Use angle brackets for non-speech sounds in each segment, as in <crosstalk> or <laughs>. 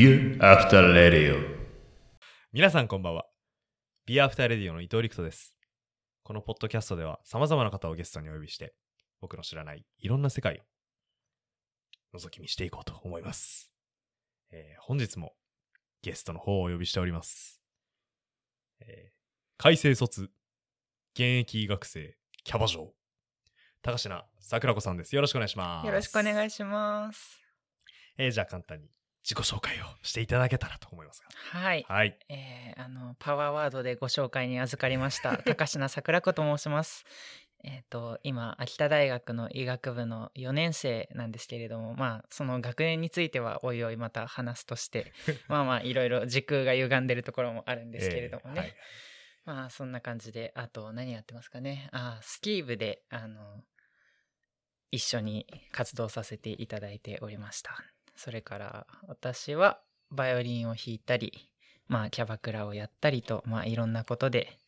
Beer After Radio 皆さんこんばんは。ビアフターレディオの伊藤陸斗です。このポッドキャストでは様々な方をゲストにお呼びして、僕の知らないいろんな世界を覗き見していこうと思います。えー本日もゲストの方をお呼びしております。えー改正卒、現役医学生、キャバ嬢、高階桜子さんです。よろしくお願いします。よろしくお願いします。えーじゃあ簡単に自己紹介をしていただけたらと思いますが。はい。はい。えーあの、パワーワードでご紹介に預かりました、<laughs> 高階桜子と申します。えっ、と、今、秋田大学の医学部の4年生なんですけれども、まあ、その学年については、おいおいまた話すとして、<laughs> まあまあ、いろいろ時空が歪んでるところもあるんですけれどもね。えーはいまあ、そんな感じで、あと、何やってますかね。あ、スキー部で、あの、一緒に活動させていただいておりました。それから、私は、バイオリンを弾いたり、まあ、キャバクラをやったりと、まあ、いろんなことで、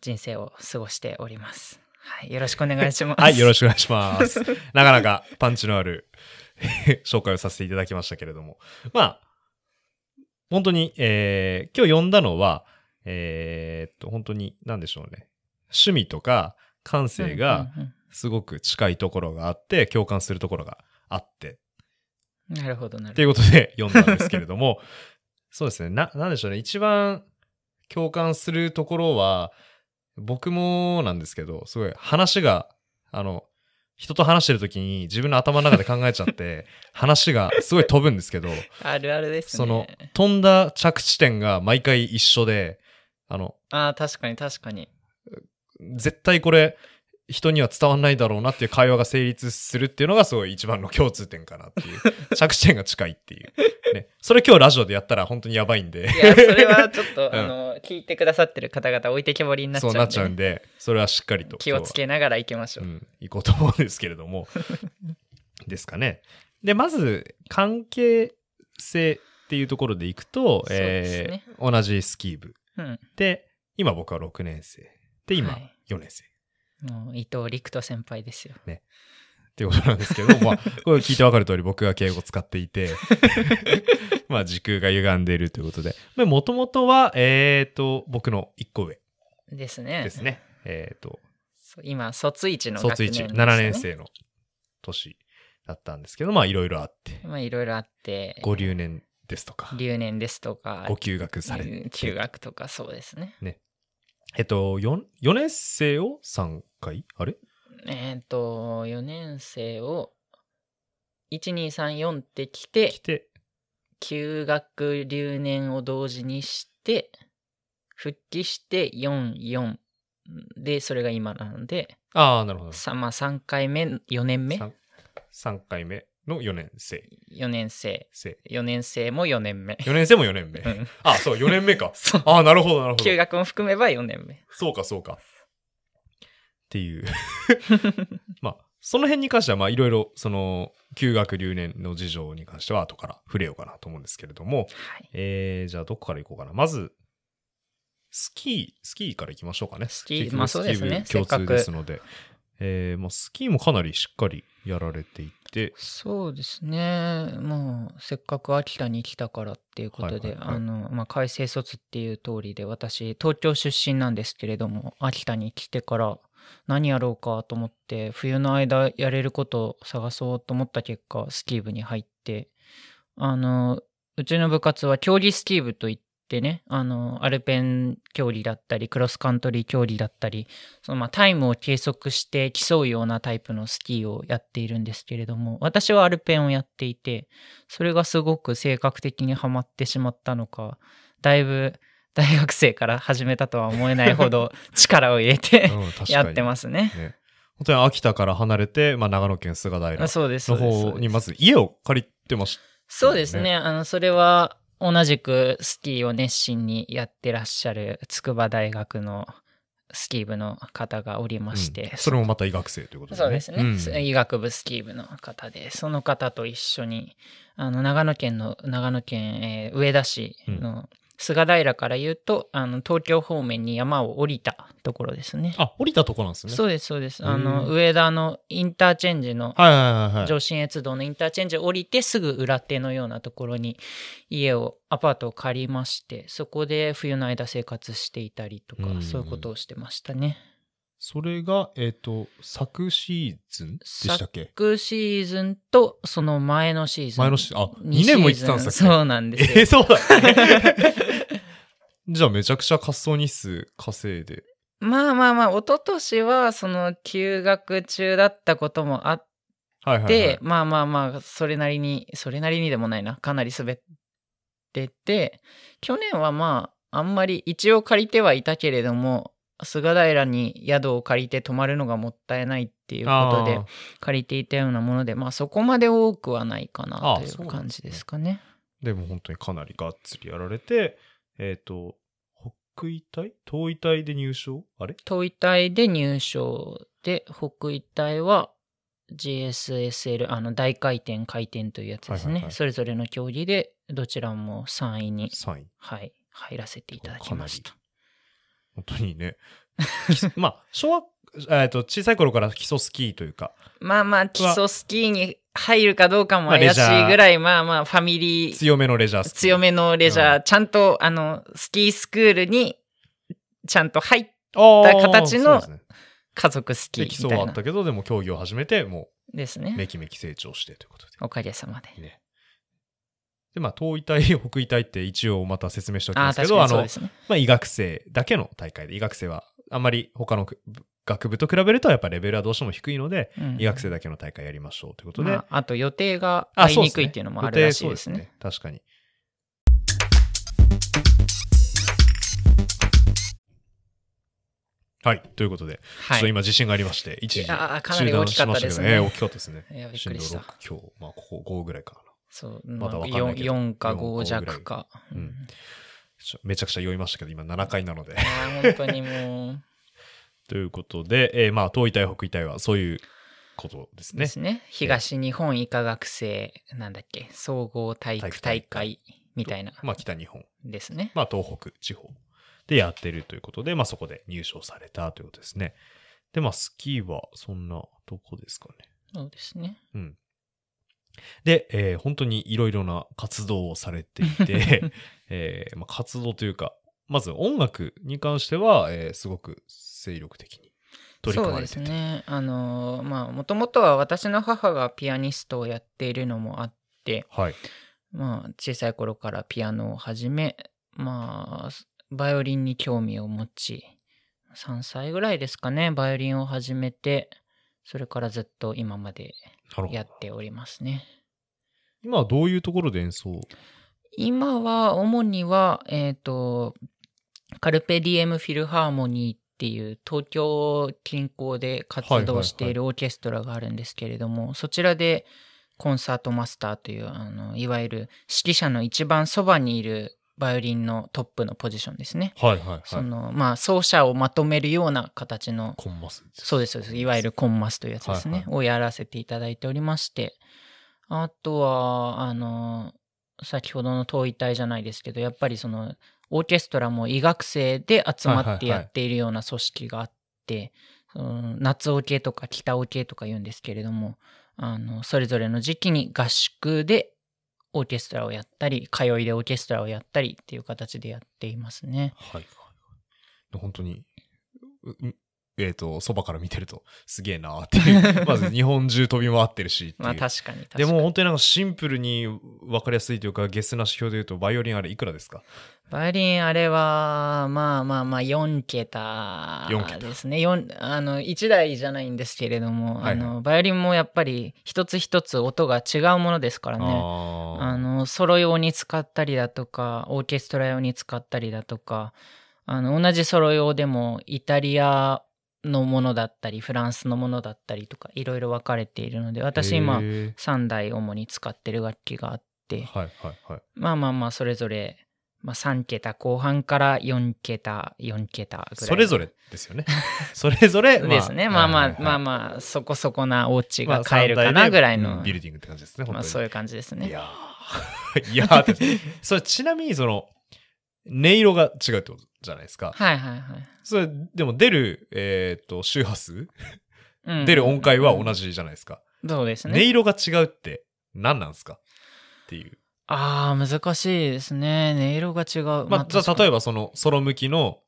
人生を過ごしております。はい。よろしくお願いします。はい、よろししくお願いします。<laughs> なかなかパンチのある <laughs> 紹介をさせていただきましたけれども。まあ、本当に、えー今日読んだのは、えーっと、本当に、なんでしょうね。趣味とか感性がすごく近いところがあって、共感するところがあって、なるほど、なっているほうことで読んだんですけれども、<laughs> そうですね。な、なんでしょうね。一番共感するところは、僕もなんですけど、すごい話が、あの、人と話してる時に自分の頭の中で考えちゃって、<laughs> 話がすごい飛ぶんですけど、ど。あるあるですね。その、飛んだ着地点が毎回一緒で、あの、ああ、確かに確かに。絶対これ、人には伝わんないだろうなっていう会話が成立するっていうのがすごい一番の共通点かなっていう。<laughs> 着地点が近いっていう。ね。それ今日ラジオでやったら本当にやばいんで。いや、それはちょっと、<laughs> うんあの、聞いてくださってる方々置いてけぼりになっちゃそううんで。なっちゃうんで、それはしっかりと。気をつけながら行きましょう。うん、行こうと思うんですけれども。<laughs> ですかね。で、まず、関係性っていうところでいくと、ねえー同じスキー部。うん。で、今僕は6年生。で、今はい4年生。もう伊藤陸斗先輩ですよ。っていうことなんですけど、<laughs> まあ、これ聞いてわかる通り僕が敬語を使っていて、<laughs> まあ時空が歪んでいるということで、もともとは、えっ、と、僕の1個上ですね。ですね。えっ、と、そう今、卒1の学卒1、年でしたね7年。生の年だったんですけど、まあいろいろあって、まあ、いろいろあって、ご留年ですとか、留年ですとか、ご休学されて、休学とかそうですね。えっと、4, 4年生を3回あれ？えっ、と、4年生を、1、2、3、4ってき来て、て、休学留年を同時にして、復帰して4、4で、それが今なので、ああ、なるほど。さまあ、3回目、4年目？3, 3回目の4年生。?4 年生。生4年生も4年目。4年生も4年目。うんあ、そう、4年目か。<laughs> ああ、なるほど、なるほど。休学も含めば4年目。そうか、そうか。っていう。<laughs> <laughs> まあ、その辺に関しては、まあ、いろいろ、その、休学留年の事情に関しては、後から触れようかなと思うんですけれども、はい。えー、じゃあ、どこから行こうかな。まず、スキー、スキーから行きましょうかね。スキー結局まあそうですねスキー部共通ですので。えー、まあ、スキーもかなりしっかりやられていて、そうですね。もう、せっかく秋田に来たからっていうことで、改正卒っていう通りで、私、東京出身なんですけれども、秋田に来てから何やろうかと思って、冬の間やれることを探そうと思った結果、スキー部に入って、あの、うちの部活は競技スキー部といってね、あの、アルペン競技だったり、クロスカントリー競技だったり、そのまあタイムを計測して競うようなタイプのスキーをやっているんですけれども、私はアルペンをやっていて、それがすごく性格的にはまってしまったのか、だいぶ大学生から始めたとは思えないほど <laughs> 力を入れてうん。やってますね。ね。本当に秋田から離れて、まあ、長野県菅平。の方にまず家を借りてましそうですね。あの、それは同じくスキーを熱心にやってらっしゃる筑波大学のスキー部の方がおりまして、うん。それもまた医学生ということでね。そうですね、ん。医学部スキー部の方で、その方と一緒に、あの、長野県の、長野県、えー上田市の菅平から言うと、あの、東京方面に山を降りたところですね。あ、降りたとこなんですね。そうです、そうです。あの、上田のインターチェンジの、はいはいはいはい。上信越道のインターチェンジを降りてすぐ裏手のようなところに家を、アパートを借りまして、そこで冬の間生活していたりとかうん、そういうことをしてましたね。それが、えっ、と、昨シーズンでしたっけ？昨シーズンとその前のシーズン。前のシーズンあ二二年も行ってたんですか？そうなんですよ。えー、そうだ、<laughs> じゃあめちゃくちゃ滑走日数稼いで。まあまあまあ、一昨年はその休学中だったこともあっはいはい、はい。て、まあまあまあ、それなりに、それなりにでもないな、かなり滑ってて、去年はまあ、あんまり一応借りてはいたけれども、菅平に宿を借りて泊まるのがもったいないっていうことで借りていたようなもので、まあそこまで多くはないかなあといそう感じですかね。でも本当にかなりがっつりやられて、えっ、と、北医大東医大で入賞あれ？東医大で入賞で、北医大は GSSL、あの大回転回転というやつですね。はいはいはいそれぞれの競技でどちらも3位に、?3 位。はい、入らせていただきました。本当にね。<laughs> まあ、小学、えっ、と、小さい頃から基礎スキーというか、まあまあ、基礎スキーに入るかどうかも怪しいぐらい、まあまあ、ファミリー、強めのレジャー。強めのレジャー、うちゃんと、あの、スキースクールに、ちゃんと入っあー形の家族スキーみたいな礎はあった。けど、でも競技を始めて、もですうめね。きめき成長してということで。おかげさまで。ね。で、まあ、東医大、<laughs> 北医大って一応また説明しておきああ、ますけど、あの確かにそうで、すね。まあ、医学生だけの大会で、医学生はあんまり他の学部と比べると、やっぱレベルはどうしても低いので、うん医学生だけの大会やりましょうということで、まあ、あと予定があ合いにくいっていうのもあるらしいですね。予定そう確かに。はい。ということで、ちょっとはい。今自信がありまして、一時いやーかなり大きかったですね中断しましたけどえー大きかったですね。いや、びっくりした。震度6強、まあ、ここ5ぐらいかな。そう、まだまあわかんないけど 4, 4か4 5弱か。うんめちゃくちゃ酔いましたけど、今7回なので。本当にもう、<laughs> ということで、えーまあ、東医大、北医大はそういうことですね。ですね。東日本医科学生、なんだっけ、総合体育大会みたいな、まあ、北日本、ですね。まあ、東北地方でやってるということで、まあ、そこで入賞されたということですね。で、まあ、スキーはそんなとこですかね。そうですね。うん。で、えー本当にいろいろな活動をされていて、<laughs> えーまあ、活動というか、まず音楽に関しては、えーすごく精力的に取り組まれてて。そうですね。あのーまあ、もともとは私の母がピアニストをやっているのもあって、はい。まあ、小さい頃からピアノを始め、まあ、バイオリンに興味を持ち、3歳ぐらいですかね、バイオリンを始めて、それからずっと今までやっておりますね。今はどういうところで演奏？今は、主には、えっ、と、カルペディエムフィルハーモニーっていう東京近郊で活動しているオーケストラがあるんですけれども、そちらでコンサートマスターという、あの、いわゆる指揮者の一番そばにいるバイオリンのトップのポジションですね。はいはいはい。その、まあ、奏者をまとめるような形の、コンマス。そうです、そうです。いわゆるコンマスというやつですね。はいはをやらせていただいておりまして、あとは、あの、先ほどの東医大じゃないですけど、やっぱりその、オーケストラも医学生で集まってやっているような組織があって、その夏オケとか北オケとか言うんですけれども、あの、それぞれの時期に合宿でオーケストラをやったり、通いでオーケストラをやったりっていう形でやっていますね。はい。本当に、えっ、と、そばから見てると、すげえなーっていう。<laughs> まず日本中飛び回ってるし。まあ確かに確かでに。も本当になんかシンプルに分かりやすいというか、ゲスな指標で言うと、バイオリンあれいくらですか？バイオリンあれは、まあまあまあ4桁4桁ですね。四あの、1台じゃないんですけれども、はいはいあの、バイオリンもやっぱり一つ一つ音が違うものですからね。ああの、ソロ用に使ったりだとか、オーケストラ用に使ったりだとか、あの、同じソロ用でもイタリアのものだったり、フランスのものだったりとか、いろいろ分かれているので、私今、へ3台主に使ってる楽器があってー、はいはいはい。まあまあまあ、それぞれ、まあ、3桁後半から4桁、4桁ぐらい。それぞれですよね。<laughs> それぞれ、ですね。まあまあ、まああ、まあ、そこそこなお家まあが買えるかなぐらいの、うんビルディングって感じですね。まあそういう感じですね。いやー <laughs> いやーって。それちなみにその、音色が違うってことじゃないですか。はいはいはい。それ、でも出る、えっ、と、周波数、うん出る音階は同じ。じじゃないですか。そうですね。音色が違うって何なんですか？っていう。ああ、難しいですね。音色が違う。まあ、じゃあ例えば。ばそのソロ向きの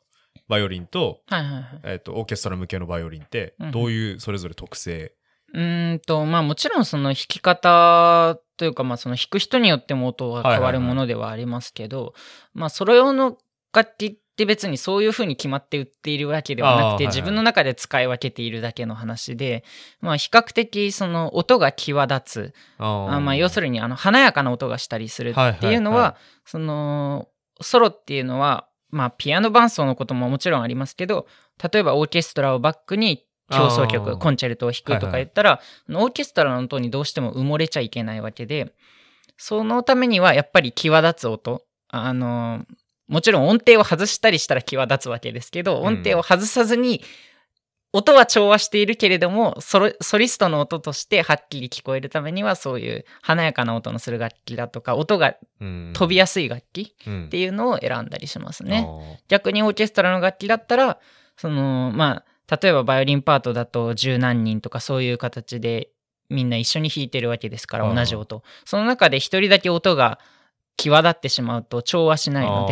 バイオリンと、はいはいはい。えっ、と、オーケストラ向けのバイオリンってうん、どういうそれぞれ特性、うーんと、まあもちろんその弾き方というか、まあその弾く人によっても音は変わるものではありますけど、まあソロ用の楽器別にそういう風に決まって売っているわけではなくて、自分の中で使い分けているだけの話で、まあ比較的その音が際立つ、まあ要するにあの華やかな音がしたりするはいっていうのは、そのソロっていうのは、まあピアノ伴奏のことももちろんありますけど、例えばオーケストラをバックに競争曲、コンチェルトを弾くとか言ったら、オーケストラの音にどうしても埋もれちゃいけないわけで、そのためにはやっぱり際立つ音、あの、もちろん音程を外したりしたら際立つわけですけど、うん。音程を外さずに、音は調和しているけれどもソロ、ソリストの音としてはっきり聞こえるためには、そういう華やかな音のする楽器だとか、音がうん。飛びやすい楽器うん。っていうのを選んだりしますね。あ逆にオーケストラの楽器だったら、その、まあ、例えばバイオリンパートだと十何人とかそういう形でみんな一緒に弾いてるわけですから、同じ音。その中で一人だけ音が際立ってしまうと調和しーないの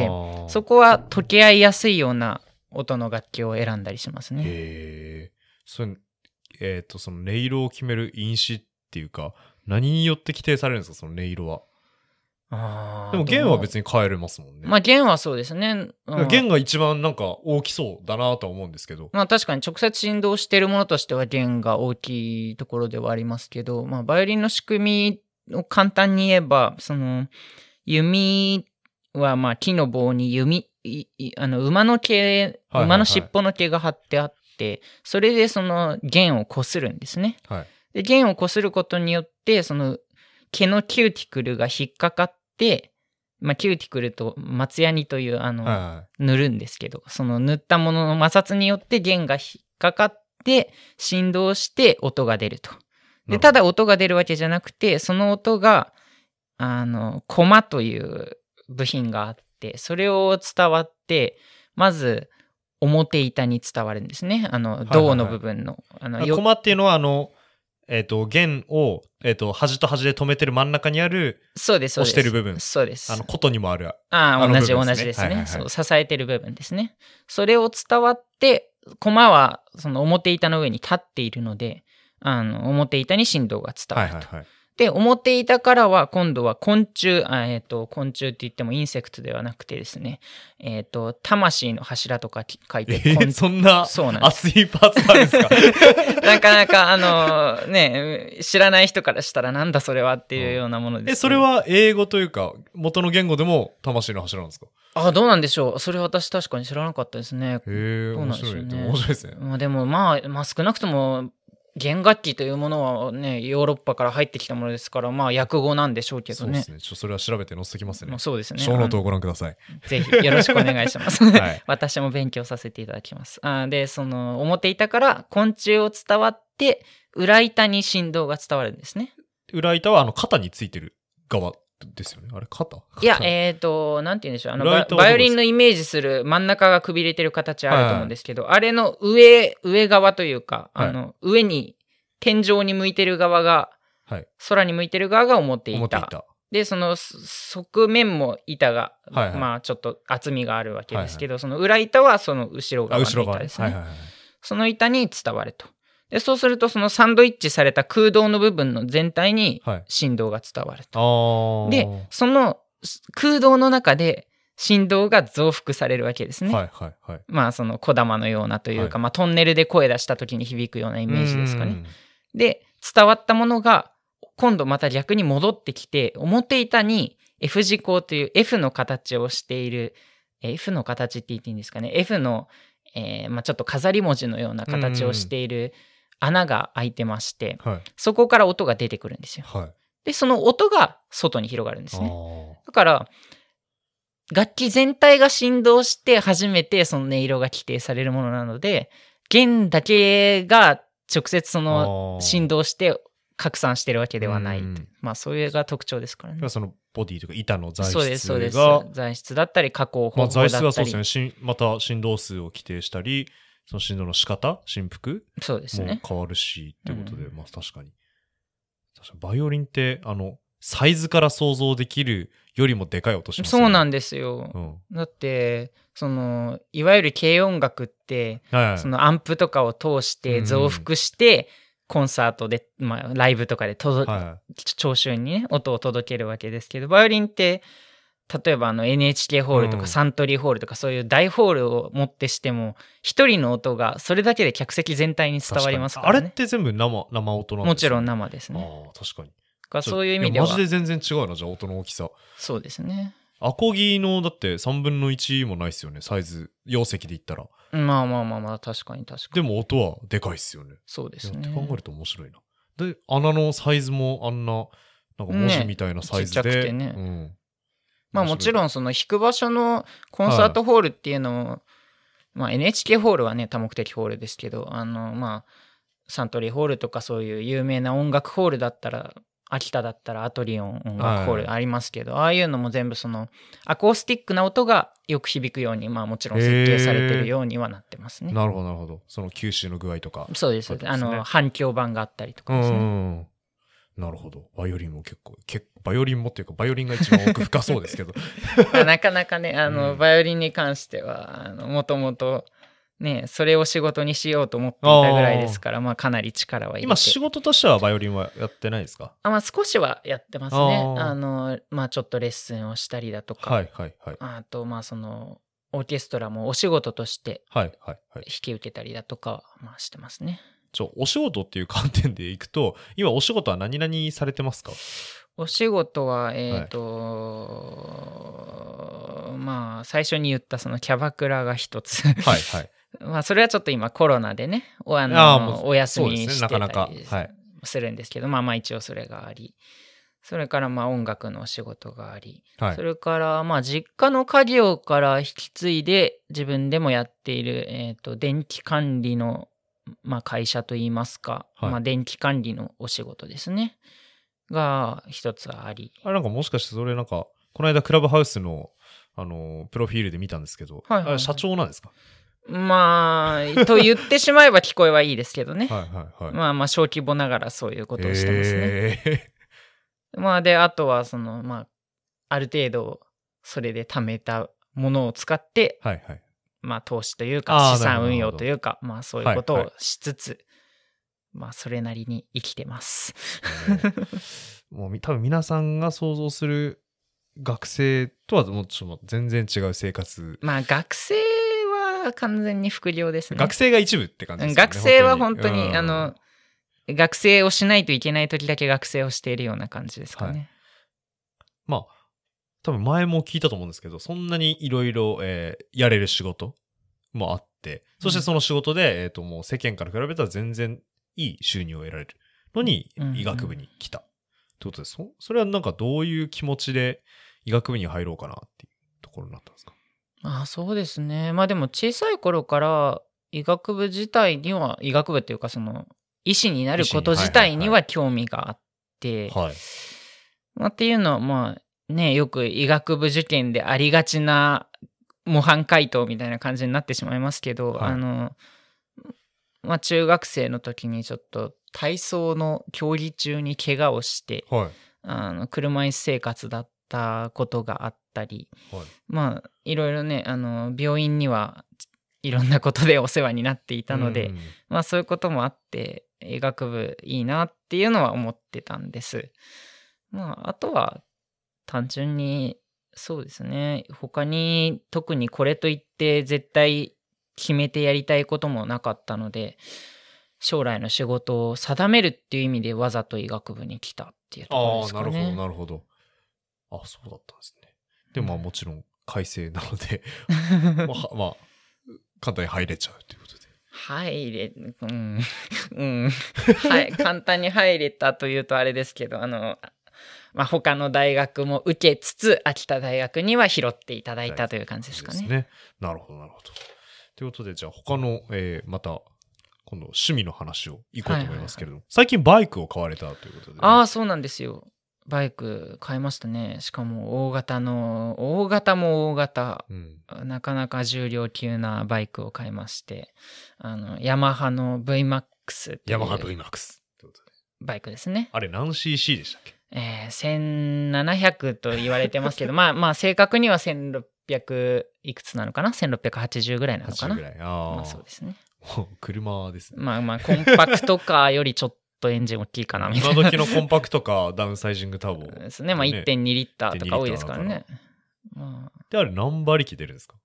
で、そこは溶け合いやすいような音の楽器を選んだりしますね。へえ。それ、えっ、と、その音色を決める因子っていうか、何によって規定されるんですか、その音色は。あーでも弦は別に変えれますもんね。まあ弦はそうですね。うん弦が一番なんか大きそうだなとは思うんですけど。まあ確かに直接振動しているものとしては弦が大きいところではありますけど、まあバイオリンの仕組みを簡単に言えば、その弓はまあ木の棒に弓、あの馬の毛、馬の尻尾の毛が張ってあって、それでその弦を擦るんですね。はい。で、弦を擦ることによって、その毛のキューティクルが引っかかって、まあキューティクルと松ヤニというあの、はいは塗るんですけど、その塗ったものの摩擦によって弦が引っかかって振動して音が出ると。で、ただ音が出るわけじゃなくて、その音が、あの、コマという部品があって、それを伝わって、まず表板に伝わるんですね。あの、はいはい銅の部分の。あの、い。よコマっていうのは、あの、えっ、と、弦を、えっ、と、端と端で止めてる真ん中にある、そうです。押してる部分そうです。あの、琴にもある。ああ、あの同じ同じですね。はいはいはいそう、支えてる部分ですね。それを伝わって、駒はその表板の上に立っているので、あの、表板に振動が伝わると。はいはいはい。で、表板からは今度は魂柱、あえっ、と、昆虫って言っても insect ではなくてですね、えっ、と、魂の柱とかき書いえて、昆ー、そんなそうなん。熱いパーツあるんですか？<laughs> なかなか、あのね、知らない人からしたらなんだそれはっていうようなものですけど。え、それは英語というか、元の言語でも魂の柱なんですか？あ、どうなんでしょう。それ私確かに知らなかったですね。へえ、どう面白い。なんでしょうねでも面白いですね。まあでもまあ、まあ少なくとも弦楽器というものはね、ヨーロッパから入ってきたものですから、まあ訳語なんでしょうけどね。そうですね。それは調べて載せてきますねまあ。そうですね。小ノートをご覧ください。ぜひよろしくお願いします。はい <laughs> 私も勉強させていただきます。あで、その表板から昆虫を伝わって、裏板に振動が伝わるんですね。裏板はあの肩についてる側ですよね。あれ肩？いや、肩えっ、と、なんて言うんでしょう。あのババイオリンのイメージする真ん中がくびれてる形あると思うんですけど、あれの上、上側というか、はいあの、上に、天井に向いてる側が、はい。空に向いてる側が表板。表板。で、そのす側面も板が、はいはいまあちょっと厚みがあるわけですけど、その裏板はその後ろあ、側。の板ですね。はいはいはい。その板に伝わると。で、そうするとそのサンドイッチされた空洞の部分の全体にはい。振動が伝わると。あーで、そのす空洞の中で振動が増幅されるわけですね。はいはいはい。まあその小玉のようなというか、はいまあトンネルで声出した時に響くようなイイメージですかね。。で、伝わったものが今度また逆に戻ってきて、表板に F 字工という F の形をしている、えー F の形って言っていいんですかね。F の、えーまあ、ちょっと飾り文字のような形をしている穴が開いてまして、はい。そこから音が出てくるんですよ。はい。で、その音が外に広がるんですね。あだから、楽器全体が振動して初めてその音色が規定されるものなので、弦だけが直接そのー振動して拡散してるわけではない、うんまあそれが特徴ですからね。そのボディとか板の材質そうですそうですが、材質だったり加工方まあ、法だったり、材質がそうですねまた振動数を規定したりその振動の仕方振幅もそうですね。変わるしってことで、うん。まあ確かに。確かにバイオリンってあのサイズから想像できるよりもでかい音しますそうなんでですよ。うん。だってそのいわゆる軽音楽ってはいはい。そのアンプとかを通して増幅して、コンサートで、まあ、ライブとかではい。聴衆にね音を届けるわけですけどバイオリンって例えばあの NHK ホールとうん。かサントリーホールとかそういう大ホールをもってしても一人の音がそれだけで客席全体に伝わりますからね。あれって全部生生音なんですもちろんね生ですね。ああ確かに。だからそういう意味では。やマジで全然違うなじゃあ音の大きさ。そうですね。アコギのだって3分の1もないっすよねサイズ。容積で言ったら。まあまあまあまあ確かに確かに。でも音はでかいっすよね。そうですね。って考えると面白いな。で穴のサイズもあんななんか文字みたいなサイズで、ねちっちゃくてね。うん、まあもちろんんその弾く場所のコンサートホールっていうのも、まあ NHK ホールはね多目的ホールですけどあのまあサントリーホールとかそういう有名な音楽ホールだったら秋田だったらアトリオン音楽ホールありますけど、ああいうのも全部そのアコースティックな音がよく響くようにまあもちろん設計されてるようにはなってますね。なるほどなるほど。その吸収の具合とかそうです。そうですね。あの反響板があったりとかうんですね。うんなるほど。バイオリンも結構結バイオリンもっていうかバイオリンが一番奥深そうですけど。<laughs> まあなかなかね、あの、うん。バイオリンに関しては、あの、もともと、ね、それを仕事にしようと思っていたぐらいですから、まあかなり力は。今仕事としてはバイオリンはやってないですか？あまあ少しはやってますね。あの、まあちょっとレッスンをしたりだとか、はいはいはい。あと、まあその、オーケストラもお仕事としてはいはいはい。引き受けたりだとかは、まあしてますね。ちょお仕事っていう観点でいくと <laughs> 今お仕事は何々されてますか？お仕事は、えっ、と、まあ最初に言ったそのキャバクラが一つ。はいはい。<laughs> まあそれはちょっと今コロナでね、おあのお休みしてたりなかなかはい。するんですけど、まあまあ一応それがあり、それからまあ音楽のお仕事があり、はい。それからまあ実家の家業から引き継いで自分でもやっている、えっと電気管理の、まあ、会社といいますか、はいまあ電気管理のお仕事ですね。が一つあり。あれなんかもしかしてそれなんかこの間クラブハウスのあのプロフィールで見たんですけど、はいはいはいあれ社長なんですか？まあ、と言ってしまえば聞こえはいいですけどね。<laughs> はいはいはいまあまあ小規模ながらそういうことをしてますね。え <laughs> まあで、あとはその、まあ、ある程度、それで貯めたものを使って、ーはいはいまあ投資というあか資産運用というか、まあそういうことはいはをしつつ、まあそれなりに生きてます。もうみ多分皆さんが想像する学生とはもうちょっと全然違う生活、まあ学生は完全に副業ですね。学生が一部って感じですよね学生は本当に、うん。あの、学生をしないといけない時だけ学生をしているような感じですかね。まあ多分前も聞いたと思うんですけどそんなにいろいろやれる仕事もあってそしてその仕事で、えー、ともう世間から比べたら全然いい収入を得られるのにうん医学部に来た、ってことです。そそれはなんかどういう気持ちで医学部に入ろうかなっていうところになったんですか？ああそうですね。まあでも小さい頃から医学部自体には、医学部っていうかその、医師になること自体にはいはいは興味があって、はい。まあ、っていうのはまあね、よく医学部受験でありがちな模範解答みたいな感じになってしまいますけど、はい。あの、まあ中学生の時にちょっと体操の競技中に怪我をして、はい。あの車椅子生活だったことがあったり、はい。まあいろいろねあの病院にはいろんなことでお世話になっていたので、うんまあそういうこともあって医学部いいなっていうのは思ってたんです。まああとは単純にそうですね。他に特にこれといって絶対決めてやりたいこともなかったので将来の仕事を定めるっていう意味でわざと医学部に来たっていうところああですかね。なるほどなるほど。あそうだったんですね。でもまあもちろん改正なので <laughs> まあはまあ簡単に入れちゃうということで。入れ、うん、うん、はい、簡単に入れたというとあれですけど、あの、まあ、他の大学も受けつつ、秋田大学には拾っていただいたという感じですかね。ねなるほどなるほどということでじゃあ他の、えーまた今度趣味の話をいこうと思いますけれども、最近バイクを買われたということでね、ああ、そうなんですよ。バイク買いましたね。しかも大型の、大型も大型、うん。なかなか重量級なバイクを買いまして、あの、ヤマハの VMAX ヤマハ VMAX。バイクですね。あれ何 cc でしたっけ？えー、1700と言われてますけど、<laughs> まあまあ正確には1600いくつなのかな ?1680 ぐらいなのかな ?80 ぐらい。ああ、まあそうですね。車ですね。まあまあコンパクトカーよりちょっとエンジン大きいかなみたいな。今時のコンパクトかダウンサイジングターボ。ですね。まあ1.2リッターとか多いですからね。まで、あれ何馬力出るんですか？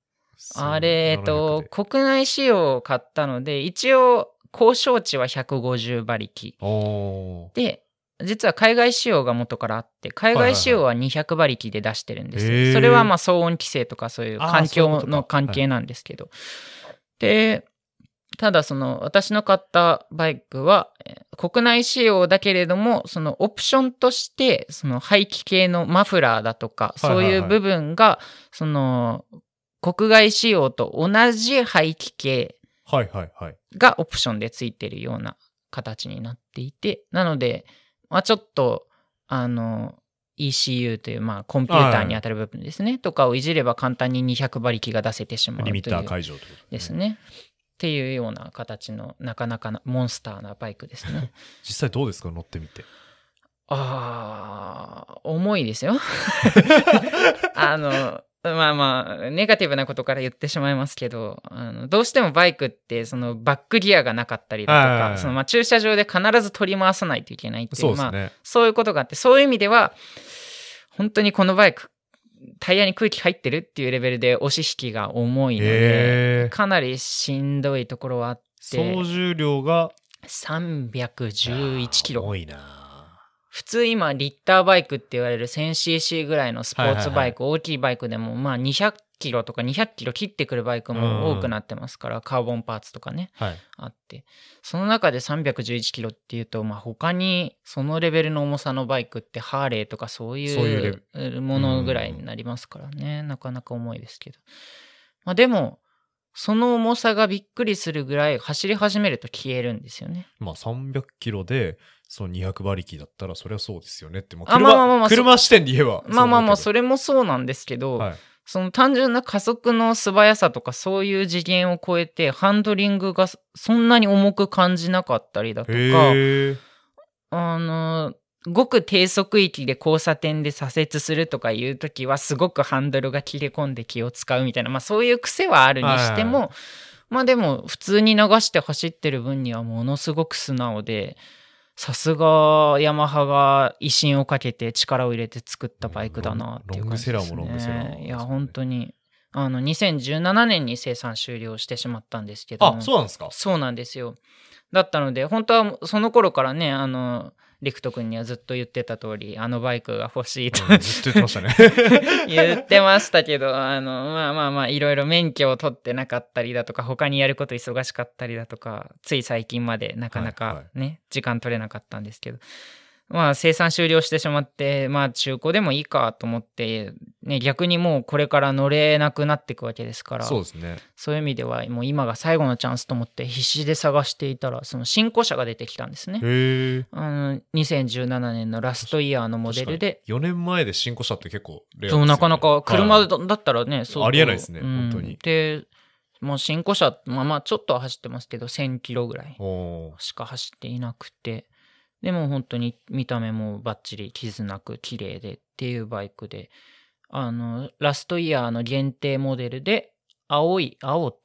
あ、あれ、えっと1700、国内仕様を買ったので、一応交渉値は150馬力。で、実は海外仕様が元からあって、海外仕様は200馬力で出してるんですよ。へーそれはまあ騒音規制とかそういう環境の関係なんですけど。で、ただその私の買ったバイクはえー国内仕様だけれども、そのオプションとして、その排気系のマフラーだとか、はいはいはいそういう部分が、その国外仕様と同じ排気系はいはいはい。がオプションでついてるような形になっていて、なので、まあ、ちょっと、あの、ECU という、まあ、コンピューターに当たる部分ですね、とかをいじれば簡単に200馬力が出せてしまうというリミッター解除ということです。ね。っていうような形の、なかなかなモンスターなバイクですね。<laughs> 実際どうですか？乗ってみて。ああ、重いですよ。<laughs> あの、まあまあ、ネガティブなことから言ってしまいますけど、あのどうしてもバイクって、そのバックギアがなかったりだとか、そのまあ駐車場で必ず取り回さないといけないっていう、まあ、そうですね。そういうことがあって、そういう意味では、本当にこのバイク、タイヤに空気入ってるっていうレベルで押し引きが重いので、かなりしんどいところはあって、総重量が311キロ。多いな普通今リッターバイクって言われる 1000cc ぐらいのスポーツバイク、大きいバイクでもまあ200キロとか200キロ切ってくるバイクも多くなってますから、カーボンパーツとかねはい。あって。その中で311キロっていうと、まあ、他にそのレベルの重さのバイクってハーレーとかそういうものぐらいになりますからね、なかなか重いですけど、まあ、でもその重さがびっくりするぐらい走り始めると消えるんですよね。まあ300キロで、その200馬力だったら、そりゃそうですよねって。もうあ車まあまあまあまあ車視点で言えば。まあまあまあそそれもそうなんですけど、うはい。その単純な加速の素早さとかそういう次元を超えてハンドリングがそんなに重く感じなかったりだとか。あのごく低速域で交差点で左折するとかいう時はすごくハンドルが切れ込んで気を使うみたいな、まあ、そういう癖はあるにしても、はまあでも普通に流して走ってる分にはものすごく素直でさすがヤマハが威信をかけて力を入れて作ったバイクだなっていう感じです、ね、ロングセラーもロングセラーですね。いや本当に。あの2017年に生産終了してしまったんですけども。あ、そうなんですか。そうなんですよ。だったので、本当はその頃からね、あの、リクト君にはずっと言ってた通り、あのバイクが欲しいとうんずっと言ってましたね。<laughs> 言ってましたけど、あの、まあまあまあ、いろいろ免許を取ってなかったりだとか、他にやること忙しかったりだとか、つい最近までなかなはいかはね、時間取れなかったんですけど、まあ生産終了してしまって、まあ中古でもいいかと思って、ね、逆にもうこれから乗れなくなっていくわけですから、そうですね。そういう意味ではもう今が最後のチャンスと思って必死で探していたらその新古車が出てきたんですね。へえ。あの2017年のラストイヤーのモデルで4年前で新古車って結構レアですよねそうなかなか車はいだだったらね、そうありえないですねうん本当にでもう新古車まあまあちょっとは走ってますけど1000キロぐらいしか走っていなくてでも本当に見た目もバッチリ傷なく綺麗でっていうバイクであのラストイヤーの限定モデルで青い青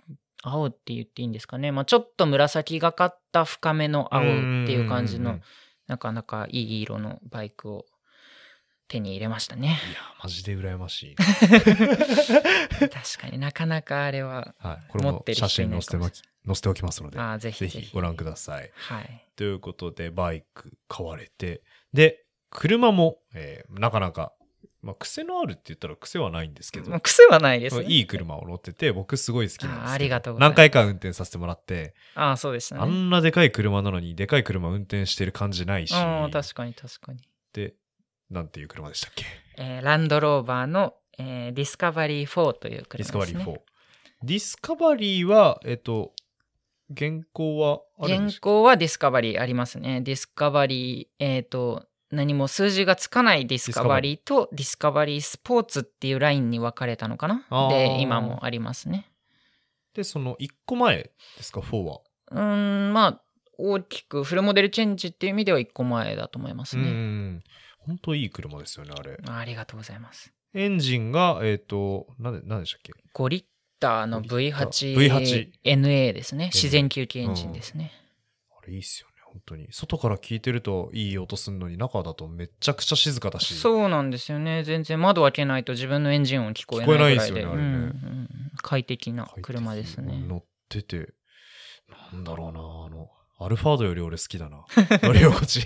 青って言っていいんですかね、まあ、ちょっと紫がかった深めの青っていう感じのなかなかいい色のバイクを手に入れましたねいや、マジで羨ましい。<laughs> 確かになかなかあれははい。これも持ってる写真載せて載せておきますので、ああぜひぜぜひ。ひご覧ください。はい。ということで、バイク買われて、で、車も、えーなかなか、まあ、癖のあるって言ったら癖はないんですけど、もう癖はないです、ね、いい車を乗ってて、僕すごい好きなんですあありがとうございます。何回か運転させてもらって、ああそうでしたね。あんなでかい車なのに、でかい車運転してる感じないし、ああ確かに確かに。で、なんていう車でしたっけ？えーランドローバーの、えーディスカバリー4という車です、ね。ディスカバリー。4。ディスカバリーは、えっと、現行はあるんで現すか？現行はディスカバリーありますね。ディスカバリー、えっ、と、何も数字がつかないディスカバリーとディスカバリースポーツっていうラインに分かれたのかな？で、今もありますね。で、その1個前ですか、4は。うーん、まあ、大きくフルモデルチェンジっていう意味では1個前だと思いますうね。ん。本当いい車ですよね、あれ。あありがとうございます。エンジンが、えっ、と、なんで、なんでしたっけ？5リッターの5リッター V8 NA ですね。自然吸気エンジンですね。あれいいっすよね、本当に。外から聞いてるといい音すんのに、中だとめっちゃくちゃ静かだし。そうなんですよね。全然窓開けないと自分のエンジン音聞こえないぐらいで。聞こえないですよねあれねうんうん快適な車ですね。乗ってて、なんだろうな、あの、アルファードより俺好きだな。乗り心地。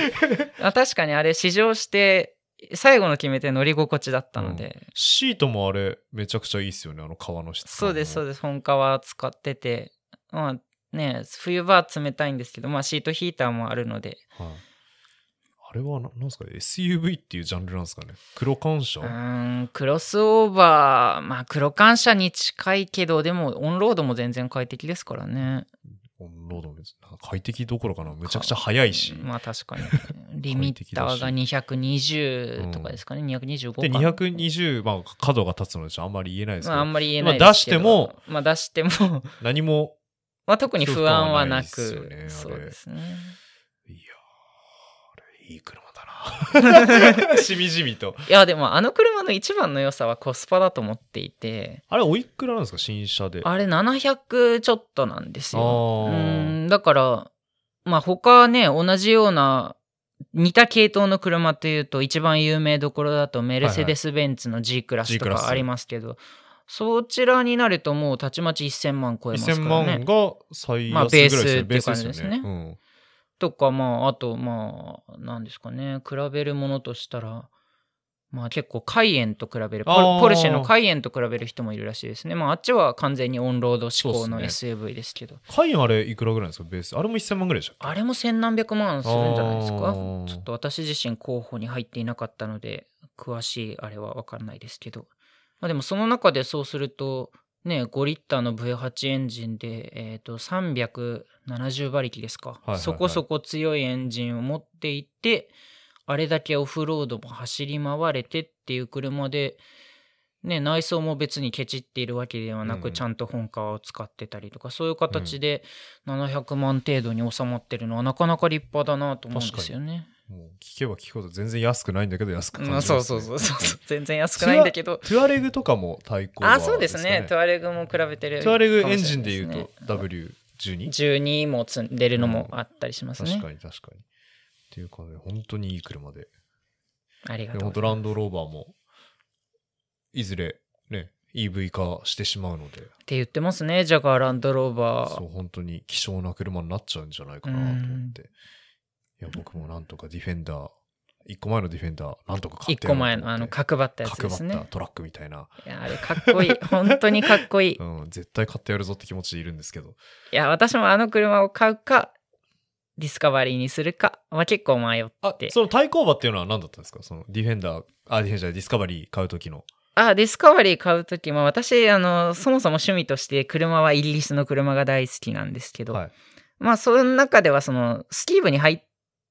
<laughs> あ確かにあれ試乗して最後の決め手乗り心地だったので、シートもあれ、めちゃくちゃいいっすよね、あの革の質感そうですそうでです。本革使ってて。まあね冬場は冷たいんですけどまあシートヒーターもあるので。す。はい。あれはな、なんですかね ?SUV っていうジャンルなんですかね。黒感謝？うーんクロスオーバー。まあ黒感謝に近いけどでもオンロードも全然快適ですからねオンロードも快適どころかな、むちゃくちゃ速いし。まあ確かに。<laughs> リミッターが220とかですかね、225か。で、な220、まあ、角が立つのでしょあんまり言えないですけど、まああんまり言えないまあですけど。出してもまあ出しても。何も、<laughs> まあ特に不安はなく。そうですね。いやー、あれ、いい車。<laughs> しみじみと。いやでもあの車の一番の良さはコスパだと思っていて。あれ、おいくらなんですか？新車で。あれ700ちょっとなんですよ。だからまあ他ね同じような似た系統の車というと一番有名どころだとメルセデス・ベンツの G クラスとかありますけどそちらになるともうたちまち1000万超えます1000からね。万が最安ぐまあらいですよね。ベースっていう感じですね。ベースようんとかまああとまあ何ですかね。比べるものとしたらまあ結構カイエンと比べる。ポポルシェのカイエンと比べる人もいるらしいですね。まああっちは完全にオンロード志向の SUV ですけど。カインあれ、いくらぐらいなんですか？ベース。あれも1000万ぐらいでしたあれも千何百万するんじゃないですか？ちょっと私自身候補に入っていなかったので詳しいあれは分からないですけど、まあ、でもその中でそうするとね5リッターの V8 エンジンで、えー、と370馬力ですか、そこそこ強いエンジンを持っていてあれだけオフロードも走り回れてっていう車でね、内装も別にケチっているわけではなく、うんちゃんと本革を使ってたりとかそういう形で700万程度に収まってるのはなかなか立派だなと思うんですよね。もう聞けば聞くほど全然安くないんだけど安く感じまあます、ねそうそうそうそう。全然安くないんだけど。トゥアレグとかも対抗あそうですね。トゥアアレグも比べてる。トゥアレグエンジンで言うと W12? 12も積んでるのもあったりしますね、確かに確かに。っていうかね、本当にいい車で。ありがでとう本当ランドローバーも、いずれね、EV 化してしまうので、って言ってますね。ジャガーランドローバー。そう、本当に希少な車になっちゃうんじゃないかなと思って。いや、僕もなんとかディフェンダー、一個前のディフェンダー、なんとか買っ1てやろうと思って。個前のあの角張ったやつ角張っですねたトラックみたいな、いやあれかっこいい。<laughs> 本当にかっこいい。うん、絶対買ってやるぞって気持ちでいるんですけど、いや私もあの車を買うかディスカバリーにするか、まあ、結構迷っあて、その対抗馬っていうのは何だったんですか？そのディフェンダー、あ、ディフェンダーディスカバリー買う時の。あディスカバリー買う時も私あのそもそも趣味として車はイギリスの車が大好きなんですけど、はい。まあその中ではそのスキー部に入っ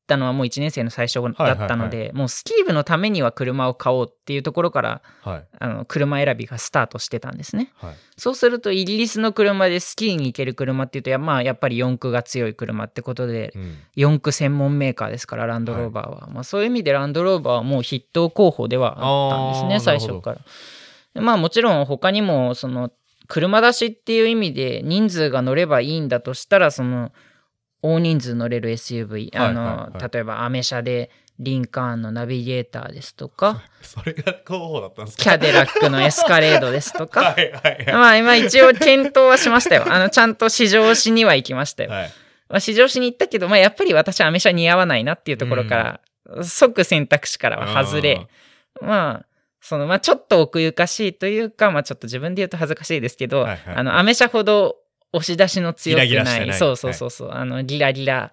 たのはもう1年生の最初だったので、もうスキー部のためには車を買おうっていうところからはい。あの車選びがスタートしてたんですね。はい。そうするとイギリスの車でスキーに行ける車っていうとや,、まあ、やっぱり四駆が強い車ってことでうん。四駆専門メーカーですからランドローバーは、まあ、そういう意味でランドローバーはもう筆頭候補ではあったんですね最初から。でまあもちろん他にもその車出しっていう意味で人数が乗ればいいんだとしたらその大人数乗れる SUV あの、はいはいはい。例えばアメ車でリンカーンのナビゲーターですとか。<laughs> それが候補だったんですか？キャデラックのエスカレードですとか。はいはいはい。まあ今一応検討はしましたよ。あのちゃんと試乗しには行きましたよ。はい。まあ、試乗しに行ったけど、まあ、やっぱり私はアメ車似合わないなっていうところから、即選択肢からは外れ、まあ、そのまあちょっと奥ゆかしいというか、まあちょっと自分で言うと恥ずかしいですけど、はいはい。あのアメ車ほど押し出しの強くないギラギラないそうそうそうそう、あのギラギラ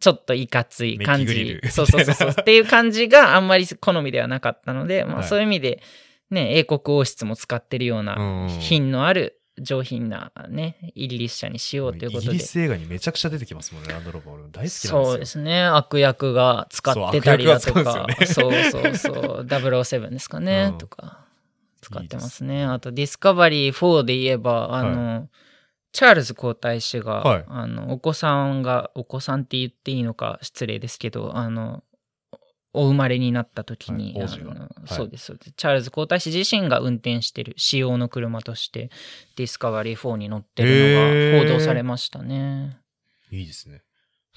ちょっといかつい感じそうそうそうそう <laughs> っていう感じがあんまり好みではなかったので、まあ、はいそういう意味でね英国王室も使ってるようなうん品のある上品なね、イギリス車にしようということで。イギリス映画にめちゃくちゃ出てきますもんね、ランドローバー。俺大好きなんですよ。そうですね。悪役が使ってたりだとか。そうそうそう。<laughs> 007ですかね、うんとか。使ってますね。あと、ディスカバリー4で言えば、あの、チャールズ皇太子が、はいあの、お子さんが、お子さんって言っていいのか失礼ですけど、あの、お生まれになった時に、はいそうです、そうです。チャールズ皇太子自身が運転してる仕様の車として、ディスカバリー4に乗ってるのが報道されましたね。いいですね。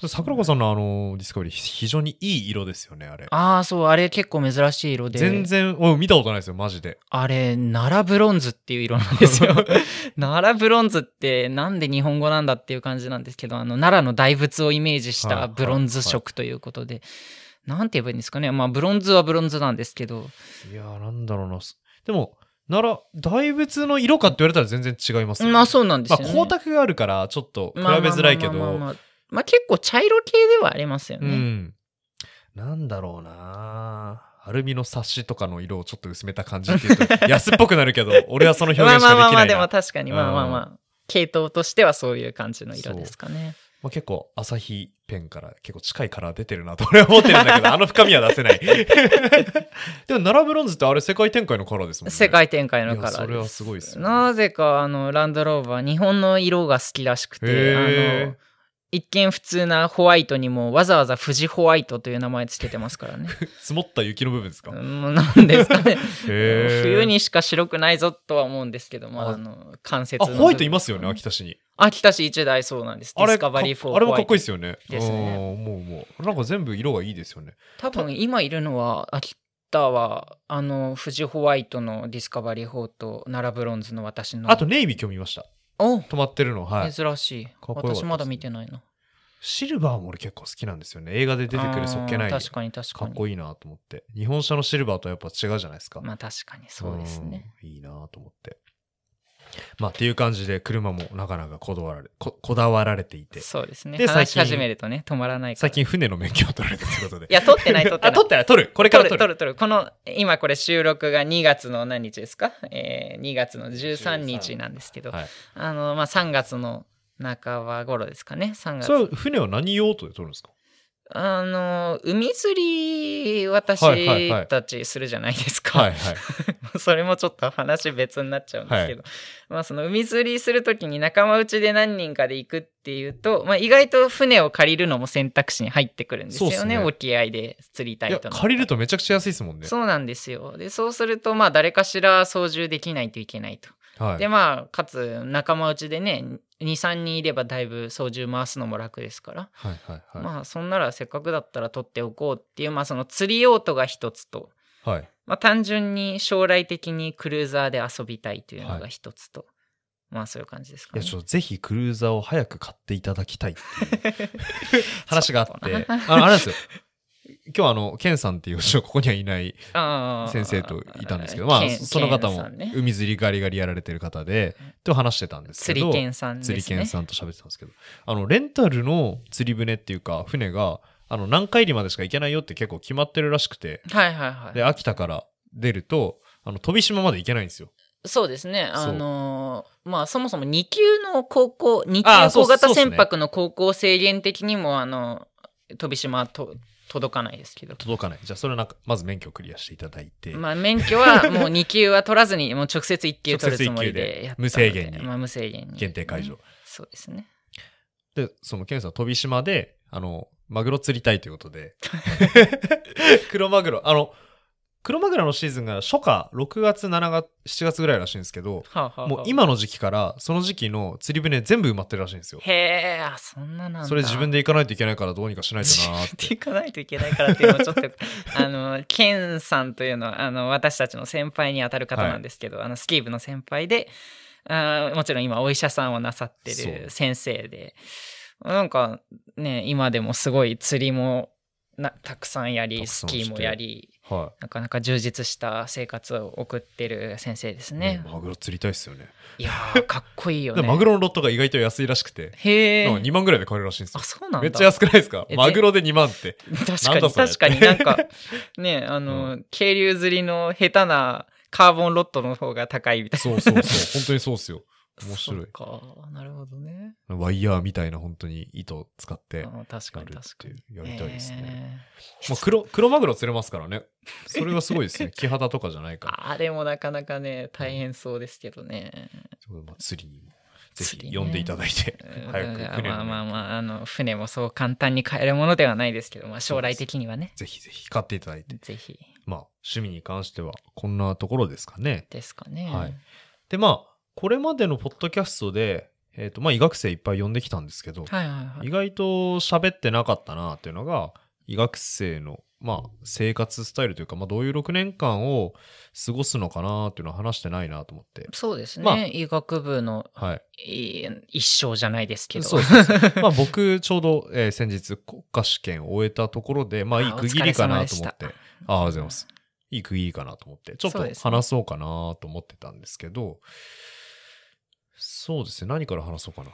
桜子さんのあの、ディスカバリー、非常にいい色ですよね、あれ。ああ、そう、あれ結構珍しい色で。全然、お見たことないですよ、マジで。あれ、奈良ブロンズっていう色なんですよ。<laughs> 奈良ブロンズってなんで日本語なんだっていう感じなんですけど、あの、奈良の大仏をイメージしはいはいたブロンズ色ということで、なんて言えばいいんですかね。まあ、ブロンズはブロンズなんですけど、いやー、なんだろうな。すでも、なら、大仏の色かって言われたら全然違いますよね。まあそうなんですまあ、よ、ね。光沢があるから、ちょっと比べまあまあまあづらいけど、まあまあまあまあ結構茶色系ではありますよね。うん。なんだろうなアルミの冊子とかの色をちょっと薄めた感じっていうと <laughs> 安っぽくなるけど、俺はその表まあ現しかできないな。まあまあまあ、でも確かに、まあまあうんまあ、系統としてはそういう感じの色ですかね。まあ、結構朝日ペンから結構近いカラー出てるなと <laughs> 俺は思ってるんだけど、あの深みは出せない。<laughs> でも、ナラブロンズってあれ世界展開のカラーですもんね。世界展開のカラーそれはすごいですよねなぜか、あの、ランドローバー、日本の色が好きらしくて、あの、一見普通なホワイトにもわざわざ富士ホワイトという名前つけてますからね。<laughs> 積もった雪の部分ですか、うんなんですかね。<laughs> 冬にしか白くないぞとは思うんですけども、ああの、関節。ホワイトいますよね、秋田市に。秋田市一台そうなんです。デあれィスカバリー4かあれもかっこいいですよね。ですねうん思う思う。なんか全部色がいいですよね。ト多分今いるのは、秋田は、あの、富士ホワイトのディスカバリー4と奈良ブロンズの私の。あと、ネイビー今日見ました。お止まってるの、はい。珍しい。私まだ見てないな。シルバーも俺結構好きなんですよね。映画で出てくるそっけない。確かに確かに。かっこいいなと思って。日本車のシルバーとやっぱ違うじゃないですか。まあ確かにそうですね。うん。いいなと思って。まあっていう感じで車もなかなかこだわられここだわられていて、そうですね。で話し最近始めるとね、止まらないから。最近船の免許を取られたということで。いや、撮ってない、撮ってなあ、い。取ってない、取る。これから撮る、取る。撮る。この、今これ収録が2月の何日ですか？えー、2月の13日なんですけど、はい。あの、まあ、3月の半ば頃ですかね。3月。それは船は何用途で取るんですか？あの、海釣り、私はいはいはいたちするじゃないですか。はいはい。<laughs> それもちょっと話別になっちゃうんですけど、まあその海釣りするときに仲間内で何人かで行くっていうと、まあ意外と船を借りるのも選択肢に入ってくるんですよね。ね沖合で釣りたいと借りるとめちゃくちゃ安いですもんね。そうなんですよ。で、そうするとまあ誰かしら操縦できないといけないと。はい。でまあかつ仲間内でね、2、3人いればだいぶ操縦回すのも楽ですから。はいはいはい。まあそんならせっかくだったら取っておこうっていうまあその釣り用途が一つと、はい。まあ、単純に将来的にクルーザーで遊びたいというのが一つと、まあそういう感じですかね。いや、ちょっとぜひクルーザーを早く買っていただきたいっていう <laughs> <laughs> 話があって、あのあれなんですよ。今日あの、ケンさんっていう、ここにはいない先生といたんですけど、まあ、ケンその方も海釣りガリガリやられてる方で、と話してたんですけど、釣り犬さんね。釣り犬さんと喋ってたんですけど、あの、レンタルの釣り船っていうか、船が、あの、何海里までしか行けないよって結構決まってるらしくて、はいはいはい。で、秋田から出ると、あの、飛島まで行けないんですよ。そうですね。あのーまあそもそも2級の高校、2あーそう級小型船舶の高校制限的にも、あの、飛島はと届かないですけど。届かない。じゃあ、それはなんか、まず免許をクリアしていただいて、まあ免許はもう2級は取らずに、もう直接1級取るつもりでやったので無制限にまあ無制限に。限定解除。そうですね。で、そのケンさん、飛島で、あの、マグロ釣りたいということで、<laughs> 黒マグロ、あの、黒マグロのシーズンが初夏、6月、7月、7月ぐらいらしいんですけど、はあはあはあもう今の時期から、その時期の釣り船全部埋まってるらしいんですよ。へえ、あそんななんだ。それ自分で行かないといけないからどうにかしないとなーって。で行かないといけないからっていうのはちょっと <laughs> あのケンさんというのはあの私たちの先輩にあたる方なんですけど、あのスキー部の先輩であーもちろん今お医者さんをなさってる先生でなんかね今でもすごい釣りもなたくさんやりスキーもやりはなかなか充実した生活を送ってる先生ですい。ね。マグロ釣りたいっすよね。いやー <laughs> かっこいいよね。でマグロのロットが意外と安いらしくて、へえ。なんか2万ぐらいで買えるらしいんですよあ。そうなんだ。めっちゃ安くないですか？えマグロで2万って。<laughs> 確かに確かになんか <laughs> ねあの、渓流釣りの下手なカーボンロットの方が高いみたいなそうそうそう。本当にそうっすよ。面白いか。なるほどね。ワイヤーみたいな本当に糸使ってあ確かに確かに。やりたいですね。えーまあ、黒、黒マグロ釣れますからね。それがすごいですね。<laughs> 木肌とかじゃないから。あれもなかなかね、大変そうですけどね。まあ、釣りにもぜひ呼んでいただいて、うん早く船のまあまあまあ、あの、船もそう簡単に買えるものではないですけど、まあ将来的にはね。ぜひぜひ買っていただいて。ぜひまあ、趣味に関してはこんなところですかね。ですかね。はいで、まあ、これまでのポッドキャストで、えっ、と、まあ、医学生いっぱい呼んできたんですけど、はいはいはい意。外と喋ってなかったなっていうのが、医学生の、まあ、生活スタイルというか、まあ、どういう6年間を過ごすのかなっていうのは話してないなと思って。そうですね。まあ医学部のはい。い一生じゃないですけど。そうそうそうまあ <laughs> 僕、ちょうど、えー先日国家試験を終えたところで、まあいいあ区切りかなと思って。あありがとうございます。いい区切りかなと思って。ちょっと話そうかなと思ってたんですけど、そうですね。何から話そうかな。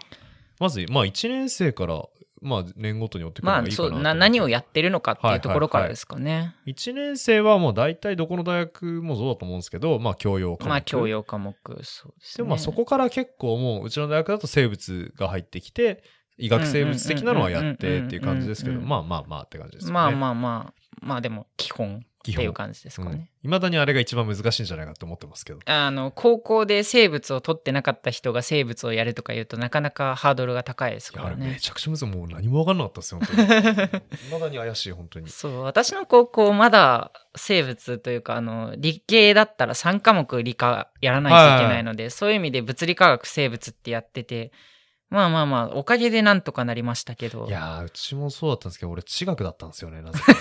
まず、まあ1年生から、まあ年ごとに追ってくるのまあがいいかなそうな、何をやってるのかってはいいうところからですかね。1年生はもう大体どこの大学もそうだと思うんですけど、まあ教養科目。まあ教養科目、そうですね。でもまあそこから結構もううちの大学だと生物が入ってきて、医学生物的なのはやってっていう感じですけど、うんうんうんうんまあまあまあって感じですよね。まあまあまあ、まあでも基本っていう感じですかね。いまだにあれが一番難しいんじゃないかと思ってますけど。あの、高校で生物を取ってなかった人が生物をやるとか言うとなかなかハードルが高いですからね。めちゃくちゃ難しい。もう何も分かんなかったですよ、本当に。いまだに怪しい、本当に。そう、私の高校まだ生物というか、あの、理系だったら3科目理科やらないといけないので、そういう意味で物理科学生物ってやってて、まあまあまあ、おかげでなんとかなりましたけど。いやー、うちもそうだったんですけど、俺、地学だったんですよね、なぜか。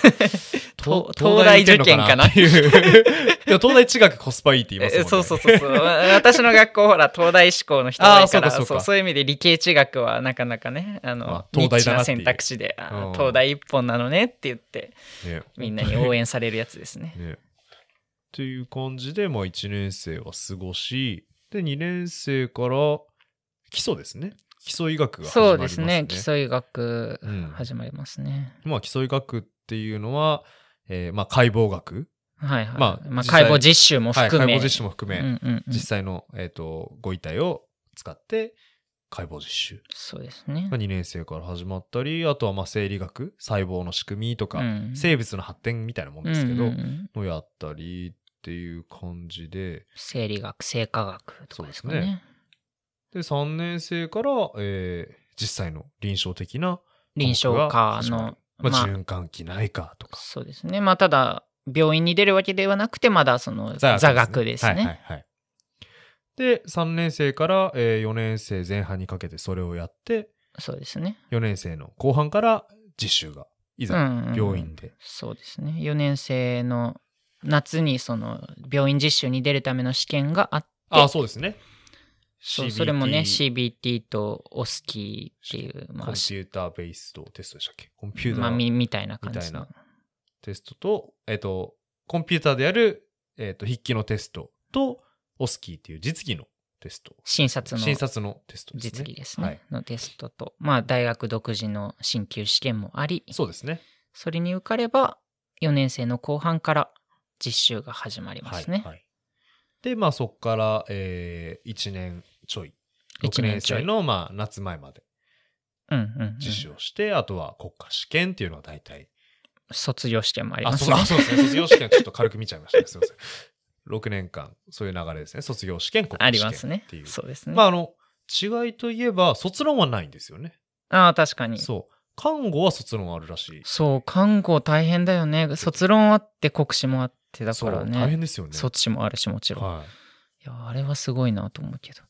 <laughs> と東大受験かな？っていう。<laughs> でも東大地学コスパいいって言いますもんね。えそうそうそうそう。私の学校ほら、東大志向の人が多いからそうかそうかそうそういう意味で理系地学はなかなかね、あの、あ東大だな選択肢で、うん東大一本なのねって言って、ねみんなに応援されるやつですね。ね。っていう感じで、まあ1年生は過ごし、で、2年生から基礎ですね。基礎医学が始まそりますね。うですね。基礎医学うん始まりますね。まあ基礎医学っていうのは、えーまあ解剖学。はいはい。まあまあ、解剖実習もはい、含め。解剖実習も含め、うんうんうん実際の、えっ、と、ご遺体を使って解剖実習そうですねが。2年生から始まったり、あとはまあ生理学、細胞の仕組みとか、うん生物の発展みたいなもんですけど、うんうんうんのやったりっていう感じで、生理学、生化学とかですかね。ですで、3年生から、えー実際の臨床的な臨床科の、始まるまあ、循環器内科とか。そうですね。まあ、ただ、病院に出るわけではなくて、まだその座学ですね。はいはいはい。で、3年生から、え4年生前半にかけてそれをやって、そうですね。4年生の後半から実習が、いざうんうん病院で。そうですね。4年生の夏にその病院実習に出るための試験があって、ああ、そうですね。そうそれもね、CBT と OSCE っていう、コンピまあ、ューターベースドテストでしたっけ？コンピュータまあ、ーみみたいな感じの。テストと、えっ、と、コンピューターでやる、えっ、と、筆記のテストと、オスキーっていう実技のテスト。診察の診察のテストですね。実技ですね、はい。のテストと、まあ、大学独自の進級試験もあり、そうですね。それに受かれば、4年生の後半から実習が始まりますね。はいはいで、まあそこから、えー、1年ちょい。6一年ちょい年生の、まあ、夏前までうんうんうん実習をして、あとは国家試験っていうのは大体。卒業試験もありあ、ますねあ。そうですね。卒業試験ちょっと軽く見ちゃいましたね。すいません。6年間、そういう流れですね。卒業試験、国あ家試験りますねっていう。。そうですね。まあ、あの、違いといえば、卒論はないんですよね。ああ、確かに。そう。看護は卒論あるらしい。そう、看護大変だよね。卒論あって国試もあってだからね。大変ですよね。卒試もあるし、もちろん。はいや、あれはすごいなと思うけど。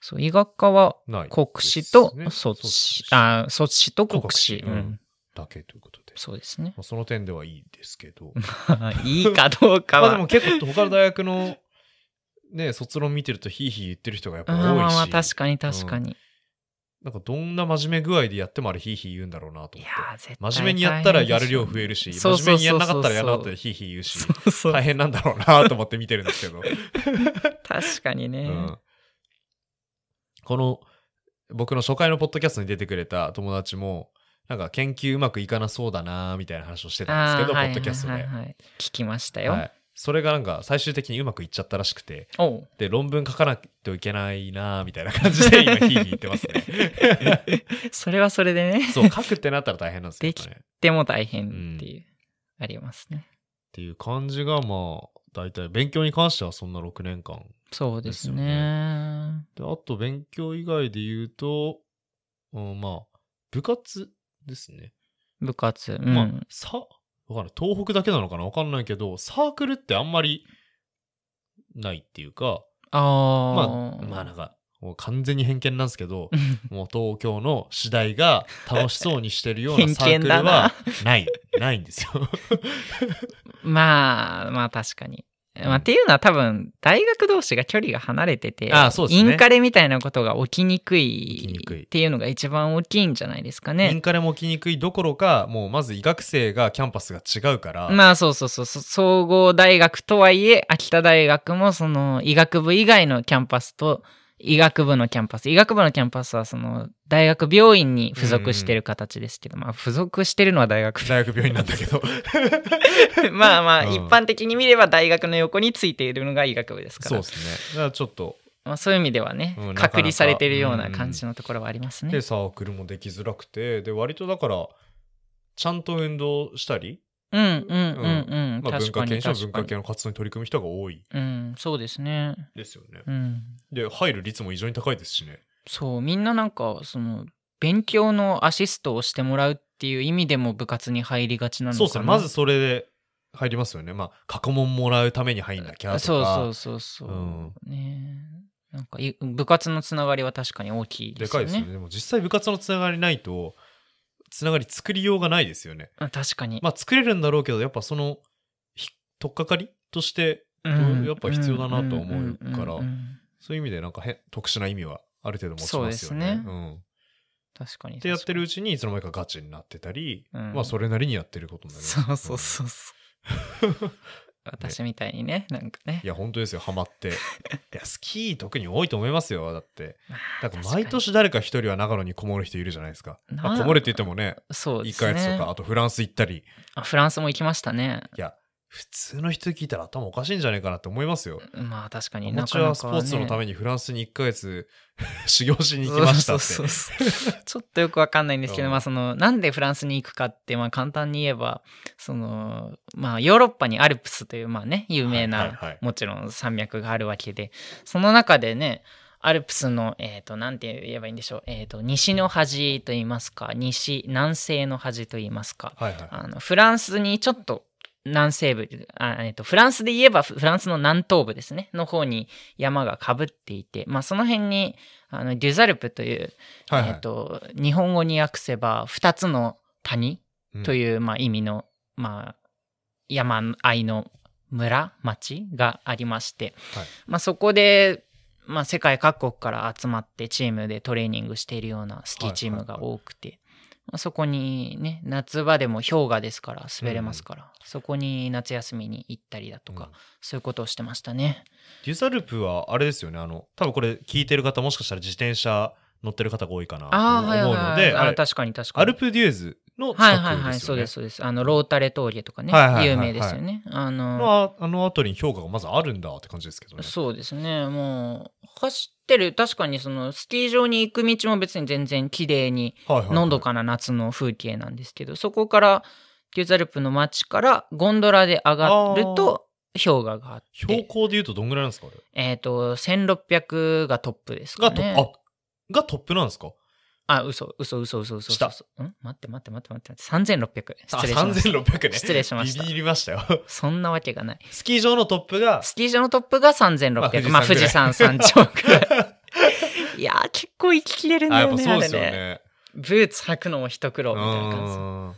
そう、医学科は。国試と卒卒試、試あー卒試と国試。国試うん。だけということで。そうですね。まあ、その点ではいいですけど。<laughs> いいかどうかは。まあでも結構他の大学のね、卒論見てるとヒーヒー言ってる人がやっぱ多いし。まあ確かに確かに。なんかどんな真面目具合でやってもあれヒーヒー言うんだろうなとい思って。やー、絶対真面目にやったらやる量増えるし、真面目にやそうそうそうんなかったらやらなかったらヒーヒー言うし、大変なんだろうなと思って見てるんですけど。<laughs> 確かにね。うんこの僕の初回のポッドキャストに出てくれた友達も、なんか研究うまくいかなそうだなみたいな話をしてたんですけど、ポッドキャストで。はいはいはいはい聞きましたよ。はいそれがなんか最終的にうまくいっちゃったらしくて、で、論文書かないといけないなーみたいな感じで今、ヒーヒー言ってますね。<laughs> それはそれでね、そう、書くってなったら大変なんですけどね。っ <laughs> でも大変っていう、ありますね。ていう感じが、まあ、大体、勉強に関してはそんな6年間。そうですね。で、あと、勉強以外で言うと、うん、まあ、部活ですね。部活。うん。まあ、さ、わかんない。東北だけなのかな？わかんないけど、サークルってあんまりないっていうか、あまあ。あ、まあなんか、もう完全に偏見なんですけど、もう東京の次第が楽しそうにしてるようなサークルはない、ないんですよ。<laughs> まあ、まあ確かに。まあ、っていうのは多分大学同士が距離が離れててああそうですね。インカレみたいなことが起きにくいい。っていうのが一番大きいんじゃないですかね。イン。カレも起きにくいどころか、もうまず医学生がキャンパスが違うから、まあそうそうそうそ総合大学とはいえ秋田大学もその医学部以外のキャンパスと医学部のキャンパス。医学部のキャンパスはその大学病院に付属してる形ですけど、まあ付属してるのは大学大学病院なんだけど。<laughs> まあまあ、うん。一般的に見れば大学の横についているのが医学部ですから。そうですね。だからちょっと、まあ、そういう意味ではね、うんなかなか隔離されてるような感じのところはありますね。で、サークルもできづらくて、で、割とだから、ちゃんと運動したり、うんうんうんうん。まあ、文確かに化系にしても文。化系の活動に取り組む人が多いうん、そうですね。ですよね。うん。で、入る率も異常に高いですしね。そう、みんななんか、その、勉強のアシストをしてもらうっていう意味でも部活に入りがちなのかな。そうですね。まずそれで入りますよね。まあ、過去問もらうために入んなきゃとか。そうそうそうそう。うんねなんかい部活のつながりは確かに大きいでよね。ですかいですよね。でも実際部活のつながりないと、つながり作りようがないですよね。あ確かに。まあ作れるんだろうけど、やっぱその、ひ取っかかりとして、うんやっぱ必要だなと思うからそういう意味でなんかへ特殊な意味はある程度持ちますよね。そうですねうん。確かに。でやってるうちにいつの間にかガチになってたり、うんまあそれなりにやってることになります。そうそうそうそう。私みたいにね、なんかねい。や、本当ですよ、ハマって。<laughs> いや、スキー特に多いと思いますよ、だって。だから確かに毎年誰か一人は長野にこもる人いるじゃないですか。なまあこもるって言ってもね、1そうですね。ヶ月とか、あとフランス行ったり。あフランスも行きましたね。いや、普通の人聞いたら頭おかしいんじゃないかなって思いますよ。まあ確かアにマチュアスポーツのためにフランスに1ヶ月 <laughs> 修行しに行きましたって。そうそうそうちょっとよくわかんないんですけど、うんまあそのなんでフランスに行くかってまあ簡単に言えばそのまあヨーロッパにアルプスというまあね有名な、はいはいはいもちろん山脈があるわけでその中でねアルプスの、えっ、と、なんて言えばいいんでしょう。えっ、と、西の端と言いますか、西、南西の端と言いますか。はいはい。あのフランスにちょっと南西部あ、えっとフランスで言えばフフランスの南東部ですね。の方に山がかぶっていて、まあ、その辺にあのデュザルプという、はいはい。えっと日本語に訳せば2つの谷うん。という、まあ、意味の、まあ、山あいの村町がありまして、はい。まあ、そこで、まあ、世界各国から集まってチームでトレーニングしているようなスキーチームが多くて、まあそこにね夏場でも氷河ですから滑れますから、そこに夏休みに行ったりだとか、うんそういうことをしてましたね。デュザルプはあれですよね、あの、多分これ聞いてる方もしかしたら自転車乗ってる方が多いかなとああ、思うはいはいはい。確かに確かに。アルプデュエーズの近くですよね。はいはいはい、そうですそうです。あの、ロータレ峠とかね、はいはいはいはい有名ですよね。あの、まあ、あの辺りに評価がまずあるんだって感じですけどね。そうですね。もう、走ってる、確かにその、スキー場に行く道も別に全然綺麗に、のどかな夏の風景なんですけど、そこから、デュザルプの街からゴンドラで上がると、氷河があって。標高で言うとどんぐらいなんですかえっ、と、1600がトップですかね。がトップなんですか？あ、嘘、嘘、嘘、嘘、嘘、下嘘。ん？待って待って待って待って待って。3600。あ、失礼しました。3600ね。失礼しましたビビりましたよ。そんなわけがない。スキー場のトップが、スキー場のトップが3600。まあ、富士まあ富士山山山頂くらい。<laughs> いやー、結構息切れるんだあ、やっよね。ぱそうですよね。ブーツ履くのも一苦労みたいな感うん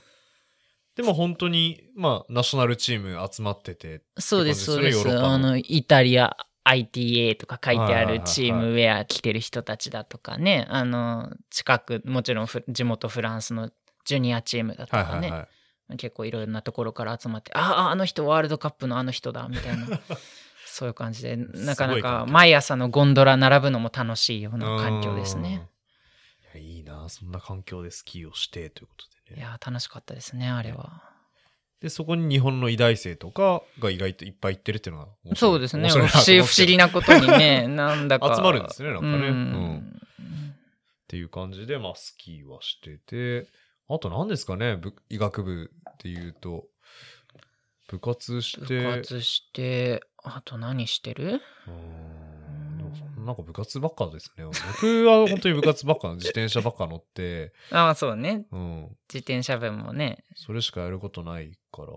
でも本当に、まあ、ナショナルチーム集まってて、じ。そうです、そうです。あの、イタリア、ITA とか書いてあるチームウェア着てる人たちだとかね、あの、近く、もちろんフ地元フランスのジュニアチームだとかね、はいはいはい。結構いろんなところから集まって、ああ、あの人ワールドカップのあの人だ、みたいな。<laughs> そういう感じで、なかなか毎朝のゴンドラ並ぶのも楽しいような環境ですね。うん。いや、いいな、そんな環境でスキーをしてということでね。いやー、楽しかったですね、あれは。で、そこに日本の医大生とかが意外といっぱい行ってるっていうのが面白い、そうですね。不思議なことにね、<laughs> なんだか。集まるんですねなんかね。ううん。っていう感じで、まあ、スキーはしてて、あと何ですかね、ぶ医学部っていうと、部活して、部活して、あと何してる？うーんなんか部活ばっかですね。僕は本当に部活ばっか、自転車ばっか乗って、<laughs> ああ、そうね。うん、自転車部もね。それしかやることないから、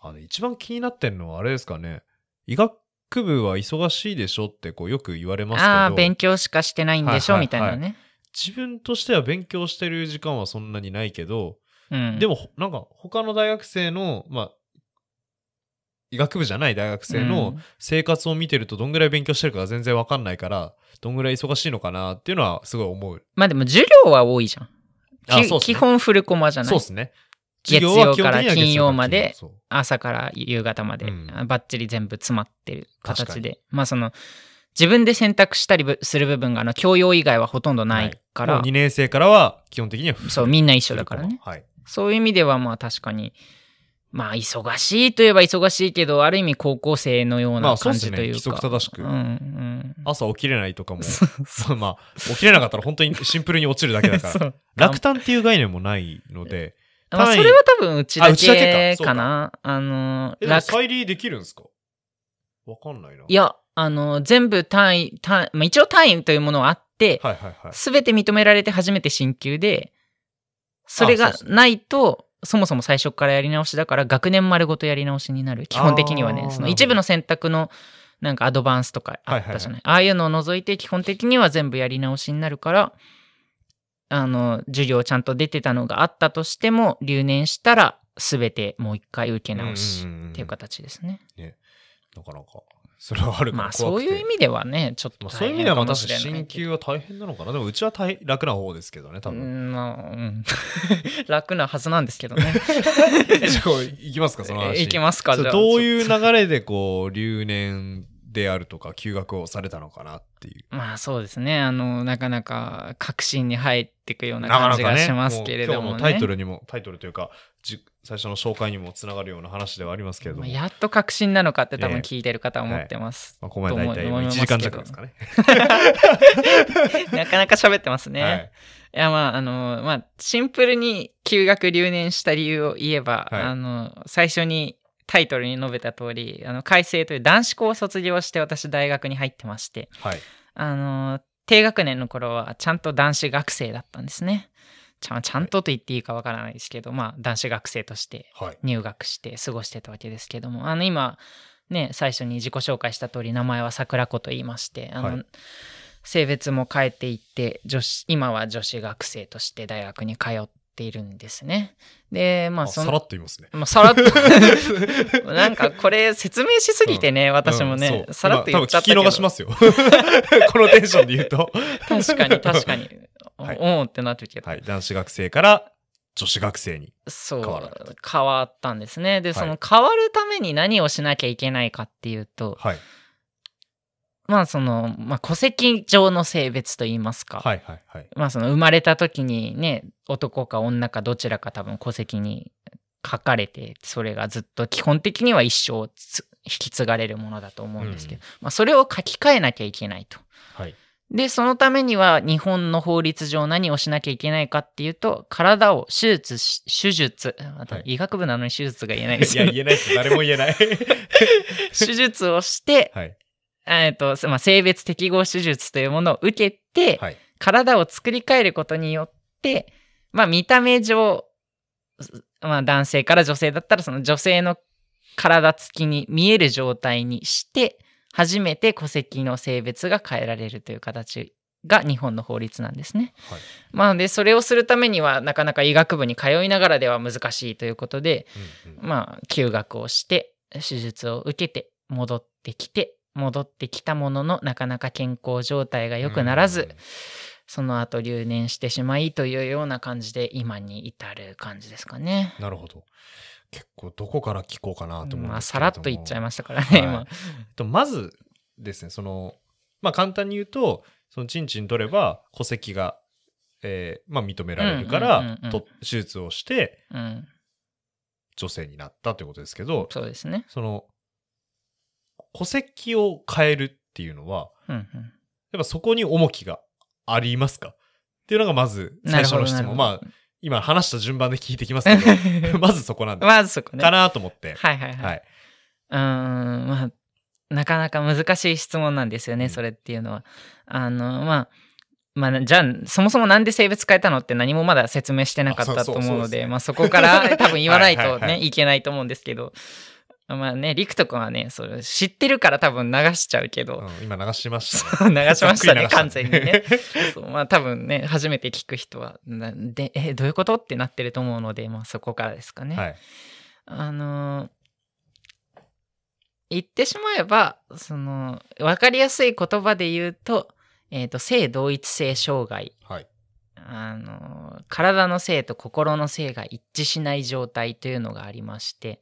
あの、一番気になってんのはあれですかね、医学部は忙しいでしょってこうよく言われますけど、ああ、勉強しかしてないんでしょ、みたいなね。自分としては勉強してる時間はそんなにないけど、うん。でも、ほなんか他の大学生の、まあ、医学部じゃない大学生うのん生活を見てるとどんぐらい勉強してるかが全然わかんないから、どんぐらい忙しいのかなっていうのはすごい思う。まあでも授業は多いじゃん。きあそうね基本フルコマじゃない？そうですね。月曜から金曜まで朝から夕方まで、うんあバッチリ全部詰まってる形で。まあその、自分で選択したりぶする部分が、あの、教養以外はほとんどないから、もう2年生からは基本的にはそう、みんな一緒だからね。はい。そういう意味ではまあ確かに、まあ忙しいといえば忙しいけど、ある意味高校生のようまな感じというか。規則正しく。うんうん。朝起きれないとかも、<laughs> そう <laughs> まあ、起きれなかったら本当にシンプルに落ちるだけだかそら、<laughs> う。落単っていう概念もないので、まあ、それは多分うちだけけか。な。あの、え、でも楽。再利できるんですか？わかんないな。いや、あの、全部単位、単まあ、一応単位というものはあって、はいはいはい。すべて認められて初めて進級で、それがないと、そもそも最初からやり直しだから、学年丸ごとやり直しになる。基本的にはね、その一部の選択の、なんかアドバンスとかあったじゃない。ああいうのを除いて、基本的には全部やり直しになるから、あの、授業ちゃんと出てたのがあったとしても、留年したら、すべてもう一回受け直しっていう形ですね。なかなか、それはあるかまあ、そういう意味ではね、ちょっとまあ、そういう意味ではまた進級は大変なのかな。でもうちは大楽な方ですけどね、多う分。んまあうん <laughs> 楽なはずなんですけどね。え <laughs> じゃあ行きますか、その話。いきますか、じゃあ。どういう流れでこう、留年であるとか、休学をされたのかなっていう。まあそうですね。あの、なかなか確信に入っていくような感じがしますけれども、ね。う今日のタイトルにも、タイトルというか、じ最初の紹介にもつながるような話ではありますけれども。まあやっと確信なのかって多分ええ聞いてる方は思ってます。まあ、ここまで大体今1と思います時間弱ですかね。<laughs> なかなか喋ってますね。はいい、やまああの、まあシンプルに休学留年した理由を言えば、はいあの、最初にタイトルに述べた通り、あの、改正という男子校を卒業して私大学に入ってまして、はい。あの、低学年の頃はちゃんと男子学生だったんですね。ちゃんちゃんとと言っていいかわからないですけど、まあ男子学生としてはい。入学して過ごしてたわけですけども、あの今、ね、最初に自己紹介した通り名前は桜子と言いまして、あの、はい性別も変えていって、女子、今は女子学生として大学に通っているんですね。で、まあそのあさらっと言いますね。まあ、さらっと <laughs> なんかこれ説明しすぎてね、私もね、うんそうさらっと言っちゃったけど今多分聞き逃しますよ。<laughs> このテンションで言うと。確かに <laughs> 確かに、はいおおーってなってるけど、はい。男子学生から女子学生に。そう変わられた変わったんですねでいその変わるために何をしなきゃいけないかっていうと、はい。まあその、まあ、戸籍上の性別といいますか、はいはいはい。まあその生まれた時にね男か女かどちらか多分戸籍に書かれてそれがずっと基本的には一生つ引き継がれるものだと思うんですけど、まあ、それを書き換えなきゃいけないと。はい。でそのためには日本の法律上何をしなきゃいけないかっていうと体を手術し手術医学部なのに手術が言えないですいや、言えないです。誰も言えない。<laughs> 手術をして、はい。えっとまあ、性別適合手術というものを受けて、はい。体を作り変えることによって、まあ見た目上、まあ男性から女性だったらその女性の体つきに見える状態にして、初めて戸籍の性別が変えられるという形が日本の法律なんですね。はい。まあで、それをするためにはなかなか医学部に通いながらでは難しいということで、うんうんまあ休学をして、手術を受けて戻ってきて、戻ってきたもののなかなか健康状態が良くならず、その後留年してしまいというような感じで今に至る感じですかね。なるほど。結構どこから聞こうかなと思うんまあさらっと言っちゃいましたからね、はい今。とまずですね、その、まあ簡単に言うと、そのチンチン取れば戸籍が、えーまあ認められるかうんうんうんうんら、と手術をして、うん。女性になったということですけど、そうですね。その、戸籍を変えるっていうのは、うんうん。やっぱそこに重きがありますか？っていうのがまず最初の質問。まあ、今話した順番で聞いてきますけど、まずそこなんで。まずそこね。かなと思って。はいはいはい。はい。うーん、まあ、なかなか難しい質問なんですよね、うんそれっていうのは。あの、まあ、まあ、じゃあ、そもそもなんで性別変えたのって何もまだ説明してなかったと思うので、そまあそこから多分言わないと <laughs> はいはいいけないと思うんですけど、まあね、リクト君はね、それ知ってるから多分流しちゃうけど、うん今流しましたね。流しましたね、完全にね。そうまあ多分ね、初めて聞く人は、なで、え、どういうことってなってると思うので、まあそこからですかね。はい。あのー言ってしまえば、その、わかりやすい言葉で言うと、えっ、と、性同一性障害。はい。あのー体の性と心の性が一致しない状態というのがありまして、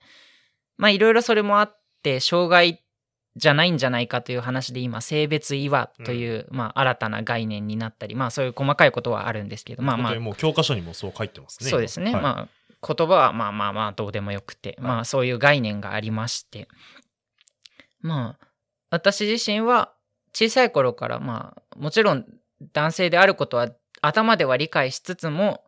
まあいろいろそれもあって、障害じゃないんじゃないかという話で今、性別違和という、まあ新たな概念になったり、まあそういう細かいことはあるんですけど、まあまあもう教科書にもそう書いてますね。そうですね。今。はい。まあ、言葉はまあまあまあどうでもよくて、まあそういう概念がありまして、まあ、私自身は小さい頃からまあ、もちろん男性であることは頭では理解しつつも、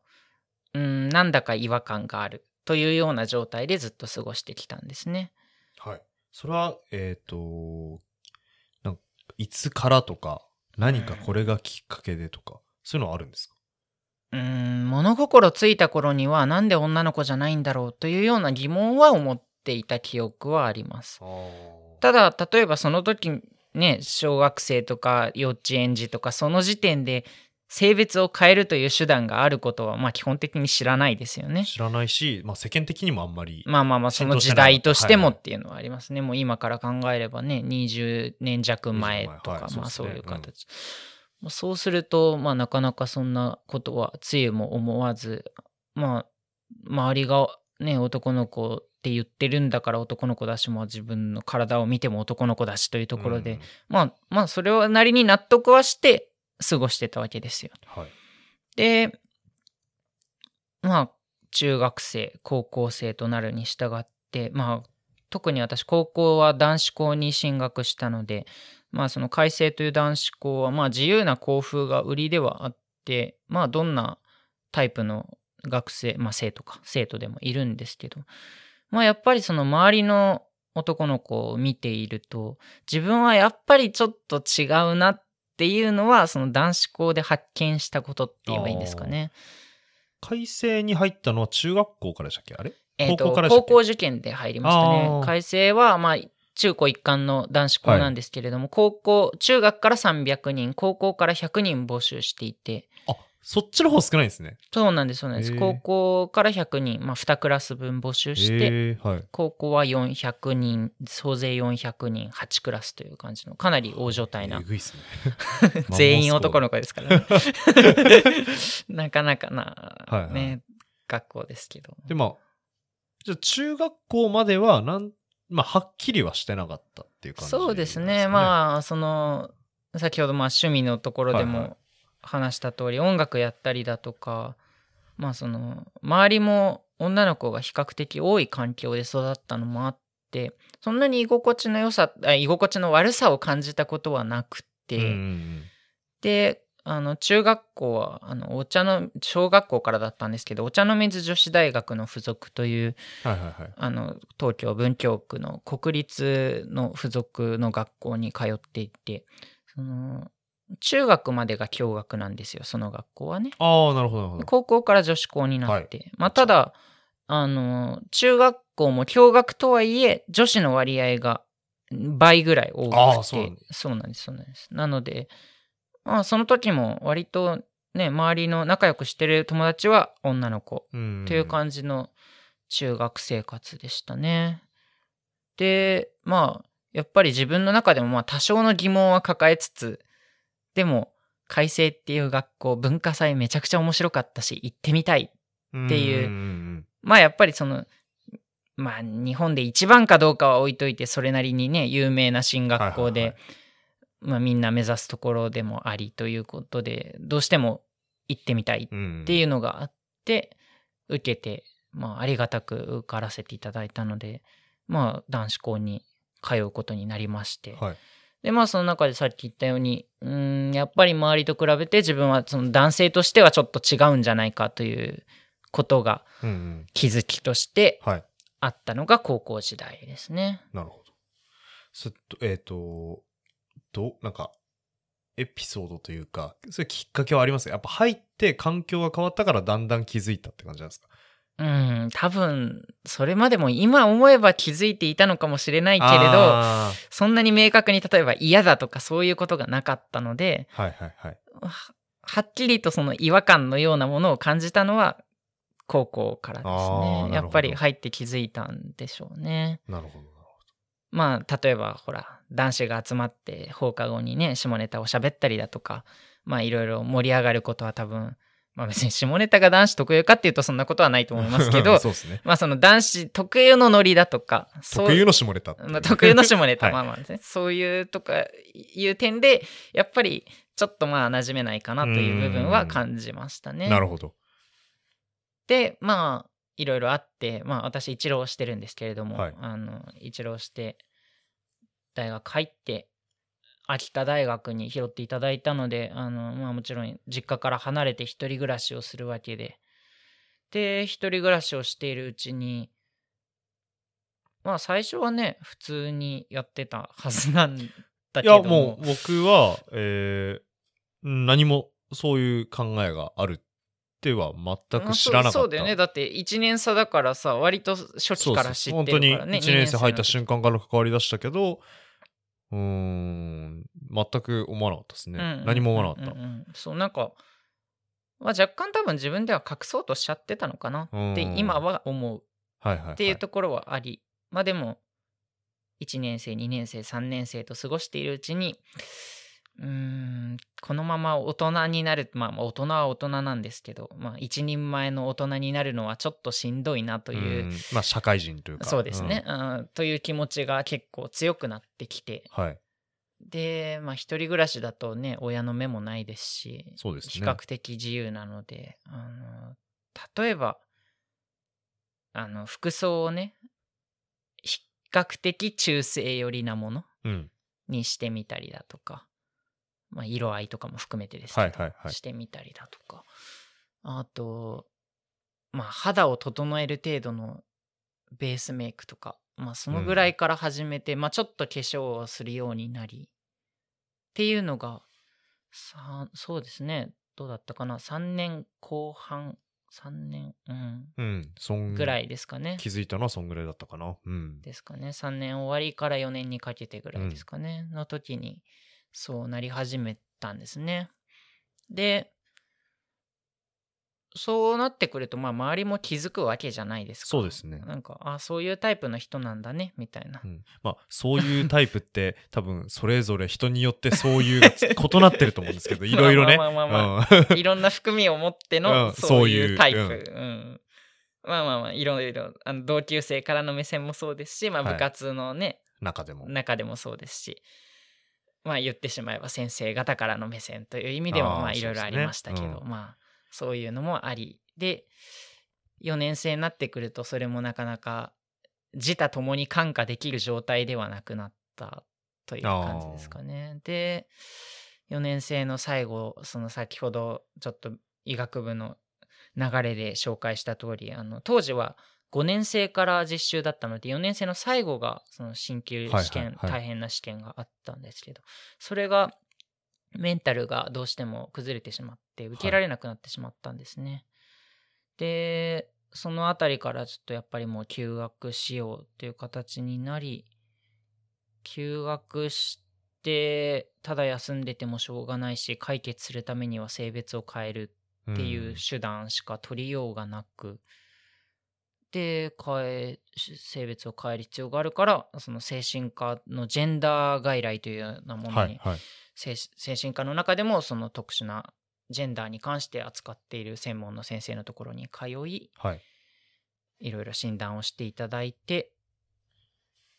うん、なんだか違和感があるというような状態でずっと過ごしてきたんですね。はい。それは、えっ、と、なんかいつからとか、何かこれがきっかけでとか、そういうのはあるんですか？うん、物心ついた頃にはなんで女の子じゃないんだろうというような疑問は思っていた記憶はあります。ただ例えばその時ね小学生とか幼稚園児とかその時点で性別を変えるという手段があることはまあ基本的に知らないですよね。知らないし、まあ世間的にもあんまり。まあまあまあその時代としてもっていうのはありますね。もう今から考えればね20年弱前とか20前はいまあそういう形。まあそうするとまあなかなかそんなことはつゆも思わずまあ周りがね男の子って言ってるんだから男の子だしまあ自分の体を見ても男の子だしというところで、うんまあまあそれはなりに納得はして過ごしてたわけですよ。はい。で、まあ、中学生、高校生となるに従って、まあ、特に私、高校は男子校に進学したので、まあ、その改正という男子校は、まあ、自由な校風が売りではあって、まあ、どんなタイプの学生、まあ、生徒か、生徒でもいるんですけど、まあ、やっぱりその周りの男の子を見ていると、自分はやっぱりちょっと違うなっていうのは、その男子校で発見したことって言えばいいんですかね。改正に入ったのは中学校からでしたっけ？あれ？えっ、と高校高校受験で入りましたあねー。改正は、まあ、中高一貫の男子校なんですけれども、高校、中学から300人、高校から100人募集していて、あ、そっちの方少ないんですね。そうなんです、そうなんです。高校から100人、まあ、2クラス分募集して、えー、はい。高校は400人、総勢400人、8クラスという感じの、かなり大所帯なえ、ぐいっすね。<laughs> 全員男の子。子ですからね。<laughs> なかなかな、はいはいね、学校ですけど。で、まあ、じゃあ中学校までは、なん、まあ、はっきりはしてなかったっていう感じそうですね。あ。まあ、その、先ほどまあ趣味のところではいはいも話した通り、音楽やったりだとか、まあその、周りも女の子が比較的多い環境で育ったのもあって、そんなに居心地の良さ、あ居心地の悪さを感じたことはなくて、で、あの、中学校は、あの、お茶の、小学校からだったんですけど、お茶の水女子大学の附属という、はいはいはい。あの東京文京区の国立の附属の学校に通っていてその中学までが共学なんですよその学校はね。ああ、なるほどなるほど。高校から女子校になって、まあただあの中学校も共学とはいえ女子の割合が倍ぐらい多くて。そうなんです。そうなんですなのでまあその時も割とね周りの仲良くしてる友達は女の子。うん。という感じの中学生活でしたね。で、まあ、やっぱり自分の中でもまあ多少の疑問は抱えつつ、でも、改正っていう学校、文化祭めちゃくちゃ面白かったし、行ってみたい。っていうんんまあやっぱりその、まあ日本で一番かどうかは置いといて、それなりにね、有名な進学校ではいはいはい、まあみんな目指すところでもありということで、どうしても行ってみたいっていうのがあって、受けて、まあ、ありがたく受からせていただいたので、まあ、男子校に通うことになりまして、はい。でまあその中でさっき言ったようにうーんやっぱり周りと比べて自分はその男性としてはちょっと違うんじゃないかということがうんうん。気づきとしてはい。あったのが高校時代ですね。なるほど。すっと、えっ、と、どう、なんか、エピソードというか、そういうきっかけはありますやっぱ入って環境が変わったからだんだん気づいたって感じなんですか？うん多分それまでも今思えば気づいていたのかもしれないけれどあそんなに明確に例えば嫌だとかそういうことがなかったのでーはいはいはい。ははっきりとその違和感のようなものを感じたのは高校からですねやっぱり入って気づいたんでしょうね。なるほど。まあ例えばほら男子が集まって放課後にね下ネタを喋ったりだとかまあいろいろ盛り上がることは多分まあ別に下ネタが男子特有かっていうとそんなことはないと思いますけど <laughs> そうですね。まあその男子特有のノリだとかそう特有の下ネタまあ、特有の下ネタ、<laughs> はいまあまあですねそういうとかいう点でやっぱりちょっとまあ馴染めないかなという部分は感じましたね。なるほど。でまあいろいろあってまあ私一浪してるんですけれども、はいあの一浪して大学入って秋田大学に拾っていただいたのであの、まあ、もちろん実家から離れて一人暮らしをするわけで。で一人暮らしをしているうちにまあ最初はね普通にやってたはずなんだいや、けども。もう僕は、えー、何もそういう考えがあるっては全く知らなかった。そうそうだよね。だって1年差だからさ割と初期から知ってるからね。本当に1年生入った間瞬間から関わり出したけど、うーん、全く思わなかったですね。何も思わなかった。うんうんうんそうなんか、まあ、若干多分自分では隠そうとしちゃってたのかな。ってうん。今は思う。っていうところはあり、まあでも1年生2年生3年生と過ごしているうちにうーんこのまま大人になるまあ大人は大人なんですけど、まあ、一人前の大人になるのはちょっとしんどいなという、んまあ社会人というか。そうですね、うんという気持ちが結構強くなってきてうん。はい。でまあ一人暮らしだとね親の目もないですしそうですね。比較的自由なので、あの例えばあの服装をね比較的中性寄りなものうん。にしてみたりだとか、まあ、色合いとかも含めてですけど、はいはいはい。してみたりだとか。あとまあ肌を整える程度のベースメイクとか、まあ、そのぐらいから始めて、まあ、ちょっと化粧をするようになりっていうのがさそうですね。どうだったかな？3年後半3年うん。うん。そんぐらいですかね、気づいたのはそんぐらいだったかな？うん。ですかね。3年終わりから4年にかけてぐらいですかね、の時にそうなり始めたんですね。でそうなってくるとまあ周りも気づくわけじゃないですか。そうですね。なんかあそういうタイプの人なんだねみたいな。うん、まあそういうタイプって <laughs> 多分それぞれ人によってそういう <laughs> 異なってると思うんですけどいろいろね。まあまあまあまうん。<laughs> いろんな含みを持ってうんのそそうういうタイプ、ううん。まあまあまあいろいろあの同級生からの目線もそうですし、まあ、はい。部活のね、中でも。中でもそうですしまあ言ってしまえば先生方からの目線という意味でもまあいろいろありましたけど、ね。うん。まあそういうのもありで4年生になってくるとそれもなかなか自他ともに感化できる状態ではなくなったという感じですかね。で4年生の最後その先ほどちょっと医学部の流れで紹介した通りあの当時は5年生から実習だったので4年生の最後がその進級試験、大変な試験があったんですけどそれがメンタルがどうしても崩れてしまって受けられなくなってしまったんですね。でそのあたりからちょっとやっぱりもう休学しようっていう形になり休学してただ休んでてもしょうがないし解決するためには性別を変えるっていう手段しか取りようがなく、で変え性別を変える必要があるからその精神科のジェンダー外来というようなものに、はいはい。精精神科の中でもその特殊なジェンダーに関して扱っている専門の先生のところに通いはい。いろいろ診断をしていただいて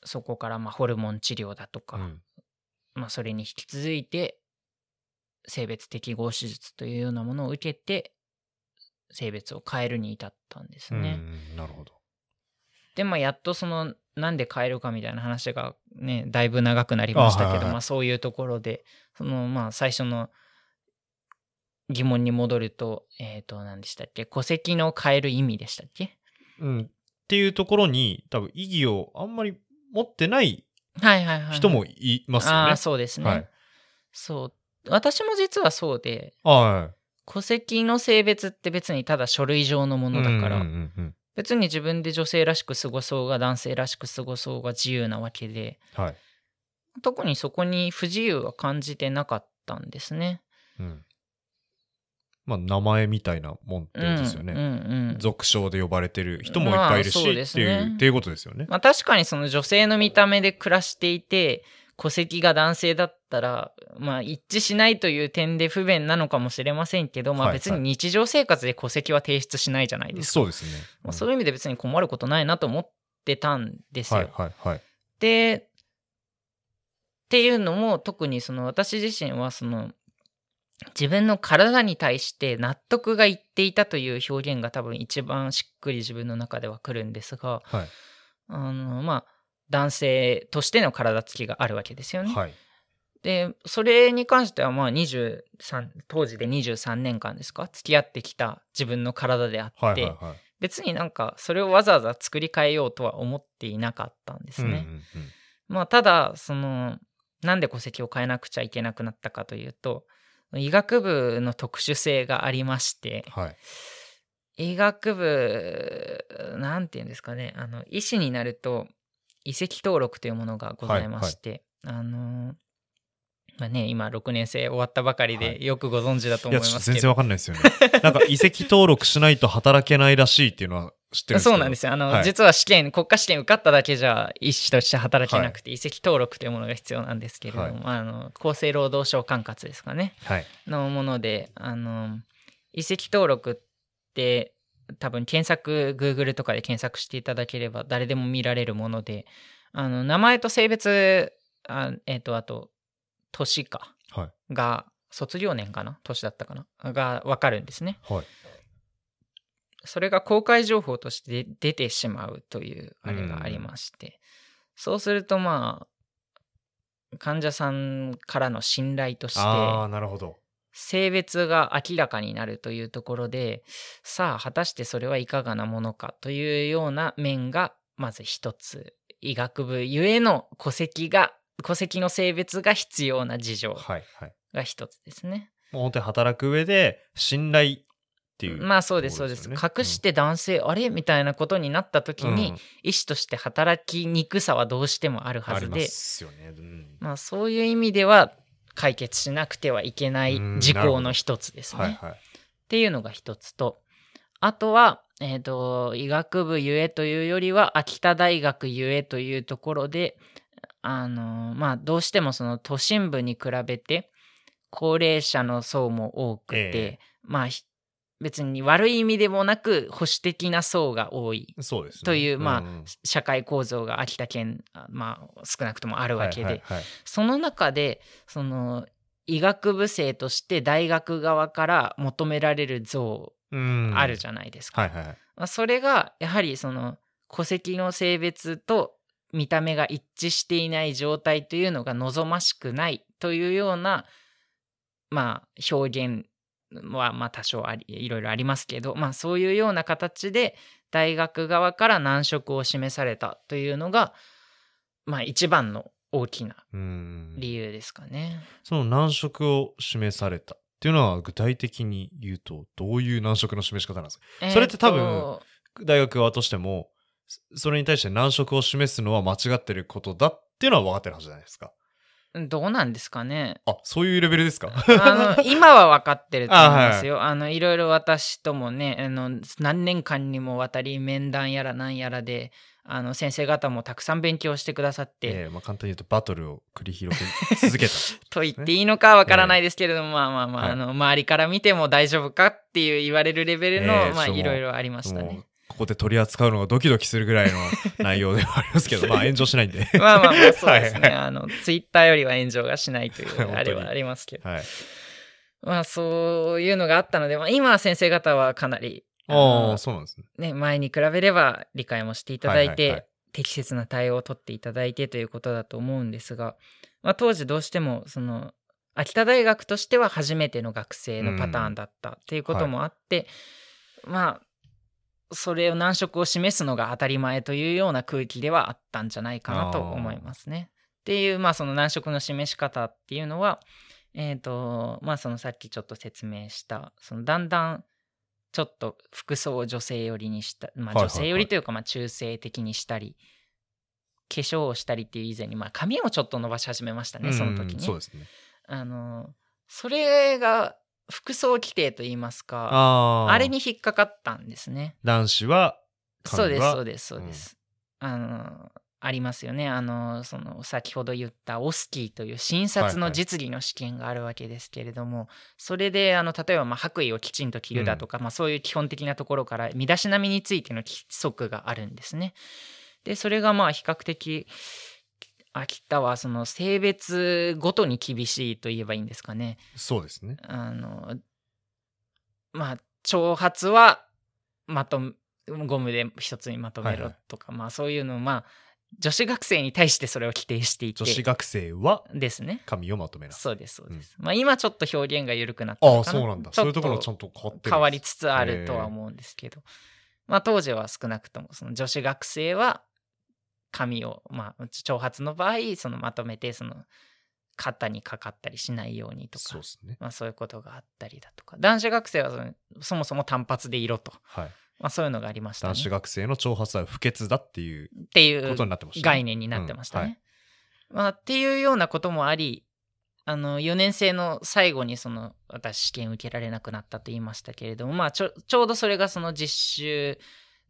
そこからまあホルモン治療だとか、うんまあ、それに引き続いて性別適合手術というようなものを受けて性別を変えるに至ったんですうんね。なるほど。でまあやっとそのなんで変えるかみたいな話がねだいぶ長くなりましたけどあはいはいはいまあそういうところでそのまあ最初の疑問に戻るとえっ、と何でしたっけ？戸籍の変える意味でしたっけ？うん。っていうところに、多分意義をあんまり持ってないはいはいはいはい。人もいますよね。ああそうですね、はい。そう私も実はそうでは戸籍の性別って別にただ書類上のもい。のだから、別に自分で女性らしく過ごそうが男性らしく過ごそうが自由なわけでうんはい。特にそこに不自由は感じてなかったんですね。うん。まあ、名前みたいなもんってことですよね。うんうんうん俗称で呼ばれてる人もいっぱいいるし、まあそうですっていう、ねっていうことですよね。まあ確かにその女性の見た目で暮らしていて戸籍が男性だったらまあ一致しないという点で不便なのかもしれませんけど、まあはい別に日常生活で戸籍は提出しないじゃないですか。そうですね。まあ、そういう意味で別に困ることないなと思ってたんですよ。はいはいはい。でっていうのも特にその私自身はその自分の体に対して納得がいっていたという表現が多分一番しっくり自分の中では来るんですがはい。あのまあ男性としての体つきがあるわけですよね。はい。でそれに関してはまあ23当時で23年間ですか？付き合ってきた自分の体であって、はいはいはい。別になんかそれをわざわざ作り変えようとは思っていなかったんですね。うんうんうんまあただそのなんで戸籍を変えなくちゃいけなくなったかというと医学部の特殊性がありましてはい。医学部なんて言うんですかねあの医師になると移籍登録というものがございまして、あのまあね今6年生終わったばかりはでよくご存知だと思いますけど、全然わかんないですよね。<laughs> なんか、移籍登録しないと働けないらしいっていうのは知ってるんですけど。そうなんですよ。あの、はい。実は試験国家試験受かっただけじゃ医師として働けなくて、移籍登録というものが必要なんですけれども、あの厚生労働省管轄ですかね。はい。のものであの移籍登録って多分検索 Google とかで検索していただければ誰でも見られるものであの名前と性別あ,、えっとあと年かはい。が卒業年かな？年だったかな？が分かるんですね。はい。それが公開情報として出てしまうというあれがありまして、そうするとまあ患者さんからの信頼としてああ、なるほど。性別が明らかになるというところでさあ果たしてそれはいかがなものかというような面がまず一つ医学部ゆえの戸籍が戸籍の性別が必要な事情はいはい。が一つですね。もう本当に働く上で、信頼っていう、まあそうですそうです。隠して男性、あれみたいなことになった時に、うん医師として働きにくさはどうしてもあるはずですよね。うんまあそういう意味では解決しなくてはいけないうん事項の一つですね。はいはい。っていうのが一つとあとは、えー、と医学部ゆえというよりは秋田大学ゆえというところであのまあどうしてもその都心部に比べて高齢者の層も多くて、ええまあひ別に悪い意味でもなく保守的な層が多い。という、まあ社会構造が秋田県あまあ少なくともあるわけで、はいはいはいその中でその医学部生として大学側から求められる像うんあるじゃないですか。はいはいはい。まあそれがやはりその戸籍の性別と見た目が一致していない状態というのが望ましくないというようなまあ表現はまあ多少ありいろいろありますけどまあそういうような形で大学側から難色を示されたというのがまあ一番の大きなうん理由ですかね。その難色を示されたっていうのは具体的に言うとどういう難色の示し方なんですか？それって多分大学側としてもそそれに対して難色を示すのは間違ってることだっていうのは分かってるはずじゃないですかどうなんですかね。あそういうレベルですか？あの <laughs> 今は分かってると思いますよ。あ,、のいろいろ私ともねあの何年間にもわたり面談やらなんやらであの先生方もたくさん勉強してくださって、ええまあ、簡単に言うとバトルを繰り広げ続けた。<laughs> と言っていいのかわからないですけれども、えまあまあまあ,、はい。あの周りから見ても大丈夫かっていう言われるレベルの、まあええそう。いろいろありましたね。ここで取り扱うのがドキドキするぐらいの <laughs> 内容ではありますけどまあ炎上しないんで。<laughs> まあまあまあそうですね。はいあのツイッターよりは炎上がしないというあれはありますけど。はい。まあそういうのがあったので、まあ、今は先生方はかなりあのあ、そうなんですね。ね、前に比べれば理解もしていただいて、はいはいはい。適切な対応を取っていただいてということだと思うんですが、まあ、当時どうしてもその秋田大学としては初めての学生のパターンだったっていうこともあって、まあそれを難色を示すのが当たり前というような空気ではあったんじゃないかなと思いますね。っていうまあその難色の示し方っていうのはえっ、とまあそのさっきちょっと説明したそのだんだんちょっと服装を女性寄りにした、まあ、女性寄りというかまあ中性的にしたり、化粧をしたりっていう以前に、まあ、髪をちょっと伸ばし始めましたね、その時に。うんそうですね。あのそれが服装規定といいますかああ。あれに引っかかったんですね。男子は、そうですそうでですそうです。あのありますよねあのその先ほど言ったオスキーという診察の実技の試験があるわけですけれども、それであの例えばまあ白衣をきちんと着るだとか、まあ、そういう基本的なところから身だしなみについての規則があるんですね。でそれがまあ比較的秋田はその性別ごとに厳しいと言えばいいんですかね。そうですね。あのまあ長髪はまとめゴムで一つにまとめろとか、まあそういうのをまあ女子学生に対してそれを規定していて女子学生はですね。髪をまとめな。そうですそうです。まあ今ちょっと表現が緩くなったああ、そうなんだ。そういうところちゃんと変わって変わりつつあるとは思うんですけど、まあ当時は少なくともその女子学生は髪をまあ長髪の場合そのまとめてその肩にかかったりしないようにとかそうね。まあ、そういうことがあったりだとか男子学生はそのそもそも単発で色と、はい。まあ、そういうのがありましたね男子学生の長髪は不潔だっていうっていことうになってましたね。概念になってましたね。まあ、っていうようなこともありあの4年生の最後にその私試験受けられなくなったと言いましたけれども、まあ、ちょちょうどそれがその実習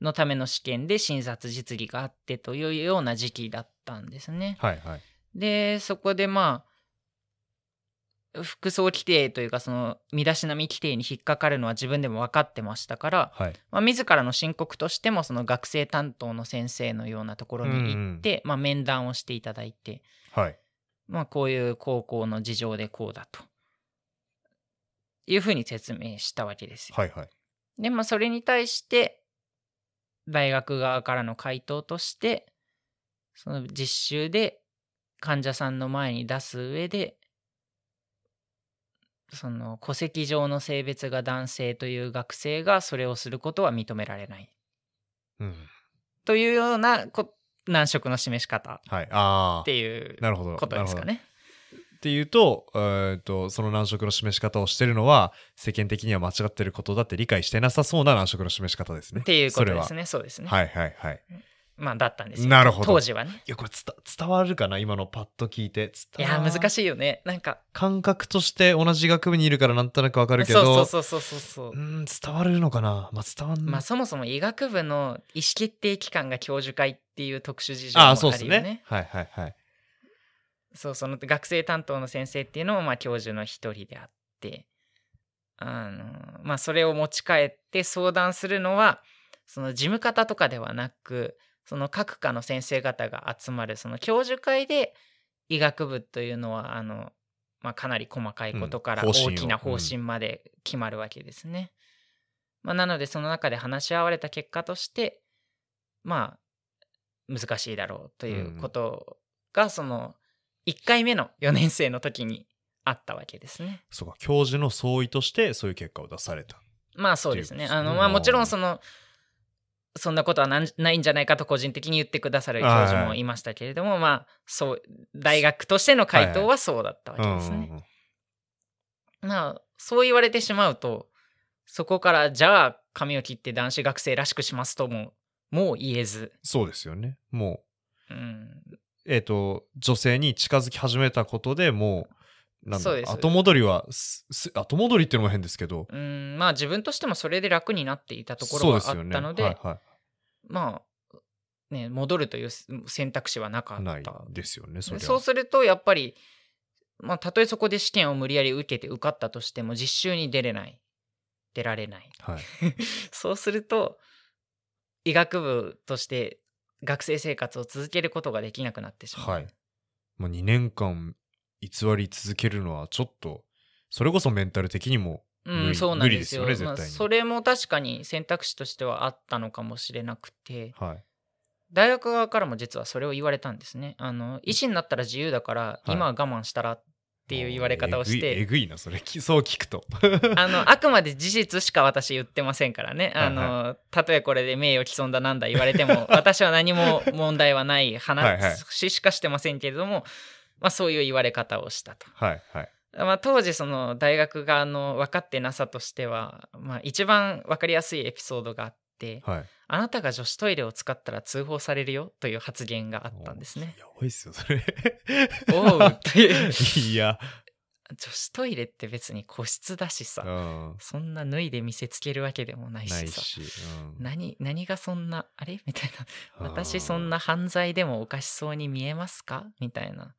のための試験で診察実技があってというような時期だったんですね。はいはい。でそこでまあ服装規定というかその身だしなみ規定に引っかかるのは自分でも分かってましたから、はい。まあ、自らの申告としてもその学生担当の先生のようなところに行って、まあ、面談をしていただいて、はい。まあ、こういう高校の事情でこうだというふうに説明したわけですよ。はいはい。でまあそれに対して大学側からの回答としてその実習で患者さんの前に出す上でその戸籍上の性別が男性という学生がそれをすることは認められないうん。というようなこ難色の示し方っていう。ことですか。ね。っていうと、えーっと、その難色の示し方をしてるのは、世間的には間違ってることだって理解してなさそうな難色の示し方ですね。っていうことですね。ね。そうですね。はいはいはい。まあだったんですよ。なるほど当時はね。いや、これ伝伝わるかな？今のパッと聞いて。いや難い。しいよね。なんか感覚として同じ学部にいるからなんとなくわかるけど、そうそうそうそうそう。うん、伝わるのかな？まあ、伝わんない。まあそもそも医学部の意思決定機関が教授会っていう特殊事情もああ、あるよそうですねね。はいはいはい。そうその学生担当の先生っていうのもまあ教授の一人であってあのまあそれを持ち帰って相談するのはその事務方とかではなくその各科の先生方が集まるその教授会で医学部というのはあの、まあ、かなり細かいことから大きな方針まで決まるわけですね。まあ、なのでその中で話し合われた結果としてまあ難しいだろうということがその1回目の4年生の時にあったわけですね。そうか、教授の総意としてそういう結果を出された。まあそうですね。あのまあもちろんそのそんなことはないんじゃないかと個人的に言ってくださる教授もいましたけれども、まあそう大学としての回答はそうだったわけですね。まあそう言われてしまうとそこからじゃあ髪を切って男子学生らしくしますとももう言えず、そうですよね。もうん、う、えっ、と、女性に近づき始めたことでもう、なんだ後戻りは後戻りっていうのも変ですけど、うんまあ自分としてもそれで楽になっていたところがあ。ったのではいはまあね戻るという選択肢はなかい、ないったですよね。そうするとやっぱり、まあ、たとえそこで試験を無理やり受けて受かったとしても実習に出れない出られないはい。<laughs> そうすると医学部として学生生活を続けることができなくなってしまう、はい。もう2年間偽り続けるのはちょっとそれこそメンタル的にもうん、無理そうなんですよ。すよねまあ、絶対にそれも確かに選択肢としてはあったのかもしれなくて、はい大学側からも実はそれを言われたんですね。あの医師になったら自由だから、い今は我慢したらっていう言われ方をしえぐいえて、ぐいなそれ。き <laughs> そう聞くと。<laughs> あのあくまで事実しか私言ってませんからね。あはい。のたとえこれで名誉毀損だなんだ言われても、<laughs> 私は何も問題はないはいはい。話しかしてませんけれども、まあ、そういう言われ方をしたと。はいはい。まあ、当時その大学側の分かってなさとしては、まあ、一番分かりやすいエピソードがあって、はい。あなたが女子トイレを使ったら通報されるよという発言があったんですね。やばいっすよそれ。おうという。<laughs> いや。女子トイレって別に個室だしうさ、ん。そんな脱いで見せつけるわけでもないしさ。し、うん。何何がそんなあれ？みたいな。私そんなな犯罪でもおかしそうに見えますか？みたいな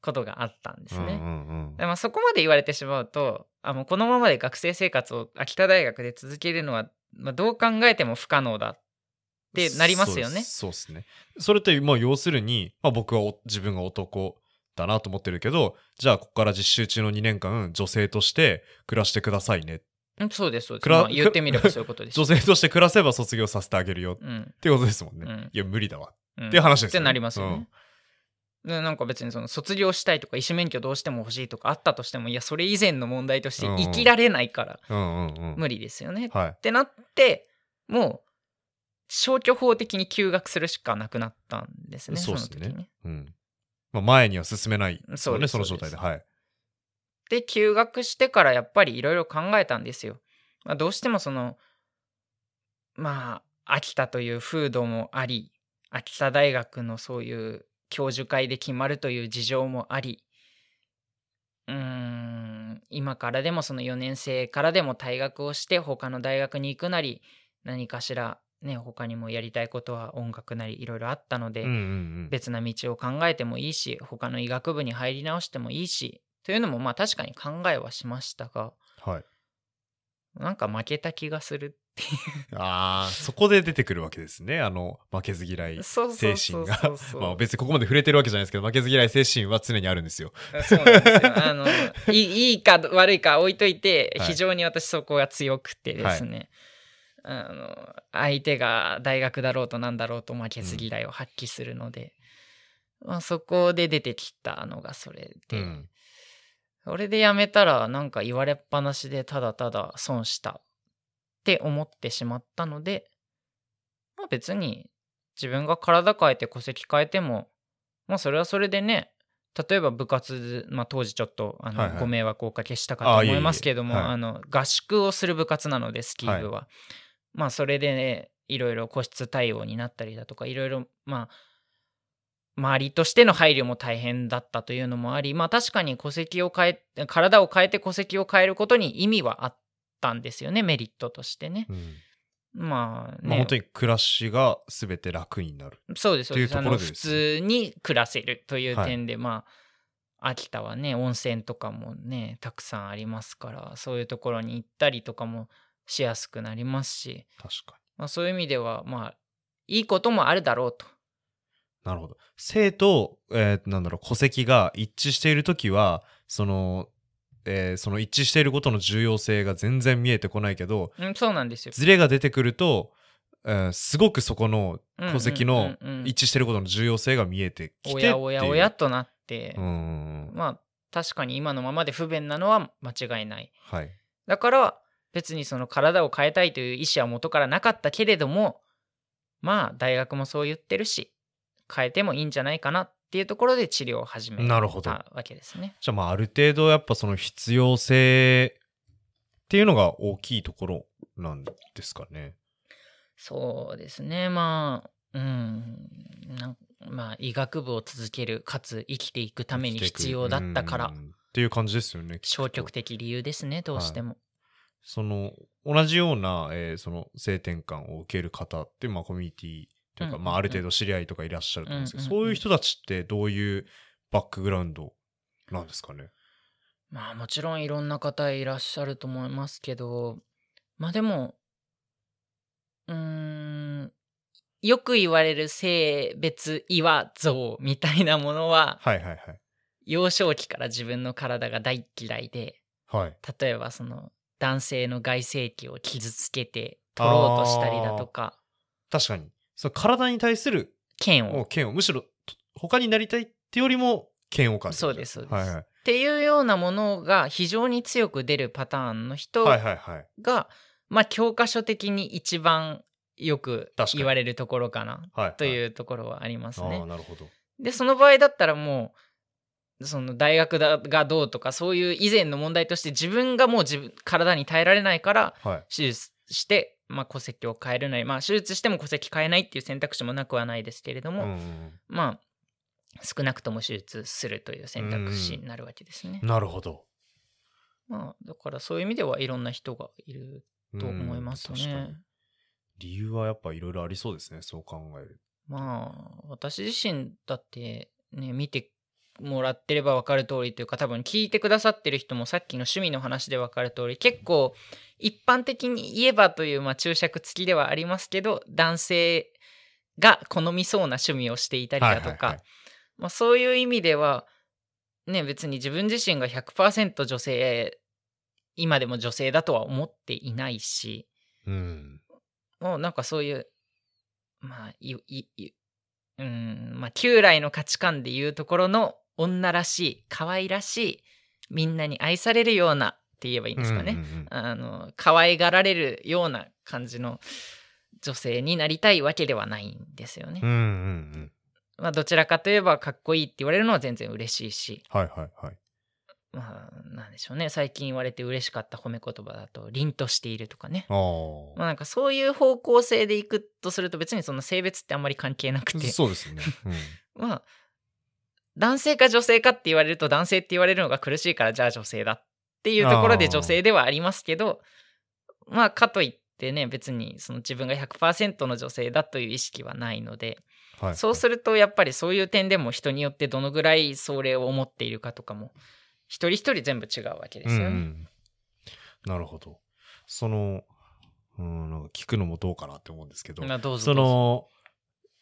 ことがあったんですね。うんうんうん。でまあ、そこまで言われてしまうとあもうこのままで学生生活を秋田大学で続けるのは、まあ、どう考えても不可能だ。ってなりますよね。そうです。ね。それってまあ要するに、まあ、僕はお自分が男だなと思ってるけどじゃあここから実習中の2年間女性として暮らしてくださいね。うんそうですそうです、まあ言ってみればそういうことです。女性として暮らせば卒業させてあげるよっうん。ていうことですもんね、うん。いや無理だわ。うん。っていう話ですよね。ってなりますよね。でなんか別にその卒業したいとか医師免許どうしても欲しいとかあったとしてもいやそれ以前の問題としてうん生きられないから無理ですよね。はい。ってなってもう消去法的に休学するしかなくなったんですねそうっすね。その時に。うん。まあ、前には進めないですよねその状態で。はい。で休学してからやっぱりいろいろ考えたんですよ。まあ、どうしてもそのまあ秋田という風土もあり秋田大学のそういう教授会で決まるという事情もありうーん今からでもその4年生からでも退学をして他の大学に行くなり何かしらね他にもやりたいことは音楽なりいろいろあったので、うんうんうん。別な道を考えてもいいし他の医学部に入り直してもいいしというのもまあ確かに考えはしましたがはい。なんか負けた気がするっていああそこで出てくるわけですね。あの負けず嫌い精神が。<laughs> まあ別にここまで触れてるわけじゃないですけど負けず嫌い精神は常にあるんですよ。そうなんですよ。あの <laughs> いいいいか悪いか置いといてはい。非常に私そこが強くてですね、あの相手が大学だろうとなんだろうと負けず嫌いを発揮するので、まあ、そこで出てきたのがそれで、うん。それでやめたらなんか言われっぱなしでただただ損したって思ってしまったので、まあ別に自分が体変えて戸籍変えても、まあそれはそれでね、例えば部活、まあ当時ちょっとあの、はいはい。ご迷惑をおかけしたかと思いますけれども、はい。あの合宿をする部活なのでスキー部は。まあそれでね、いろいろ個室対応になったりだとか、いろいろまあ周りとしての配慮も大変だったというのもあり、まあ確かに戸籍を変え、体を変えて戸籍を変えることに意味はあったんですよね、メリットとしてね。うん。まあね、まあ、本当に暮らしが全て楽になる。そうです、そうです。っていうところであの普通に暮らせるというはい。点で、まあ、秋田はね、温泉とかもね、たくさんありますから、そういうところに行ったりとかもしやすくなりますし、確かまあそういう意味では、まあ、いいこともあるだろうと。になるほど。性と、えーなんだろう戸籍が一致している時はその、えーその一致していることの重要性が全然見えてこないけどうん、そうなんですよ。ズレが出てくると、えーすごくそこの戸籍の一致していることの重要性が見えてきておやおやおやとなって、うん。まあ確かに今のままで不便なのは間違いない。はい。だから別にその体を変えたいという意思は元からなかったけれどもまあ大学もそう言ってるし変えてもいいんじゃないかなっていうところで治療を始めなるほどたわけですね。じゃあまあある程度やっぱその必要性っていうのが大きいところなんですかね。そうですねまあうんなんまあ医学部を続けるかつ生きていくために必要だったからうんっていう感じですよね。消極的的理由ですねどうしても。その同じような、えーその性転換を受ける方ってまあコミュニティというか、まあある程度知り合いとかいらっしゃると思うんですけど、そういう人たちってどういうバックグラウンドなんですかね？まあもちろんいろんな方いらっしゃると思いますけど、まあでも、うーん、よく言われる性別違和像みたいなものは、はいはいはい。幼少期から自分の体が大嫌いで、はい。例えばその男性の外性器を傷つけて取ろうとしたりだとか確かに。その体に対する剣をもう剣を、むしろと他になりたいってよりも剣を感そうですそうですはいはい。っていうようなものが非常に強く出るパターンの人はいはいはい。が、まあ教科書的に一番よく言われるところかなはい。といううところはありますね。なるほど。でその場合だったらもうその大学だがどうとかそういう以前の問題として自分がもう自分体に耐えられないからはい。手術して、まあ、戸籍を変えるなり、まあ、手術しても戸籍変えないっていう選択肢もなくはないですけれども、うんうんまあ少なくとも手術するという選択肢になるわけですね。うんなるほど。まあ、だからそういう意味ではいろんな人がいると思いますね。理由はやっぱいろいろありそうですね。そう考える。まあ私自身だってね見てもらってれば分かる通りというか多分聞いてくださってる人もさっきの趣味の話で分かる通り結構一般的に言えばという、まあ、注釈付きではありますけど男性が好みそうな趣味をしていたりだとか、そういう意味ではね別に自分自身が100%女性今でも女性だとは思っていないしうん。もうなんかそういうまあいいいうんまあ旧来の価値観でいうところの女らしい可愛らしいみんなに愛されるようなって言えばいいんですかね、うんうんうんあの可愛がられるような感じの女性になりたいわけではないんですよね。うんうんうん。まあどちらかといえばかっこいいって言われるのは全然嬉しいしはいはいはい。まあなんでしょうね最近言われて嬉しかった褒め言葉だと凛としているとかね。あまあなんかそういう方向性でいくとすると別にその性別ってあんまり関係なくあ。てそうですね。うん <laughs> まあ男性か女性かって言われると男性って言われるのが苦しいからじゃあ女性だっていうところで女性ではありますけどまあかといってね別にその自分が100%の女性だという意識はないのではい。そうするとやっぱりそういう点でも人によってどのぐらいそれを思っているかとかも一人一人全部違うわけですよね。うんうんなるほど。その、うん、なんか聞くのもどうかなって思うんですけど、その、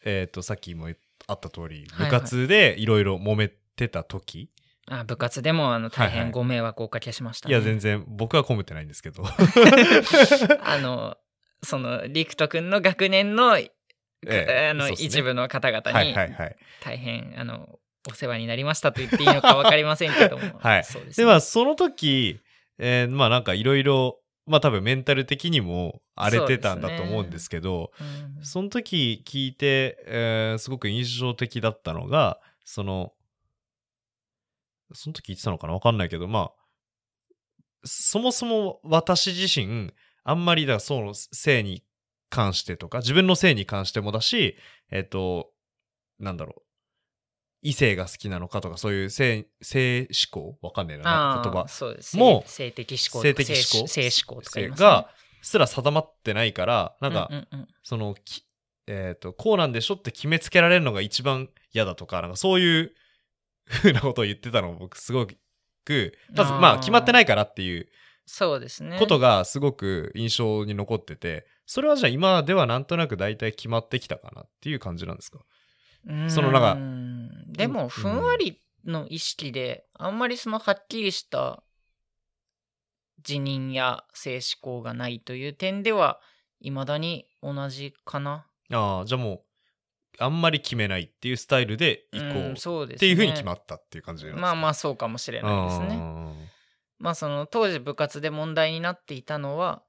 えっ、と、さっきも言っあった通り、はいはい。部活でいろいろ揉めてた時、あ部活でもあの大はいはい。変ご迷惑をおかけしました、いや、全然、僕は込めてないんですけど、<laughs> あのその陸斗くんの学年の, <laughs> ええあのね。一部の方々はいにはいはい。大変あのお世話になりましたと言っていいのか分かりませんけども。<laughs> はい。そうですで、ね、まあ、その時、えーまあなんかいろいろ、まあ多分メンタル的にも荒れてたんだと思うんですけど、うん。その時聞いて、えーすごく印象的だったのが、その、その時言ってたのかな？わかんないけど、まあ、そもそも私自身、あんまりだからその性に関してとか、自分の性に関してもだし、えっ、と、なんだろう、異性が好きなのかとか、そういう性、性思考？わかんねえな、言葉。そうです。もう性的思考性的思考？性性思考とかね。が、すら定まってないから、なんか、うんうんうん。その、きえっ、と、こうなんでしょって決めつけられるのが一番嫌だとか、なんかそういう風なことを言ってたのを僕すごく、まずまあ決まってないからっていうそうですね。ことがすごく印象に残ってて、それはじゃあ今ではなんとなく大体決まってきたかなっていう感じなんですか？そのなんかうん。でうん。もふんわりの意識であんまりそのはっきりした辞任や性思考がないという点ではいまだに同じかな。ああ、じゃあもう、あんまり決めないっていうスタイルで行こう。っていう風に決まったっていう感じなんですか？まあまあそうかもしれないですね。まあその当時部活で問題になっていたのは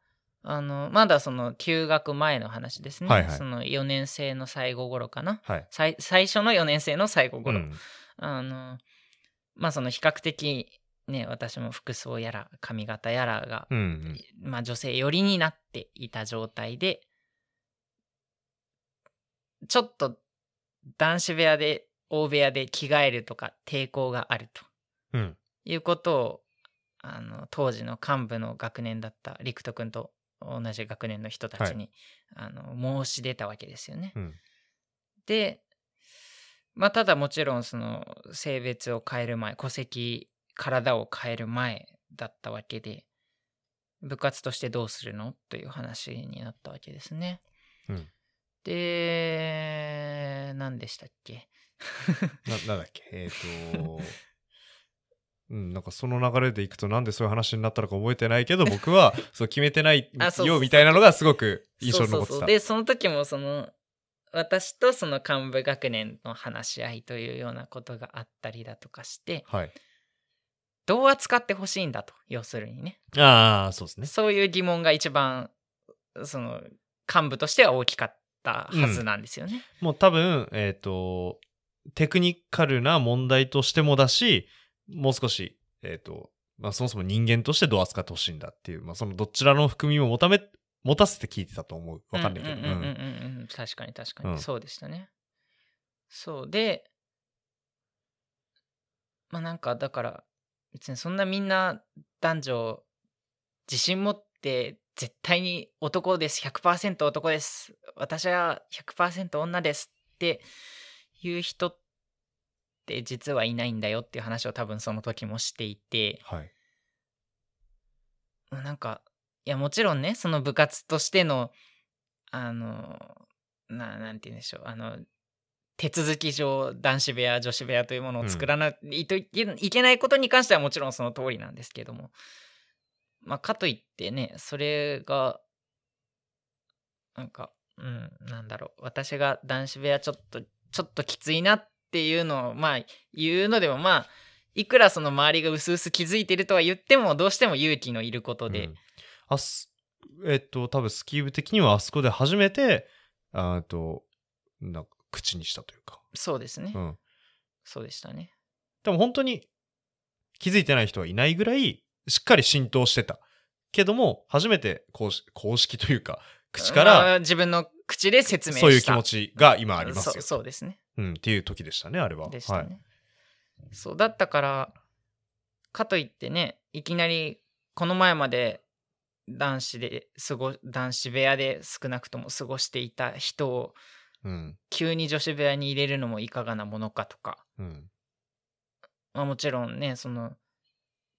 あのまだその休学前の話ですね、はいはいその4年生の最後頃かなはい。最最初の4年生の最後頃、うんあのまあその比較的ね私も服装やら髪型やらが、うんうん。まあ女性寄りになっていた状態でちょっと男子部屋で大部屋で着替えるとか抵抗があるとうん。いうことをあの当時の幹部の学年だった陸斗君と同じ学年の人たちに、あの申し出たわけですよね。うん。でまあただもちろんその性別を変える前戸籍体を変える前だったわけで部活としてどうするの？という話になったわけですね。うんで何でしたっけ？<laughs> な、なんだっけ？えっ、と、うん、なんかその流れでいくとなんでそういう話になったのか覚えてないけど <laughs> 僕はそう決めてないよみたいなのがすごく印象に残ってた。でその時もその私とその幹部学年の話し合いというようなことがあったりだとかしてはい。どう扱ってほしいんだと要するにねああ、そうですね。そういう疑問が一番その幹部としては大きかったはずなんですよね。もう多分、えっ、と、テクニカルな問題としてもだし、もう少し、えっ、と、まあそもそも人間としてどう扱ってほしいんだっていう、まあそのどちらの含みも持ため、持たせて聞いてたと思う。わかんないけど。確かに確かに、うん。そうでしたね。そう。でまあなんかだから別にそんなみんな男女自信持って絶対に男です。100%男です。私は100%女ですっていう人って実はいないんだよっていう話を多分その時もしていて。はい。なんかいやもちろんねその部活としてのあのななんて言うんでしょうあの手続き上男子部屋女子部屋というものを作らないといけないことに関してはもちろんその通りなんですけども。まあかといってねそれがなんかうんなんだろう私が男子部屋ちょっとちょっときついなっていうのをまあ言うのでもまあいくらその周りが薄々気づいてるとは言ってもどうしても勇気のいることで、うんあす、えっ、と、多分スキー部的にはあそこで初めて、あーと、なんか口にしたというか。そうですね、うん。そうでしたねでも本当に気づいてない人はいないぐらい、しっかり浸透してた。けども、初めて公式公式というか、口かまらあ自分の口で説明したそういう気持ちが今ありますよ。そうですねうん、っていう時でしたね、あれは。でしたね、はい。そうだったからかといってねいきなりこの前まで男子で過ご男子部屋で少なくとも過ごしていた人をうん。急に女子部屋に入れるのもいかがなものかとか、うん。まあ、もちろんねその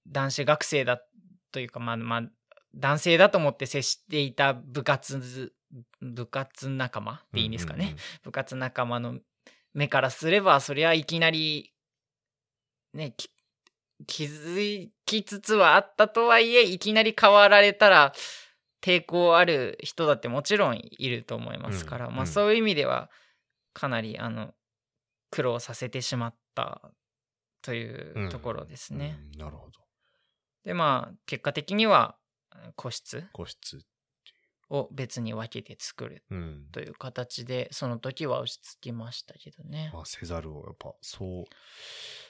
男子学生だというかまあまあ男性だと思って接していた部活部活仲間でいいんですかね、部活仲間の目からすればそりゃいきなりねき気づきつつはあったとはいえいきなり変わられたら抵抗ある人だってもちろんいると思いますから、まあうんうんそういう意味ではかなりあの苦労させてしまったといううんところですね。うんなるほど。でまあ結果的には個室個室。を別に分けて作るうん。という形でその時は落ち着きましたけどね。まあ、せざるを、やっぱ、そう、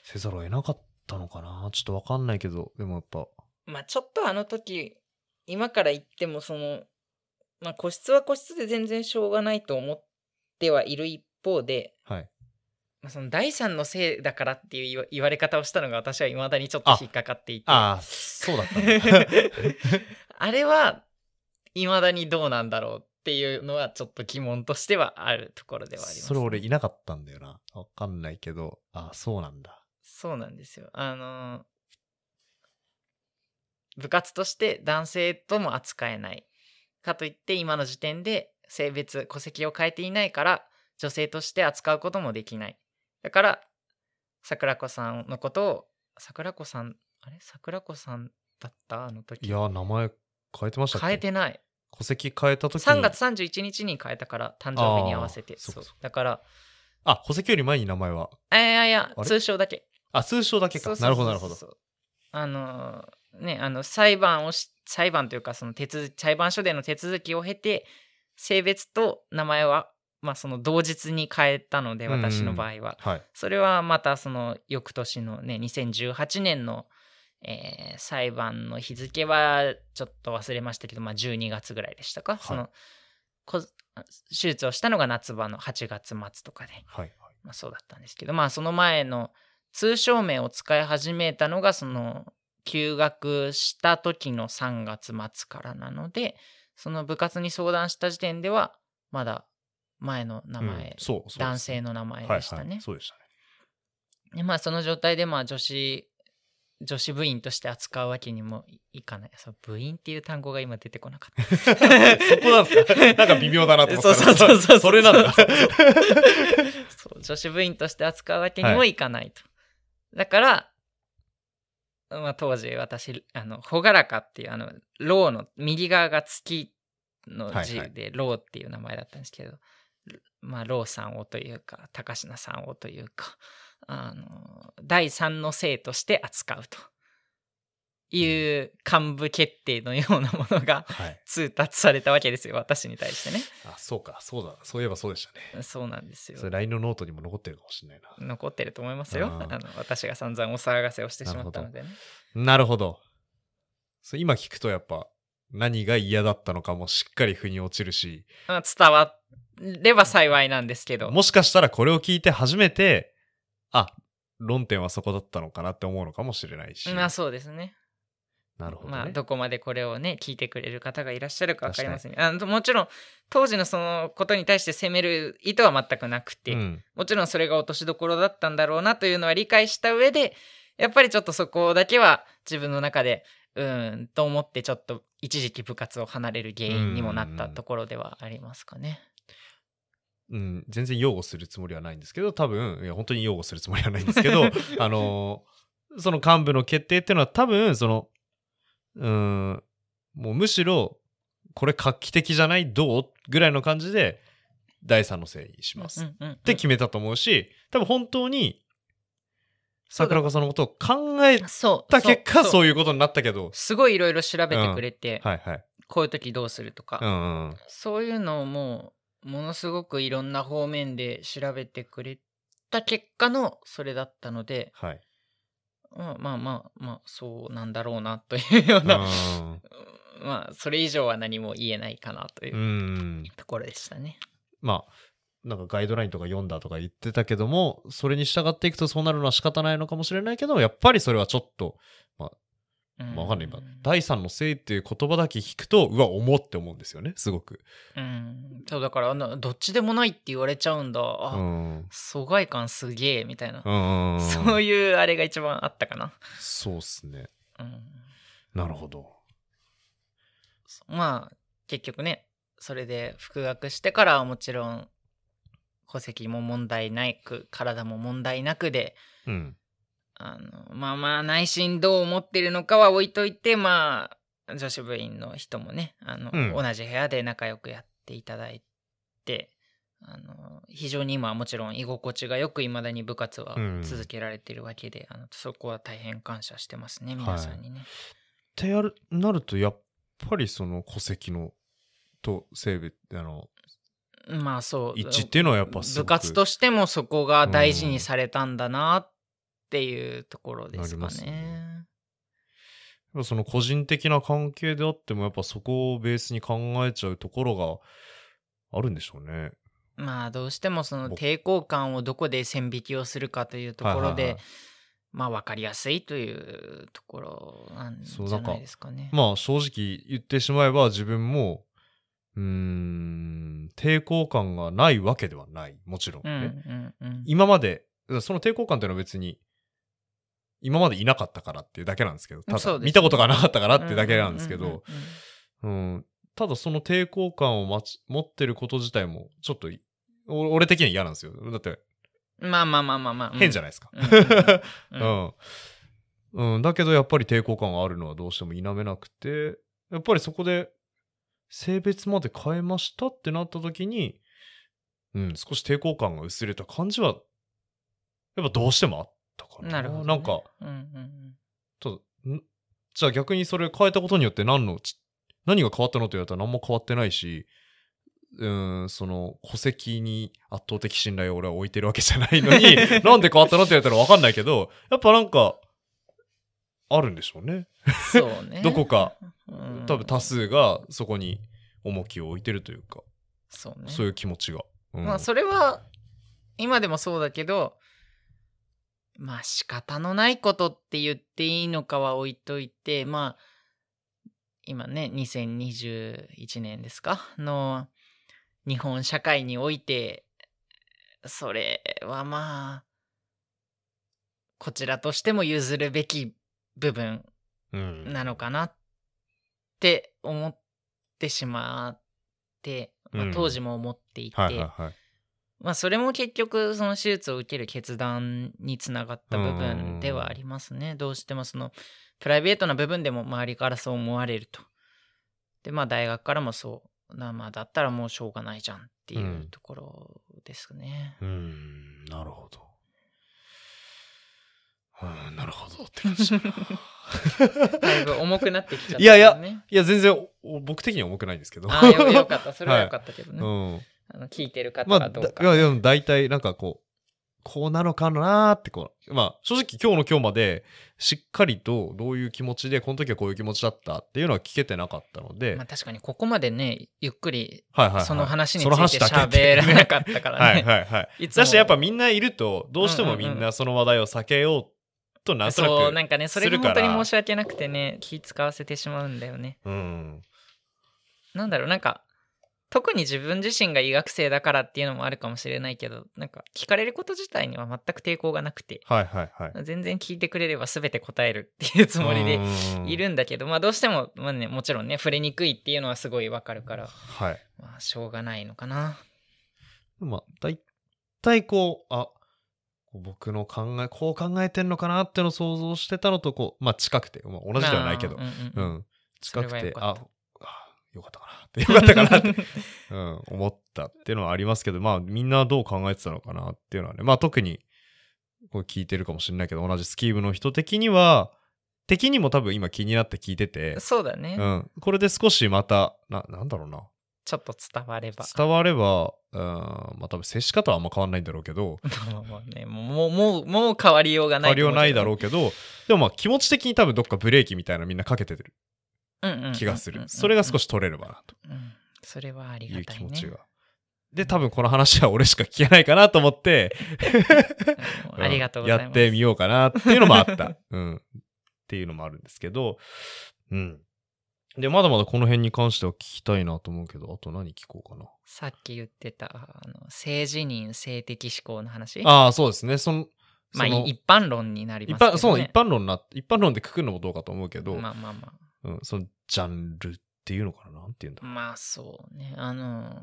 せざるを得なかったのかな。ちょっとわかんないけど、でもやっぱ、まあちょっとあの時今から言ってもその、まあ、個室は個室で全然しょうがないと思ってはいる一方で、はい。まあ、その第三のせいだからっていう言われ方をしたのが私は未だにちょっと引っかかっていてああ、そうだった。<laughs> <laughs> あれは未だにどうなんだろうっていうのはちょっと疑問としてはあるところではあります、それ俺いなかったんだよな。わかんないけど、ああ、そうなんだ。そうなんですよ。あの部活として男性とも扱えない。かといって今の時点で性別、戸籍を変えていないから女性として扱うこともできない。だから桜子さんのことを桜子さん、あれ？桜子さんだった？あの時。いや、名前変えてました変えてない。戸籍変えた時に。3月31日に変えたから誕生日に合わせて。そうだから、あ、戸籍より前に名前は？あいやいや通称だけ。あ、通称だけか。なるほど、なるほど。あのーねあの裁判をし裁判というかその手続き裁判所での手続きを経て性別と名前はまあその同日に変えたので私の場合は、はい。それはまたその翌年のね2018年の、えー裁判の日付はちょっと忘れましたけど、まあ、12月ぐらいでしたか、いそのこ手術をしたのが夏場の8月末とかではい。まあ、そうだったんですけどまあその前の通称名を使い始めたのがその休学した時の3月末からなのでその部活に相談した時点ではまだ前の名前、うんそうそう男性の名前でしたね。はいはい、そうでしたね。でまあその状態でまあ女子女子部員として扱うわけにもいかないそう部員っていう単語が今出てこなかった。<laughs> そこなんですか？<laughs> なんか微妙だなと思ってたそうそうそうそうそれなんだ。<laughs> そう女子部員として扱うわけにもいかないと。だからまあ、当時私あの朗らかっていうあのローの右側が月の字はいでローっていう名前だったんですけど、まあローさんをというか高階さんをというかあの第三の性として扱うという幹部決定のようなものがはい。通達されたわけですよ私に対してねあ、そうか、そうだ。そういえばそうでしたね。そうなんですよそれ LINE のノートにも残ってるかもしれないな。残ってると思いますよあの私が散々お騒がせをしてしまったのでねなるほど。そう今聞くとやっぱ何が嫌だったのかもしっかり腑に落ちるし、まあ伝われば幸いなんですけどもしかしたらこれを聞いて初めて、あ、論点はそこだったのかなって思うのかもしれないし。まあそうですねなるほどね。まあどこまでこれをね聞いてくれる方がいらっしゃるか分かりませんがあのもちろん当時のそのことに対して責める意図は全くなくて、うん、もちろんそれが落としどころだったんだろうなというのは理解した上でやっぱりちょっとそこだけは自分の中でうーんと思ってちょっと一時期部活を離れる原因にもなったところではありますかね。うん、全然擁護するつもりはないんですけど、多分、いや、本当に擁護するつもりはないんですけど、<laughs> あのーその幹部の決定っていうのは多分、その、うーん、もうむしろ、これ画期的じゃないどう？ぐらいの感じで、第三のせいにします。っうんうんうんて決めたと思うし、多分本当に、桜子さんのことを考えた結果、そういうことになったけど、すごいいろいろ調べてくれて、はいはい。こういう時どうするとか、うんうん。そういうのをもうものすごくいろんな方面で調べてくれた結果のそれだったので、はい。まあまあまあまあそうなんだろうなというような、うん <laughs> まあそれ以上は何も言えないかなといううんところでしたね。まあ、なんかガイドラインとか読んだとか言ってたけども、それに従っていくとそうなるのは仕方ないのかもしれないけど、やっぱりそれはちょっと、まあ、わかんない。今、第三のせいっていう言葉だけ聞くと、うわ、重って思うんですよね、すごく。うん、そうだからあのどっちでもないって言われちゃうんだ。あ、うん。疎外感すげえみたいな、うん。そういうあれが一番あったかな。そうっすね。うんなるほど。まあ結局ねそれで復学してからはもちろん戸籍も問題なく体も問題なくでうん。あのまあまあ内心どう思ってるのかは置いといてまあ女子部員の人もねあの、うん。同じ部屋で仲良くやっていただいてあの非常に今はもちろん居心地がよくいまだに部活はうん。続けられてるわけで、あのそこは大変感謝してますね皆さんにね。ってやる、なると、やっぱりその戸籍の、と性別、あの、まあそう一致っていうのはやっぱ部活としてもそこが大事にされたんだなっていうところですかねね。その個人的な関係であっても、やっぱそこをベースに考えちゃうところがあるんでしょうね。まあどうしてもその僕抵抗感をどこで線引きをするかというところではいはいはいまあ分かりやすいというところなんじゃないですかね。まあ正直言ってしまえば自分も、うーん、抵抗感がないわけではない。もちろんうんね。うんうん今まで、その抵抗感っていうのは別に、今までいなかったからっていうだけなんですけど、ただ見たことがなかったからっていうだけなんですけど、うんただその抵抗感を持ってること自体も、ちょっと俺的には嫌なんですよ。だってうんまあまあまあまあまあ。ゃ変じゃないですか。うん。だけどやっぱり抵抗感があるのはどうしても否めなくて、やっぱりそこで性別まで変えましたってなった時に、うん、少し抵抗感が薄れた感じは、やっぱどうしてもあったかな。なるほどねなんか、うんうんただんじゃあ逆にそれ変えたことによって何のち、何が変わったのって言われたら何も変わってないし、うん、その戸籍に圧倒的信頼を俺は置いてるわけじゃないのに、<laughs> なんで変わったのって言われたら分かんないけど、やっぱなんか、あるんでしょうね。そうね。<laughs> どこか、うん多分多数がそこに重きを置いてるというか、そうね。そういう気持ちが。うんまあそれは今でもそうだけどまあ仕方のないことって言っていいのかは置いといてまあ今ね2021年ですか？の日本社会においてそれはまあこちらとしても譲るべき部分うん。なのかなって思ってしまって、まあうん。当時も思っていて。まあそれも結局その手術を受ける決断につながった部分ではありますね。どうしてもそのプライベートな部分でも周りからそう思われると。でまあ大学からもそう。なまあだったらもうしょうがないじゃんっていううんところですね。うーん、なるほど。うん、なるほどって感じだな。<laughs> だいぶ重くなってきちゃった、ね。いやいやいや、全然お僕的には重くないんですけど。ああよよかった。それはよかったけどね。うん。あの聞いてる方まあ、がどうか。だいや、いや、大体、なんかこう、こうなのかなーってこう、まあ、正直今日の今日まで、しっかりとどういう気持ちで、この時はこういう気持ちだったっていうのは聞けてなかったので、まあ確かにここまでね、ゆっくり。その話について喋らなかったからね。<laughs> はいはいはい。だし、やっぱみんないると、どうしてもみうんなその話題を避けようと、なんとなく。そう、なんかね、それが本当に申し訳なくてね、気使わせてしまうんだよね。うん。なんだろう、なんか、特に自分自身が医学生だからっていうのもあるかもしれないけど、なんか聞かれること自体には全く抵抗がなくて、はいはいはい。全然聞いてくれれば全て答えるっていうつもりでうんいるんだけど、まあどうしても、まあね、もちろんね、触れにくいっていうのはすごいわかるから、はい。まあしょうがないのかな。まあ、大体こう、あ、僕の考え、こう考えてんのかなってのを想像してたのと、こう、まあ近くて、まあ、同じではないけど、まあうんううんうんん。近くて、あよかったかなって、<laughs> よかったかなって、<laughs> うん、思ったっていうのはありますけど、まあみんなどう考えてたのかなっていうのはね、まあ特に、これ聞いてるかもしれないけど、同じスキー部の人的には、的にも多分今気になって聞いてて、そうだね、うん、これで少しまた、な、なんだろうな、ちょっと伝われば。伝われば、うん、まあ多分接し方はあんま変わんないんだろうけど、<laughs> まあまあね、もう、もう、もう変わりようがない。変わりようないだろうけど、でもまあ気持ち的に多分どっかブレーキみたいなのみんなかけてる気がする。それが少し、し取れればなとうんそれはありいうがたいね。気持ちが。で、多分この話は俺しか聞けないかなと思って、<laughs> ありがとうございます。やってみようかなっていうのもあった。うん。っていうのもあるんですけど、うん。で、まだまだこの辺に関しては聞きたいなと思うけど、あと何聞こうかな。さっき言ってた、あの性自認、性的思考の話？ああ、そうですね。その、まあ、一般論になり一ますけど、ね。般、そう、一般論な、一般論でくくるのもどうかと思うけど、まあまあまうん、そのジャンルっていうのかななんていうんだあ。ろう。まあそうね。あの、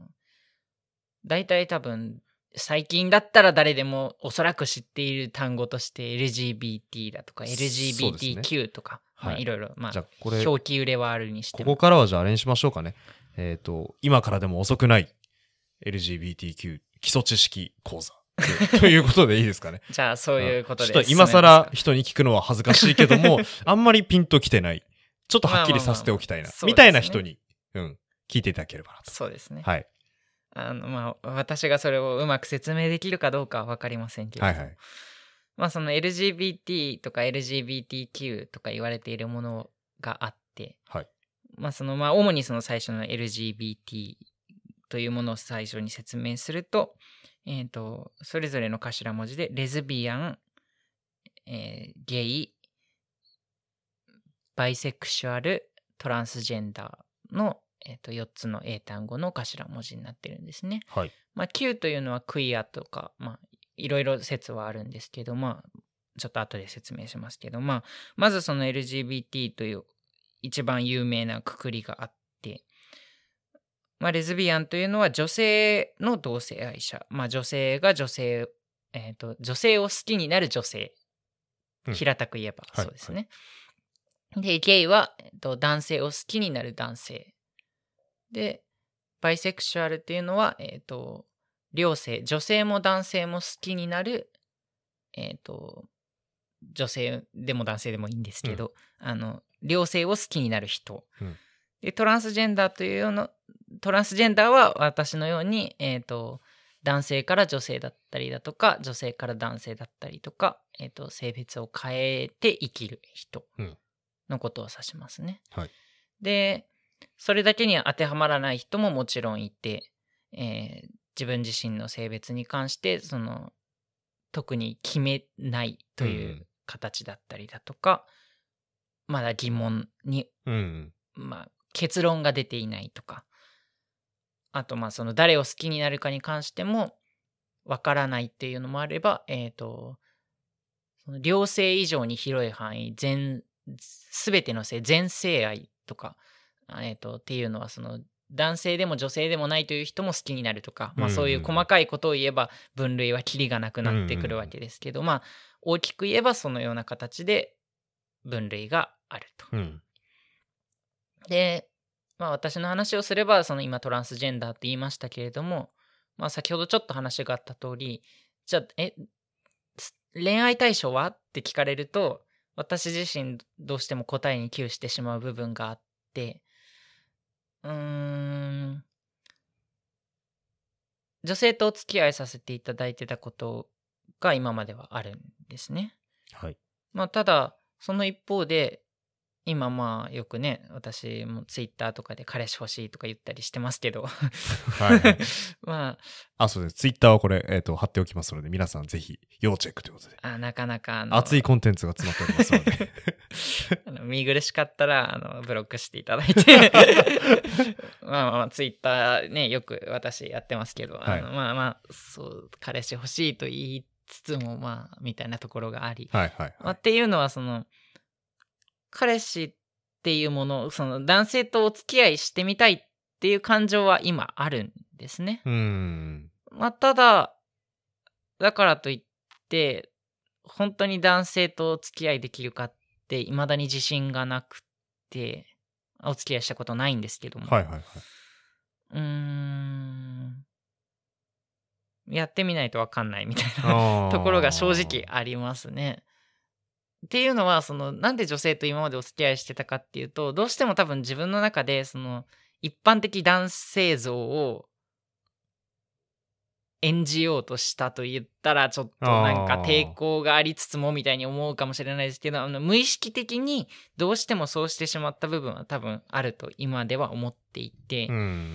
大体多分、最近だったら誰でもおそらく知っている単語として LGBT だとか LGBTQ とか、まあはいいろいろ、まあじゃあ、これ、表記売れはあるにしても。ここからはじゃああれにしましょうかね。えっ、と、今からでも遅くない LGBTQ 基礎知識講座。<laughs> ということでいいですかね。じゃあそういうことでちょっと今更人に聞くのは恥ずかしいけども、<laughs> あんまりピンときてない。ちょっとはっきりさせておきたいな。まあまあまあみたいな人に、うん、聞いていただければなと。そうですね。はい。あのまあ私がそれをうまく説明できるかどうかは分かりませんけど、はいはい。まあその LGBT とか LGBTQ とか言われているものがあって、はいまあそのまあ主にその最初の LGBT というものを最初に説明すると、えっ、とそれぞれの頭文字でレズビアン、えーゲイ、バイセクシュアル、トランスジェンダーの、えー、と4つの英単語の頭文字になってるんですね。はい。まあ、Q というのはクイアとか、まあ、いろいろ説はあるんですけど、まあ、ちょっと後で説明しますけど、まあ、まずその LGBT という一番有名なくくりがあって、まあ、レズビアンというのは女性の同性愛者、まあ、女性が女性、えーと、女性を好きになる女性、うん平たく言えばはいそうですね。で、ゲイは、えーと男性を好きになる男性。で、バイセクシュアルっていうのは、えっ、と、両性、女性も男性も好きになる、えっ、と、女性でも男性でもいいんですけど、あの、両性を好きになる人。うん。で、トランスジェンダーというの、トランスジェンダーは私のように、えっ、と、男性から女性だったりだとか、女性から男性だったりとか、えっ、と、性別を変えて生きる人。うんのことを指しますね。はいで、それだけには当てはまらない人ももちろんいて、えー自分自身の性別に関してその特に決めないといううん形だったりだとか、まだ疑問に、うん。まあ、結論が出ていないとかあとまあその誰を好きになるかに関してもわからないっていうのもあればえっ、とその両性以上に広い範囲全全ての性全性愛とか、あえー、とっていうのはその男性でも女性でもないという人も好きになるとか、まあ、うんそういう細かいことを言えば分類はキリがなくなってくるわけですけど、まあ大きく言えばそのような形で分類があると。うん。で、まあ私の話をすれば、その今トランスジェンダーって言いましたけれども、まあ先ほどちょっと話があった通り、じゃあ、え、す恋愛対象は？って聞かれると、私自身どうしても答えに窮してしまう部分があって、うーん、女性とお付き合いさせていただいてたことが今まではあるんですね。はい。まあ、ただ、その一方で、今まあよくね、私もツイッターとかで彼氏欲しいとか言ったりしてますけど、はいはい <laughs> まあ、そうです。ツイッターはこれ、えっ、と、貼っておきますので、皆さんぜひ、要チェックということで。あ、あなかなかあの熱いコンテンツが詰まっておりますので。<laughs> あの見苦しかったらあのブロックしていただいて <laughs> まあまあツイッターねよく私やってますけど、はいあのまあまあそう彼氏欲しいと言いつつもまあみたいなところがあり、はいはいまあ、はい。っていうのはその彼氏っていうものその男性とお付き合いしてみたいっていう感情は今あるんですね。うーん。まあ、ただだからといって本当に男性とお付き合いできるかって未だに自信がなくてお付き合いしたことないんですけども、はいはいはい。うーんやってみないと分かんないみたいなところが正直ありますね。っていうのはそのなんで女性と今までお付き合いしてたかっていうとどうしても多分自分の中でその一般的男性像を演じようとしたと言ったらちょっとなんか抵抗がありつつもみたいに思うかもしれないですけどあの無意識的にどうしてもそうしてしまった部分は多分あると今では思っていて、うん。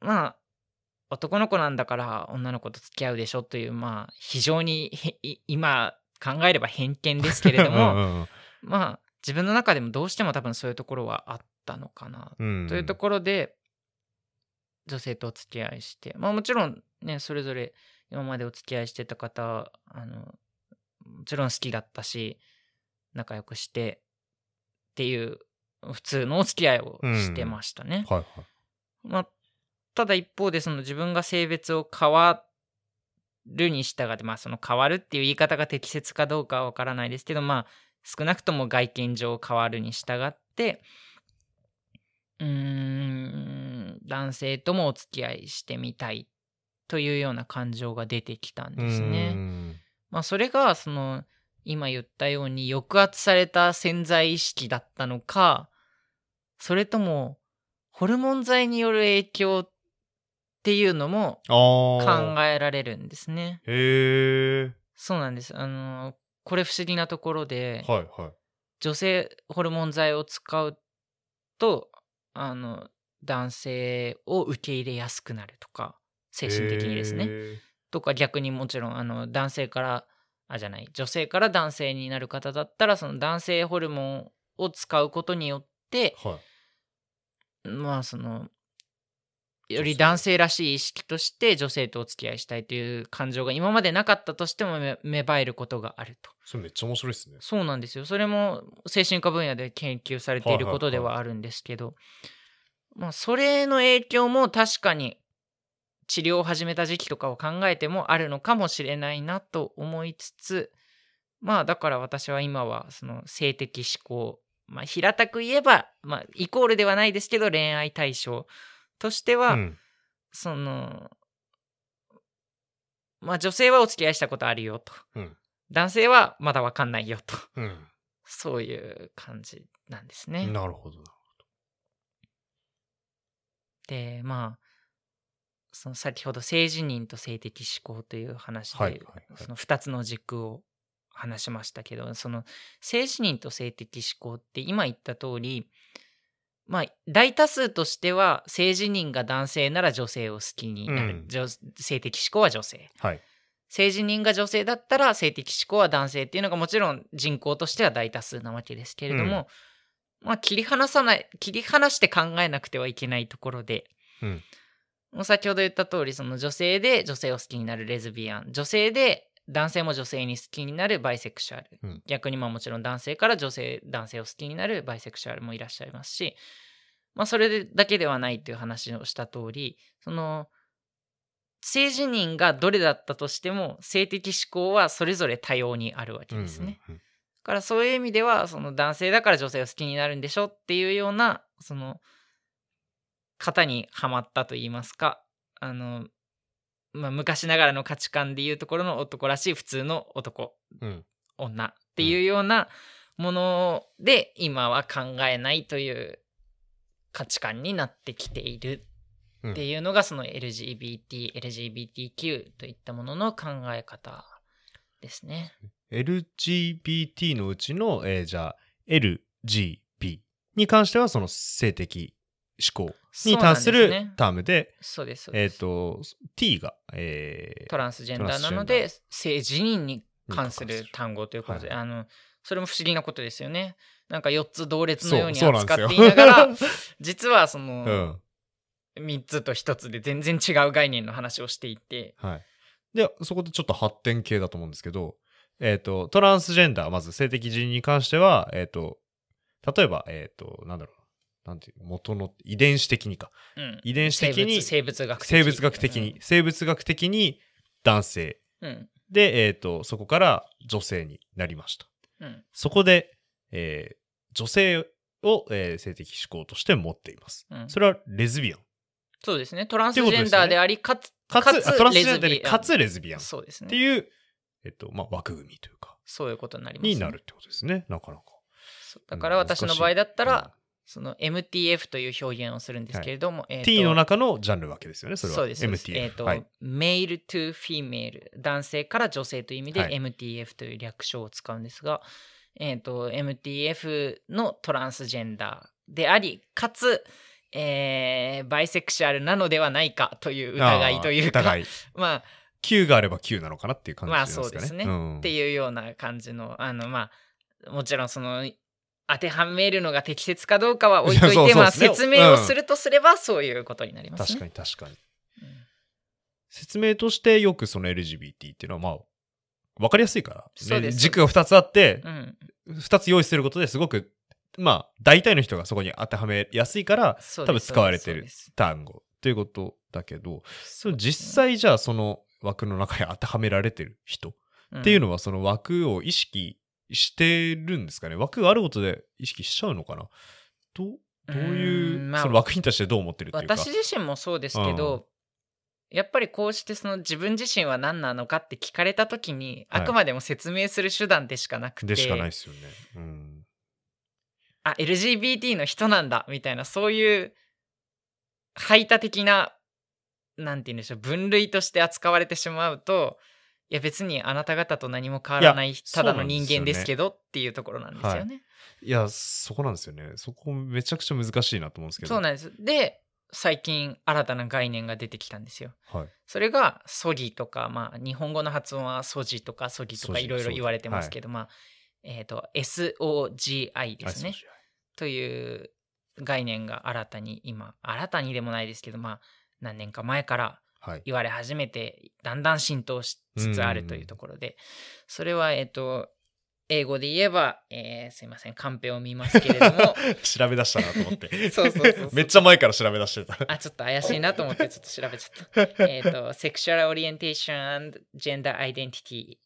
まあ男の子なんだから女の子と付き合うでしょというまあ非常に今考えれば偏見ですけれどもも、<laughs> まあ自分の中でもどうしても多分そういうところはあったのかな、うんというところで女性とお付き合いしてまあもちろんねそれぞれ今までお付き合いしてた方あのもちろん好きだったし仲良くしてっていう普通のお付き合いをしてましたね。はいはい。まあ、ただ一方でその自分が性別を変わるに従ってまあその変わるっていう言い方が適切かどうかはわからないですけどまあ少なくとも外見上変わるに従ってうーん男性ともお付き合いしてみたいというような感情が出てきたんですうね。んまあそれがその今言ったように抑圧された潜在意識だったのかそれともホルモン剤による影響っていうのも。考えられるんですね。へえ。そうなんです。あのこれ不思議なところで、はいはい。女性ホルモン剤を使うとあの男性を受け入れやすくなるとか精神的にですね。へとか逆にもちろんあの男性からあじゃない女性から男性になる方だったらその男性ホルモンを使うことによってー。はい。まあそのより男性らしい意識として女性とお付き合いしたいという感情が今までなかったとしてもめ芽生えることがあると。それめっちゃ面白いですね。そうなんですよ。それも精神科分野で研究されていることではあるんですけど、まあそれの影響も確かに治療を始めた時期とかを考えてもあるのかもしれないなと思いつつまあだから私は今はその性的思考まあ平たく言えば、まあ、イコールではないですけど恋愛対象としては、うんそのまあ女性はお付き合いしたことあるよと、うん男性はまだわかんないよとうん。そういう感じなんですね。なるほどな。でまあその先ほど性自認と性的思考という話で、はいはいはいその2つの軸を話しましたけどその性自認と性的思考って今言った通りまあ大多数としては性自認が男性なら女性を好きになる、うん。女性的思考は女性。はい。性自認が女性だったら性的思考は男性っていうのがもちろん人口としては大多数なわけですけれども、まあ切り離さない切り離して考えなくてはいけないところで、うん。もう先ほど言った通りその女性で女性を好きになるレズビアン女性で男性も女性に好きになるバイセクシュアル、うん。逆にまあもちろん男性から女性男性を好きになるバイセクシュアルもいらっしゃいますしまあ、それでだけではないという話をした通りその性自認がどれだったとしても性的指向はそれぞれ多様にあるわけですね。だからそういう意味ではその男性だから女性を好きになるんでしょっていうようなその型にはまったと言いますかあの、まあ、昔ながらの価値観でいうところの男らしい普通の男。うん。女。っていうようなもので今は考えないという価値観になってきている。うん。っていうのがその LGBT、LGBTQ といったものの考え方ですね。LGBT のうちの、えーじゃあ LGB に関してはその性的思考に関するタームで、えっ、と T が、えートランスジェンダーなので性自認に関する単語ということで、はい。あのそれも不思議なことですよね。なんか4つ同列のように扱っていながら <laughs> 実はそのうん。3つと1つで全然違う概念の話をしていて。はい。で、そこでちょっと発展系だと思うんですけど、えっ、と、トランスジェンダー、まず性的人に関しては、えっ、と、例えば、えっ、と、なんだろう、なんていうの、元の遺伝子的にか、うん。遺伝子的に生物学的生物学的に、生物学的に男性。うん。うんで、えっ、と、そこから女性になりました。うん。そこで、えー女性を、えー性的指向として持っています。うん。それはレズビアン。そうですね。トランスジェンダーでありかつかつ、かつあトランスジェンダーレズビアン。でかつレズビアン。っそうですね。ていう、えっ、と、まあ、枠組みというか、そういうことになります、ね、になるってことですね。なかなか。だから私の場合だったら、その MTF という表現をするんですけれども、えーと T の中のジャンルわけですよね、それは。そうです MTF。えっ、と、はい。メール to female 男性から女性という意味ではい MTF という略称を使うんですが、えっ、と MTF のトランスジェンダーでありかつ、えーバイセクシャルなのではないかという疑いというか。<laughs> まあ Q があれば Q なのかなっていう感じまあですかね。そうですねんっていうような感じのあのまあもちろんその当てはめるのが適切かどうかは置いといて <laughs> そうそうまあですね説明をするとすればそういうことになりますね。確かに確かに。うん。説明としてよくその LGBT っていうのはまあ、わかりやすいから、そうです。軸が2つあってう、ん、2つ用意することですごく、まあ、大体の人がそこに当てはめやすいから、多分使われてる単語ということだけど、その実際じゃあその枠の中に当てはめられてる人っていうのはその枠を意識してるんですかね。枠があることで意識しちゃうのかな。どうどういううんまあその枠に対してどう思ってるっていうか。私自身もそうですけど、やっぱりこうしてその自分自身は何なのかって聞かれた時に、はい。あくまでも説明する手段でしかなくてでしかないですよね。うん、あ LGBT の人なんだみたいなそういう排他的ななんて言うんでしょう分類として扱われてしまうといや別にあなた方と何も変わらないただの人間ですけどっていうところなんですよね。いやそこなんですよね。そこめちゃくちゃ難しいなと思うんですけど。そうなんです。で最近新たな概念が出てきたんですよ。はい、それがソギとか、まあ、日本語の発音はソジとかソギとかいろいろ言われてますけど、まあ、えっ、と、SOGI ですね。という概念が新たに今、新たにでもないですけど、まあ、何年か前からはい。言われ始めて、だんだん浸透しつつあるというところで、それは、えっ、と、英語で言えば、えーすいません、カンペを見ますけれども、<laughs> 調べ出したなと思って。<laughs> そうそうそうめっちゃ前から調べ出してた。あ、ちょっと怪しいなと思って <laughs> ちょっと調べちゃった。えっと、Sexual Orientation and Gender Identity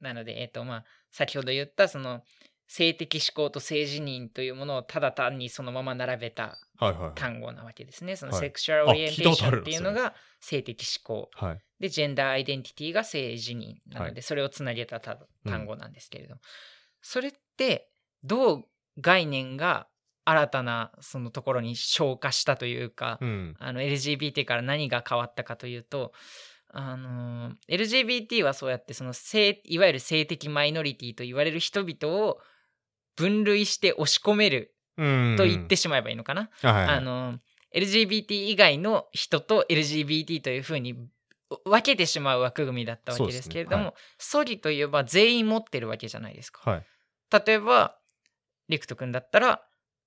なので、えっ、と、まあ、先ほど言った、その、性的思考と性自認というものをただ単にそのまま並べたはいはいはい。単語なわけですね。そのはい Sexual あ聞いたことある Orientation っていうのが性的思考。はい。で、Gender Identity が性自認なので、はいそれをつなげたた単語なんですけれど、それって、どう概念が新たなそのところに昇華したというか、うん。あの LGBT から何が変わったかというと、あの LGBT はそうやってその性いわゆる性的マイノリティと言われる人々を分類して押し込めるうん。と言ってしまえばいいのかな。はいはいはいあの LGBT 以外の人と LGBT というふうに分けてしまう枠組みだったわけですけれども、そうソリといえば全員持ってるわけじゃないですか。はい。例えばリクト君だったら、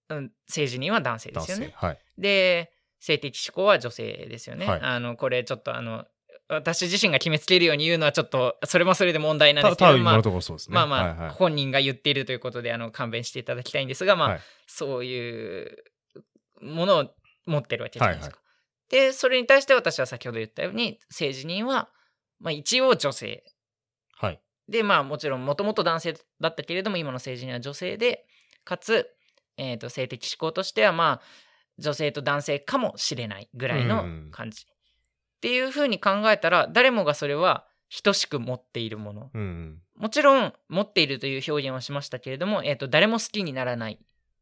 うん、性自認は男性で。すよね。はい。で性的指向は女性ですよね。はいあのこれちょっとあの私自身が決めつけるように言うのはちょっとそれもそれで問題なんでたすけどね。まあまあ、はいはい本人が言っているということであの勘弁していただきたいんですがまあ、はいそういうものを持ってるわけじゃないですか。で、それに対して私は先ほど言ったように、政治人は、まあ一応女性。はい。で、まあもちろんもともと男性だったけれども、今の政治人は女性で、かつ、えー、と性的指向としては、まあ、女性と男性かもしれないぐらいの感じ。っていうふうに考えたら、誰もがそれは等しく持っているもの。うんうん。もちろん、持っているという表現はしましたけれども、えー、と誰も好きにならないっ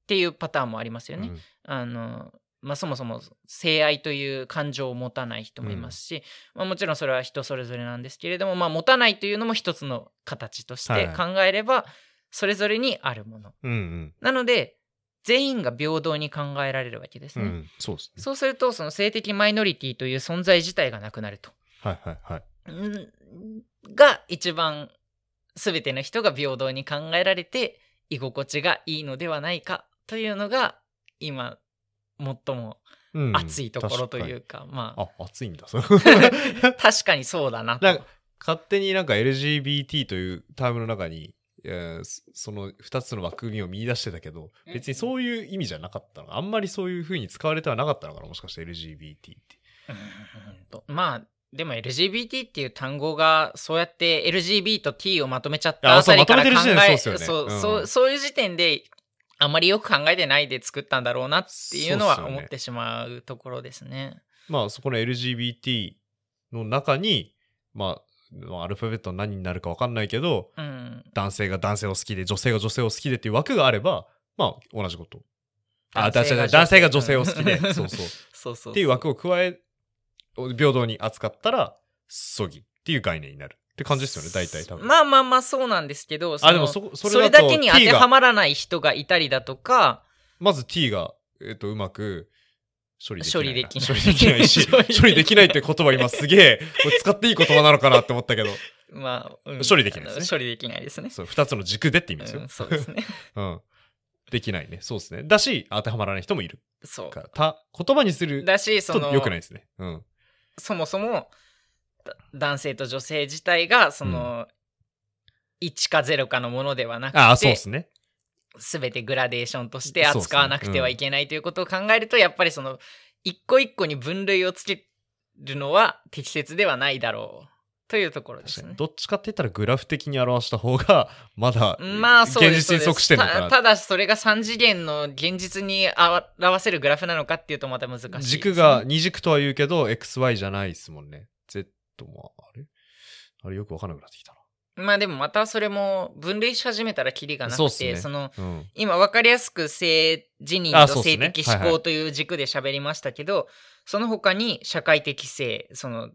ていうパターンもありますよね。うんあのまあ、そもそも性愛という感情を持たない人もいますし、まあ、もちろんそれは人それぞれなんですけれども、まあ、持たないというのも一つの形として考えればそれぞれにあるもの。うんうん。なので全員が平等に考えられるわけですね。うん。そうですね。そうするとその性的マイノリティという存在自体がなくなると。はいはいはい。んが一番全ての人が平等に考えられて居心地がいいのではないかというのが今最もうん熱いところというか、まああ、熱いんだ。<laughs> 確かにそうだなとなんか勝手になんか LGBT というタームの中に、えーそその2つの枠組みを見出してたけど、別にそういう意味じゃなかったの。かあんまりそういう風に使われてはなかったのかなもしかして LGBT って。まあでも LGBT っていう単語がそうやって LGB と T をまとめちゃったああたりから考そうまとめてるえ時点でそうね。うん。そういう時点であんまりよく考えてないで作ったんだろうなっていうのは思ってしまうところですね。まあそこの LGBT の中に、まあ、まあアルファベット何になるか分かんないけど、うん、男性が男性を好きで、女性が女性を好きでっていう枠があれば、まあ同じこと。あ、男性が男性男性が女性を好きで、うんそうそう。<laughs> そうそうっていう枠を加え、平等に扱ったら、そぎっていう概念になるって感じですよね、大体多分。まあまあまあそうなんですけどあ、でもそそ、そそれだけに当てはまらない人がいたりだとかまず T が、えっと、うまく、処理できないな。処理できない処理できないし、<laughs> 処理できないって言葉今すげえ、これ使っていい言葉なのかなって思ったけど、まあ、うん処理できないですね処理できないですね。そう、二つの軸でって意味ですよ。うんそうですね。<laughs> うん。できないね。そうですね。だし、当てはまらない人もいるそから。た、言葉にするう。だし、その、と良くないですね。うん。そもそも、だ男性と女性自体が、その、1か0かのものではなくて、ああ、そうですね。すべてグラデーションとして扱わなくてはいけないということを考えると、やっぱりその、一個一個に分類をつけるのは適切ではないだろうというところですね。どっちかって言ったらグラフ的に表した方が、<laughs> まだ、まあそう現実に即してるのかな。たただそれが3次元の現実に表せるグラフなのかっていうとまた難しいね、軸が二軸とは言うけど、XY じゃないですもんね。Z も、あれ？あれよくわかんなくなってきたまあでもまたそれも分類し始めたらキリがなく、てすねそのな。うん。今分かりやすく性自認と性的思考という軸で喋りましたけど、その他に社会的性その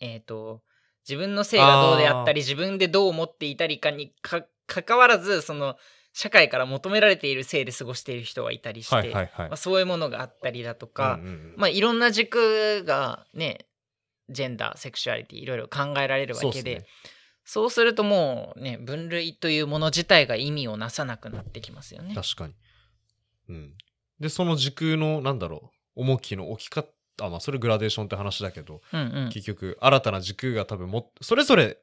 えっ、と自分の性がどうであったり自分でどう思っていたりかにか関わらずその社会から求められている性で過ごしている人がいたりして、まあ、。そういうものがあったりだとか、まあいろんな軸がねジェンダーセクシュアリティいろいろ考えられるわけでねそうするともうね分類というもの自体が意味をなさなくなってきますよね。確かに。うん。で、その軸の、なんだろう、重きの置き方、あ、まあ、それグラデーションって話だけど、うんうん、結局、新たな軸が多分も、それぞれ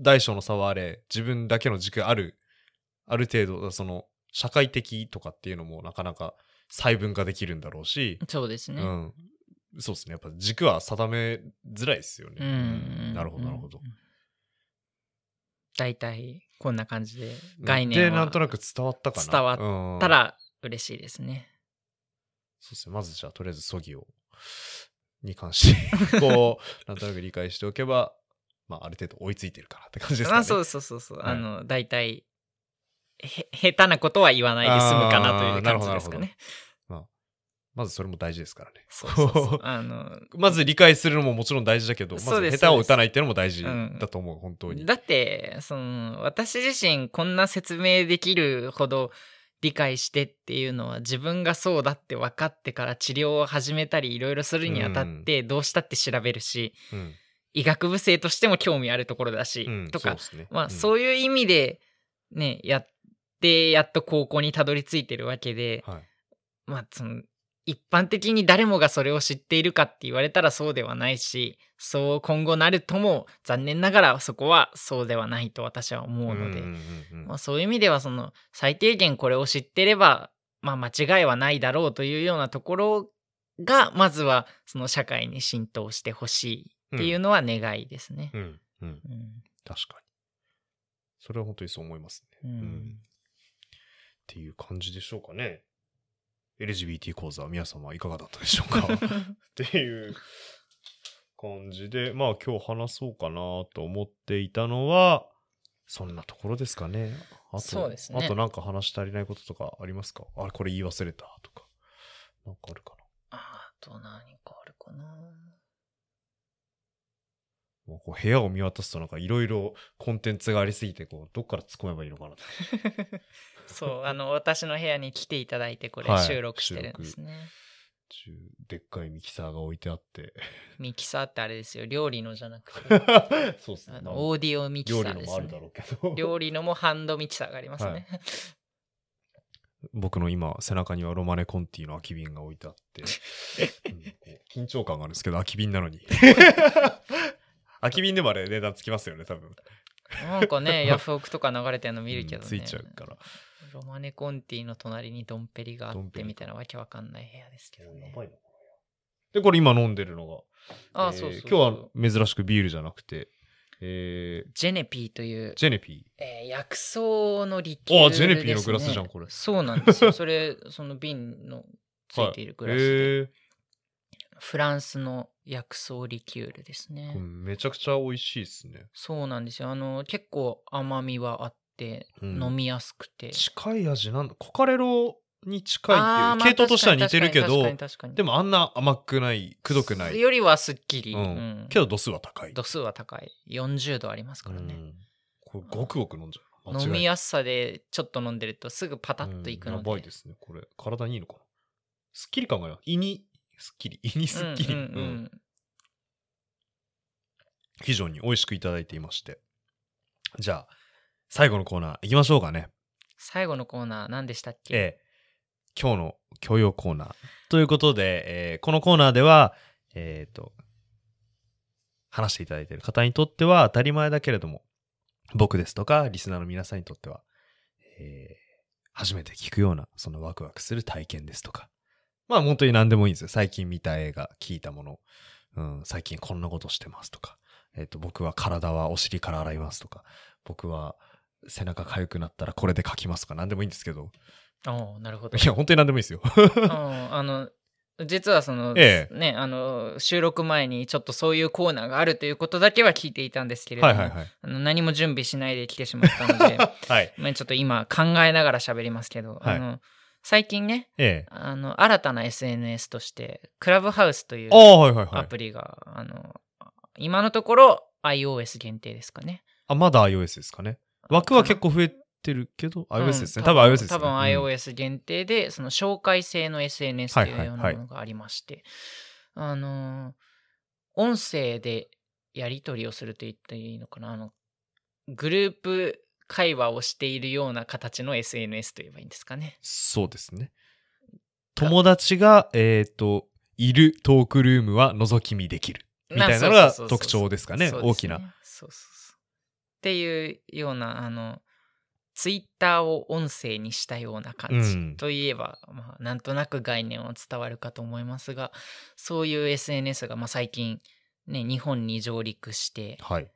大小の差はあれ、自分だけの軸ある、ある程度、その、社会的とかっていうのもなかなか細分化できるんだろうし、そうですね。うん。そうですね。やっぱ軸は定めづらいですよね。うんなるほど、なるほど。。大体こんな感じで概念はで、なんとなく伝わったかな。伝わったた、ら嬉しいですね。そうですね。まずじゃあ、とりあえず、そぎを、に関して、<laughs> こう、なんとなく理解しておけば、まあ、ある程度追いついてるかなって感じですかね。まあそうそうそうそう。はいあの大体へ下手なことは言わないで済むかなという感じですかね。まずそれも大事ですからね。そうそうそう。<laughs> あのまず理解するのももちろん大事だけど、まず下手を打たないっていうのも大事うんだと思う、本当に。だってその私自身こんな説明できるほど理解してっていうのは自分がそうだって分かってから治療を始めたりいろいろするにあたってどうしたって調べるし、うん。医学部生としても興味あるところだし、うん、とかね。まあうんそういう意味でねやってやっと高校にたどり着いてるわけではい。まあその一般的に誰もがそれを知っているかって言われたらそうではないしそう今後なるとも残念ながらそこはそうではないと私は思うので、まあ、そういう意味ではその最低限これを知ってればまあ間違いはないだろうというようなところが、まずはその社会に浸透してほしいっていうのは願いですね。うん。うん。うん確かに。それは本当にそう思いますね。うんうんっていう感じでしょうかね。LGBT 講座、皆様いかがだったでしょうか？<laughs> っていう感じで、まあ今日話そうかなと思っていたのは、そんなところですかね。あと、ねあとなんか話し足りないこととかありますか？あれ、これ言い忘れたとか。なんかあるかな？あと何かあるかな。もうこう部屋を見渡すとなんかいろいろコンテンツがありすぎて、こう、どっから突っ込めばいいのかなと。<laughs> そう、あの、私の部屋に来ていただいて、これはい収録してるんですね。中でっかいミキサーが置いてあって。ミキサーってあれですよ、料理のじゃなくて、<laughs> そうっすねあ。のオーディオミキサ料理ーです、ね。のもあるだろうけど。料理のもハンドミキサーがありますね。僕の今、背中にはロマネコンティの空き瓶が置いてあって、<laughs> うん緊張感があるんですけど、空き瓶なのに。空き瓶でもあれ値段つきますよね、多分。なんかね、<laughs> ヤフオクとか流れてるの見るけどね。うんついちゃうから。ロマネコンティの隣にドンペリがあってみたいなわけわかんない部屋ですけどね。で、これ今飲んでるのが、あ、えーそうそう今日は珍しくビールじゃなくて、えー、ジェネピーという、ジェネピえー薬草のリキュールあジェネピーのグラスじゃんこれそうなんですよ。<laughs> それ、その瓶のつー。いているグラスで、へーフランスの薬草リキュールですね。めちゃくちゃ美味しいですね。そうなんですよ。あの、結構甘みはあって、うん飲みやすくて。近い味なんだ。コカレロに近いっていう、系統としては似てるけど、でもあんな甘くない、くどくない。よりはすっきり。ううんん。けど度数は高い。度数は高い。40度ありますからね。うんこれごくごく飲んじゃう。飲みやすさでちょっと飲んでるとすぐパタッといくので。うんやばいですね。これ、体にいいのかな。すっきり感が胃に、すっきり。<laughs> 胃にすっきり。うんうんうんうん非常に美味しくいただいていまして。じゃあ、最後のコーナー行きましょうかね。最後のコーナー何でしたっけ、ええ今日の教養コーナー。ということで、えーこのコーナーでは、えっ、と、話していただいている方にとっては当たり前だけれども、僕ですとか、リスナーの皆さんにとっては、えー初めて聞くような、そのワクワクする体験ですとか、まあ本当に何でもいいんですよ。最近見た映画、聞いたもの、うん、最近こんなことしてますとか、えっ、と、僕は体はお尻から洗いますとか、僕は背中痒くなったらこれで書きますとか、何でもいいんですけど、おうなるほど。いや、本当に何でもいいですよ。<laughs> うんあの、実はその、ええね、あの、収録前にちょっとそういうコーナーがあるということだけは聞いていたんですけれども、はいはいはい。あの何も準備しないで来てしまったので、<laughs> はい。まあちょっと今考えながら喋りますけど、はいあの、最近ね、ええ。あの、新たな SNS として、クラブハウスというああ、はいはいはい。アプリが、あの、今のところ iOS 限定ですかね。あ、まだ iOS ですかね。枠は結構増えてるけど、うん iOS ですね。多分 iOS ですね。多分うん iOS 限定で、その紹介制の SNS というようはいはいはいなものがありまして、あのー、音声でやり取りをすると言っていいのかな、あの、グループ会話をしているような形の SNS と言えばいいんですかね。そうですね。友達が、えっ、と、いるトークルームは覗き見できる。みたいなのが特徴ですかね。大きな。。そうそうそう。っていうような、あの、ツイッターを音声にしたような感じ、うんといえば、まあ、なんとなく概念は伝わるかと思いますが、そういう SNS が、まあ、最近、ね、日本に上陸して、はい。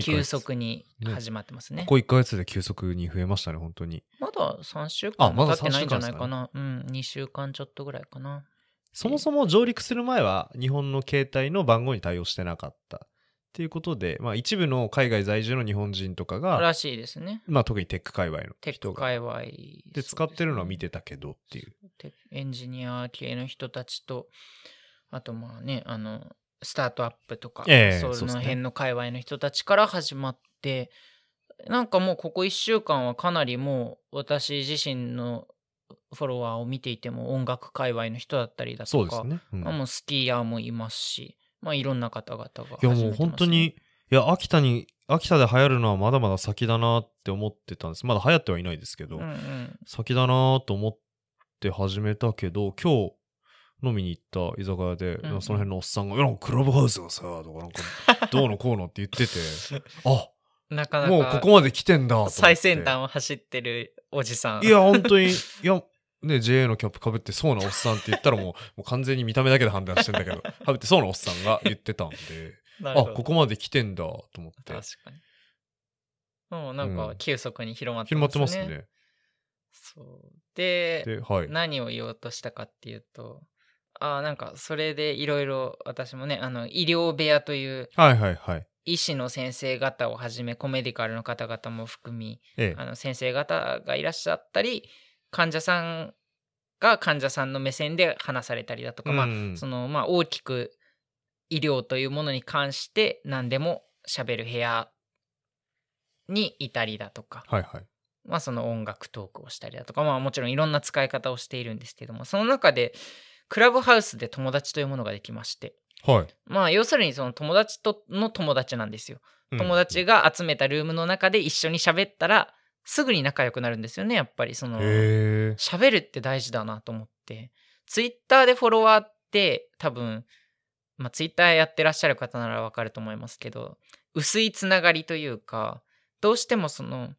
急月速にね始まってますね。ここ1ヶ月で急速に増えましたね、本当に。まだ3週間経ってないんじゃない3週間かな。うん、2週間ちょっとぐらいかな。そもそも上陸する前は日本の携帯の番号に対応してなかった。っていうことで、まあ一部の海外在住の日本人とかが、らしいですね。まあ特にテック界隈のテッ。ク界隈。で、使ってるのは見ててたけどっていう。テエンジニア系の人たちと、あとまあね、あの、スタートアップとか、そええその辺の界隈の人たちから始まって、なんかもうここ1週間はかなりもう私自身のフォロワーを見ていても音楽界隈の人だったりだとか、ね。うんまあ、もうスキーヤーもいますし、まあいろんな方々が始めてます、いやね。もう本当に、いや、秋田に、秋田で流行るのはまだまだ先だなって思ってたんです。まだ流行ってはいないですけど、うんうん、先だなと思って始めたけど、今日飲みに行った居酒屋で、うんうんその辺のおっさんが、いや、なんかクラブハウスがさ、とかなんか、<laughs> どうのこうのって言ってて、あ、なかなかもうここまで来てんだ。最先端を走ってるおじさん。いや、本当に、<laughs> いや、ね、JA のキャップかぶってそうなおっさんって言ったらもう、もう完全に見た目だけで判断してんだけど、<laughs> かぶってそうなおっさんが言ってたんで、なあ、ここまで来てんだと思って。確かに。もうなんかうん急速に広まって広まってますね。そう。で、で、はい。何を言おうとしたかっていうと、あーなんかそれでいろいろ私もね、あの医療部屋という。医師の先生方をはじめコメディカルの方々も含み、ええあ。の先生方がいらっしゃったり、患者さんが患者さんの目線で話されたりだとか、まあうんそのまあ大きく医療というものに関して何でも喋る部屋にいたりだとか、はいはい。まあその音楽トークをしたりだとか、まあもちろんいろんな使い方をしているんですけども、その中でクラブハウスで友達というものができまして、はい。まあ要するにその友達との友達なんですよ。うん友達が集めたルームの中で一緒に喋ったらすぐに仲良くなるんですよね、やっぱりその。喋るって大事だなと思って。ツイッターでフォロワーって多分、まあツイッターやってらっしゃる方ならわかると思いますけど、薄いつながりというか、どうしてもその、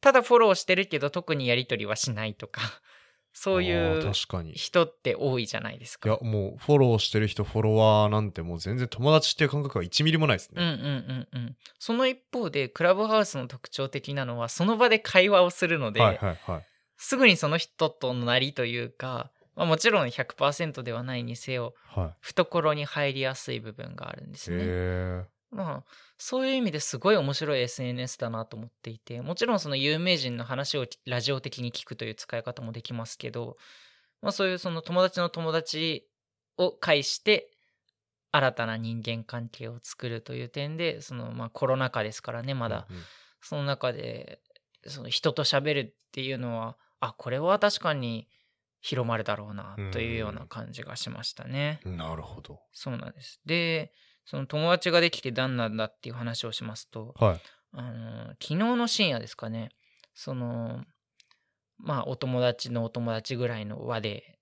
ただフォローしてるけど特にやりとりはしないとか、そういあう人って多いじゃないですか。や、もう、フォローしてる人、フォロワーなんてもう全然友達っていう感覚は1ミリもないですね。うんうんうんうん。その一方で、クラブハウスの特徴的なのは、その場で会話をするので、はいはいはい。すぐにその人とのなりというか、まあ、もちろん100%ではないにせよ、は懐に入りやすい部分があるんでい。すね。まあ、そういう意味ですごい面白い SNS だなと思っていて、もちろんその有名人の話をラジオ的に聞くという使い方もできますけど、まあそういうその友達の友達を介して、新たな人間関係を作るという点で、そのまあコロナ禍ですからね、まだ。うんうんその中で、その人と喋るっていうのは、あ、これは確かに広まるだろうな、というような感じがしましたね。なるほど。そうなんです。で、その友達ができて何なんだっていう話をしますと、はい。あの昨日の深夜ですかね、その、まあ、お友達のお友達ぐらいの輪で、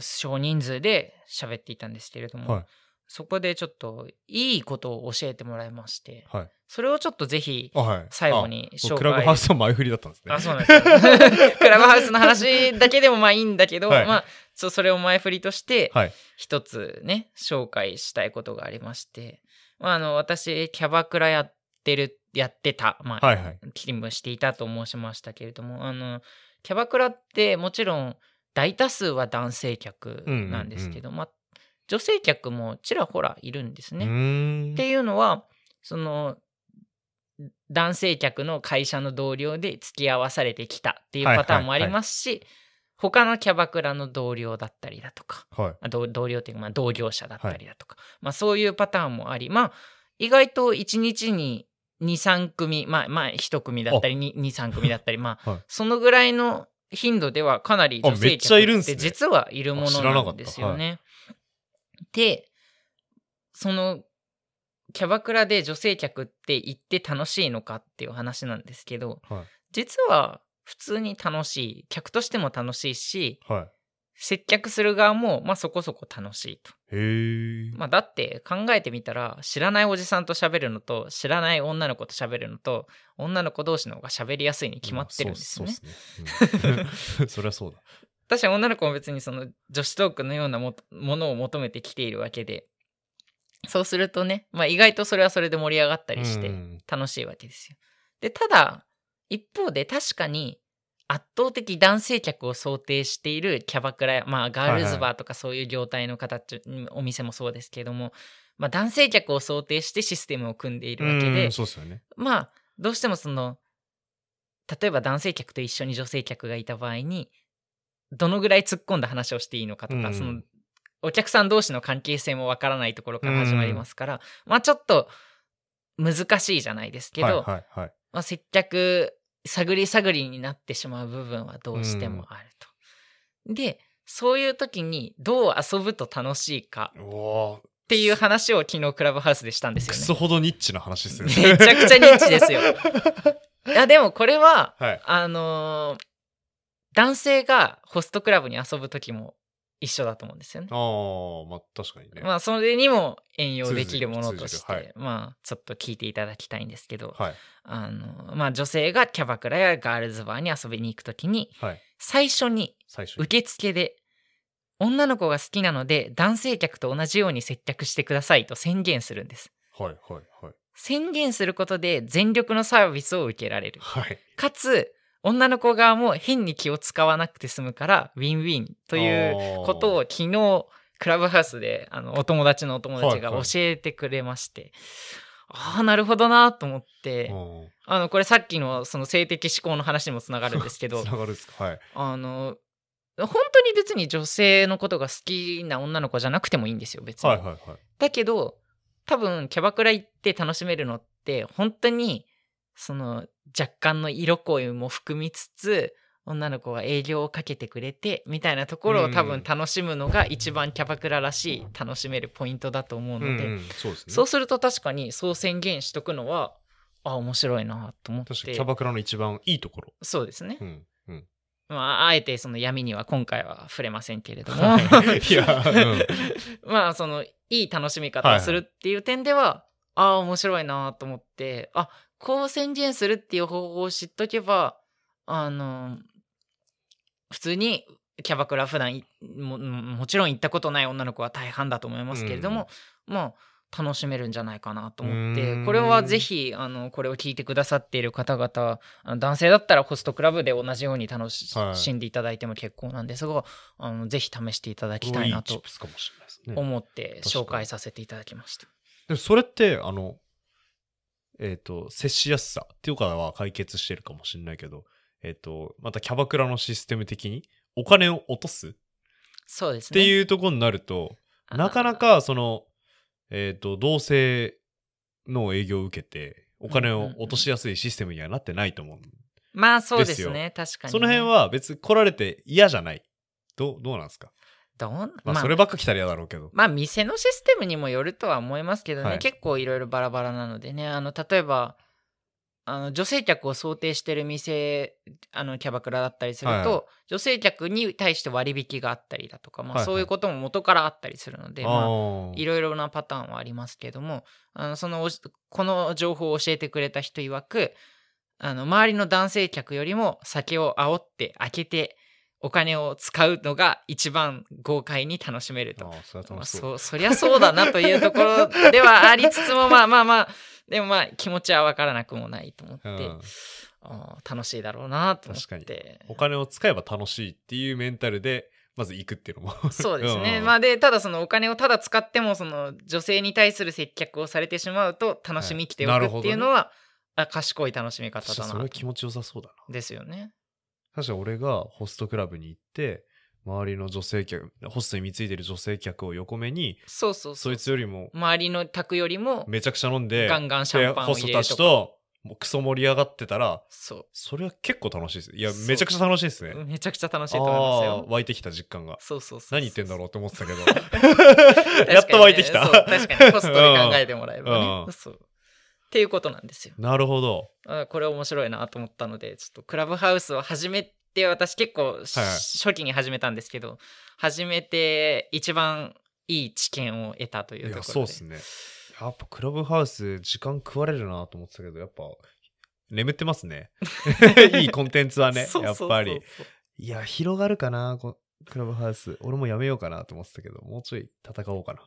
少人数で喋っていたんですけれども、はいそこでちょっといいことを教えてもらいまして、はい。それをちょっとぜひ。最後にあ紹介クラブハウスは前振りだったんですね。あ、そうなんですよ。<laughs> クラブハウスの話だけでもまあいいんだけど、はいまあ、そそれを前振りとして、はい。一つね、紹介したいことがありまして、まあ、あの、私、キャバクラやってる、やってた、まあ、はいはい。勤務していたと申しましたけれども、あの、キャバクラってもちろん大多数は男性客なんですけど、まあ、女性客もちらほらいるんですうね。っていうのは、その、男性客の会社の同僚で付き合わされてきたっていうパターンもありますし、他のキャバクラの同僚だったりだとか、はい。あ同同僚っていうか、まあ、同業者だったりだとか、まあそういうパターンもあり、まあ意外と1日に2、3組、まあまあ1組だったり2、2 3組だったり、まあはい。そのぐらいの頻度ではかなり女性客って実はいるものなんですよね。で、そのキャバクラで女性客って行って楽しいのかっていう話なんですけど、はい。実は普通に楽しい、客としても楽しいし、はい。接客する側もまあそこそこ楽しいと。へえ。まあだって考えてみたら知らないおじさんと喋るのと知らない女の子と喋るのと女の子同士の方が喋りやすいに決まってるんですよね。<laughs> <laughs> そりゃそうだ。私は女の子も別にその女子トークのようなもものを求めてきているわけでそうするとね、まあ、意外とそれはそれで盛り上がったりしてうん楽しいわけですよ。でただ一方で確かに圧倒的男性客を想定しているキャバクラまあガールズバーとかそういう業態の形、お店もそうですけれども、まあ、男性客を想定してシステムを組んでいるわけでうんそうですよね。まあどうしてもその例えば男性客と一緒に女性客がいた場合にどのぐらい突っ込んだ話をしていいのかとか、うんそのお客さん同士の関係性もわからないところから始まりますから、まあちょっと難しいじゃないですけど、はいはいはい。まあ、接客探り探りになってしまう部分はどうしてもあると。でそういう時にどう遊ぶと楽しいかっていう話を昨日クラブハウスでしたんですクよね。ソほどニッチな話ですよね。めちゃくちゃニッチですよ。<laughs> いやでもこれははい。あのー男性がホストクラブに遊ぶ時も一緒だと思うんですよね。ああ、まあ確かにね。まあそれにも援用できるものとして、通じる通じるまあちょっと聞いていただきたいんですけど、はい。あの、まあ女性がキャバクラやガールズバーに遊びに行くときに、はい。最初に最初に。受付で、女の子が好きなので男性客と同じように接客してくださいと宣言するんです。はいはいはい。宣言することで全力のサービスを受けられる。はい。かつ、女の子側も変に気を使わなくて済むから、ウィンウィンということを昨日、クラブハウスであのお友達のお友達がはいはい教えてくれまして、ああ、なるほどなと思って、うんあの、これさっきのその性的思考の話にもつながるんですけど <laughs> つ、ながるんですか？はい。あの、本当に別に女性のことが好きな女の子じゃなくてもいいんですよ、別に。はいはいはい。だけど、多分キャバクラ行って楽しめるのって、本当に、その若干の色恋も含みつつ、女の子が営業をかけてくれて、みたいなところを多分楽しむのが一番キャバクラらしい楽しめるポイントだと思うので、うんうんそうですね。そうすると確かにそう宣言しとくのは、あ、面白いなと思って。確かにキャバクラの一番いいところ。そうですね。うん。うん。まあ、あえてその闇には今回は触れませんけれども。いや、うん。<laughs> まあそのいい楽しみ方をするっていう点では、ああ面白いなと思ってあこう宣言するっていう方法を知っとけばあの普通にキャバクラ普段いももちろん行ったことない女の子は大半だと思いますけれども、まあ楽しめるんじゃないかなと思ってこれはぜひあのこれを聞いてくださっている方々あの男性だったらホストクラブで同じように楽し,、はいんでいただいても結構なんですがあのぜひ試していただきたいなと。思って紹介させていただきました。でもそれって、あの、えっ、と、接しやすさっていうかは解決してるかもしれないけど、えっ、と、またキャバクラのシステム的にお金を落とすっそうですね。ていうところになると、なかなかその、えっ、と、同性の営業を受けて、お金を落としやすいシステムにはなってないと思う。まあそうでですね。確かに、ね。その辺は別に来られて嫌じゃない。どう、どうなんですか？どうまあ、まあ。そればっか来たら嫌だろうけど。まあ店のシステムにもよるとは思いますけどね、はい。結構いろいろバラバラなのでね。あの例えばあの女性客を想定してる店あのキャバクラだったりすると、はい女性客に対して割引があったりだとか、まあ、はいはい。そういうことも元からあったりするので、まあ、あいろいろなパターンはありますけどもあのそのこの情報を教えてくれた人曰くあの周りの男性客よりも酒を煽って開けてお金を使うのが一番豪快に楽しめると。あー、そまあ、そう。そそりゃそうだなというところではありつつもまあまあまあでもまあ気持ちは分からなくもないと思って、うん楽しいだろうなと思確かにってお金を使えば楽しいっていうメンタルで、まず行くっていうのも。そうですね。んまあで、ただそのお金をただ使っても、その女性に対する接客をされてしまうと、楽しみきておくっていうのは、あ賢い楽しみ方だなそれは。気持ちよさそうだな。ですよね。確かに俺がホストクラブに行って、周りの女性客、ホストに貢いでる女性客を横目に、そうそうそ。そういつよりも周りの客よりも、めちゃくちゃ飲んで、ガンガンシャンパンをでホストたち入れるともうクソ盛り上がってたら、そそれは結構楽しいです。いや、そうめちゃくちゃ楽しいですね。う。めちゃくちゃ楽しいと思いますあよー。湧いてきた実感が。そうそうそう。何言ってんだろうって思ってたけど。<laughs> <laughs> やっと湧いてきた。そう確かに、ホストで考えてもらえば <laughs> うんね。そう。っていうことなんですよ。なるほど。あこれ面白いなと思ったのでちょっとクラブハウスを始めて私結構し、はいはい初期に始めたんですけど始めて一番いい知見を得たといいうや、ところでそうっすね。やっぱクラブハウス時間食われるなと思ってたけど、やっぱ眠ってますね。<laughs> いいコンテンツはね、やっぱり。いや、広がるかな、こクラブハウス。俺もやめようかなと思ってたけど、もうちょい戦おうかな。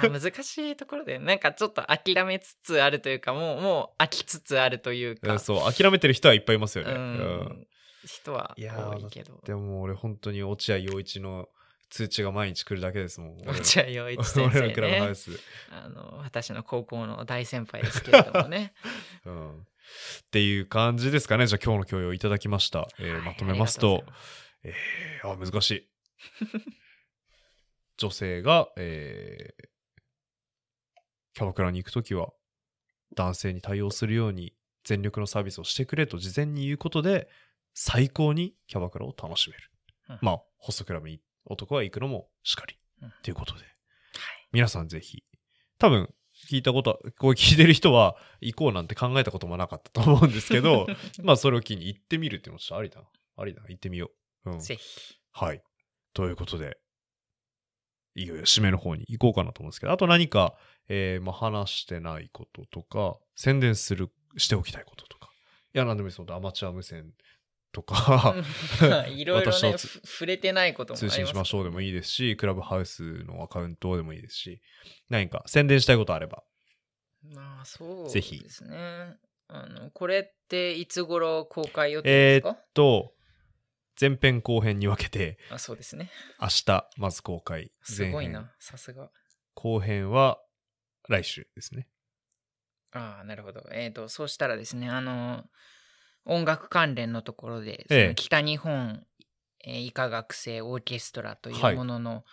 いや難しいところでなんかちょっと諦めつつあるというかもうもう飽きつつあるといううかんそう、諦めてる人はいっぱいいますようね。うんん人はいやー多いけどでも俺本当に落合陽一の通知が毎日来るだけですもん。落合陽一先生 <laughs> 俺のクラブハウねス。あの私の高校の大先輩ですけれどもね <laughs> うん。っていう感じですかね。じゃあ今日の教養いただきました。えーはいまとめますとありがうござい、えー、あ、難しい。<laughs> 女性が、えー、キャバクラに行くときは、男性に対応するように全力のサービスをしてくれと事前に言うことで、最高にキャバクラを楽しめる。うんまあ、ホストクラブに男は行くのもしかり。うんということで、皆さんぜひ、多分、聞いたことは、こう聞いてる人は、行こうなんて考えたこともなかったと思うんですけど、<laughs> まあ、それを機に行ってみるっていうのもちょっとありだな。ありだな。行ってみよう。うん。ぜひはい。ということで、いよいよ締めの方に行こうかなと思うんですけど、あと何か、えーまあ、話してないこととか、宣伝する、しておきたいこととか、や、なんでもいいです。アマチュア無線とか、<laughs> いろいろね、触れてないこともあります通信しましょうでもい。いいですし、クラブハウスのアカウントでもいいですし、何か宣伝したいことあれば。まあ、そうですね。あの、これっていつ頃公開予定えーですか、っと、前編後編に分けて、あ、そうですね。明日まず公開。すごいな、さすが。後編は来週ですね。ああ、なるほど。えっ、と、そうしたらですね、あの、音楽関連のところで、そええの北日本、えー医科学生オーケストラといはいうものの、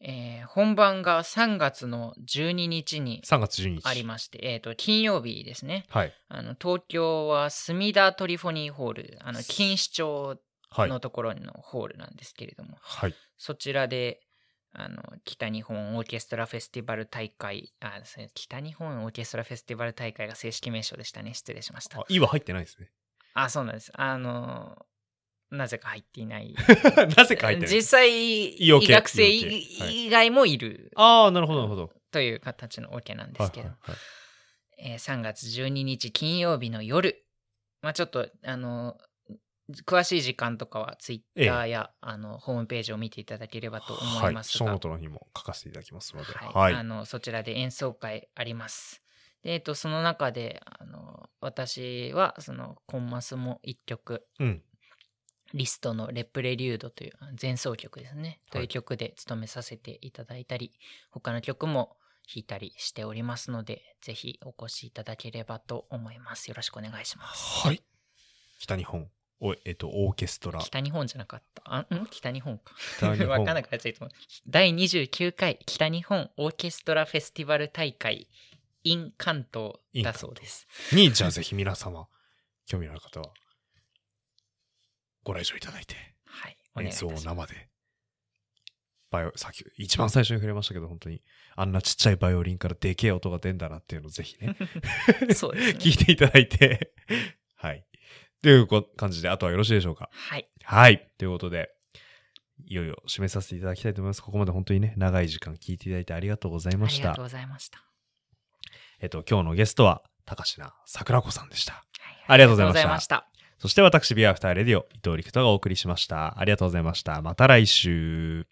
えー本番が3月の12日に3月12日。ありまして、えっ、と、金曜日ですね。はい。あの東京は隅田トリフォニーホール、あの錦糸町はい。のところのホールなんですけれども、はい。そちらで、あの北日本オーケストラフェスティバル大会あ、北日本オーケストラフェスティバル大会が正式名称でしたね。失礼しましたあ。、いいは入ってないですね。あ、そうなんです。あの、なぜか入っていない。<laughs> なぜか入ってない。実際、医学生以外もいるああ、なるほど、なるほど。という形のオケなんではいすけど、はいはい。えー3月12日金曜日の夜、まあちょっと、あの、詳しい時間とかはツイッターや、あのホームページを見ていただければと思いますが、はい、ショーノートの日も書かせていただきますので。はいはい。あのそちらで演奏会あります。で、えっと、その中であの私はそのコンマスも1曲うん。リストのレプレリュードという前奏曲ですね、とはいいう曲で務めさせていただいたり他の曲も弾いたりしておりますのでぜひお越しいただければと思いますよろしくお願いしますはい。北日本、おえっと、オーケストラ。北日本じゃなかった？あん？北日本か。北日本。<laughs> わかんなくなっちゃいそう。第29回北日本オーケストラフェスティバル大会。in 関東だそうです。に、じゃあぜひ皆様、興味のある方は、ご来場いただいて、はいお願い演奏を生で。バイオ、さっき、一番最初に触れましたけど、本当に、あんなちっちゃいバイオリンからでけえ音が出んだなっていうのをぜひね、ま <laughs> すそうですね。<laughs> 聞いていただいて、はい。というこ感じで、あとはよろしいでしょうか？はいはい。ということで、いよいよ締めさせていただきたいと思います。ここまで本当にね、長い時間聞いていただいてありがとうございましたありがとう。ございましたえっと、今日のゲストは、高階桜子さんでした。はいありがとうございましたそして私、ビアフターレディオ、伊藤陸人がお送りしました。ありがとうございました。また来週。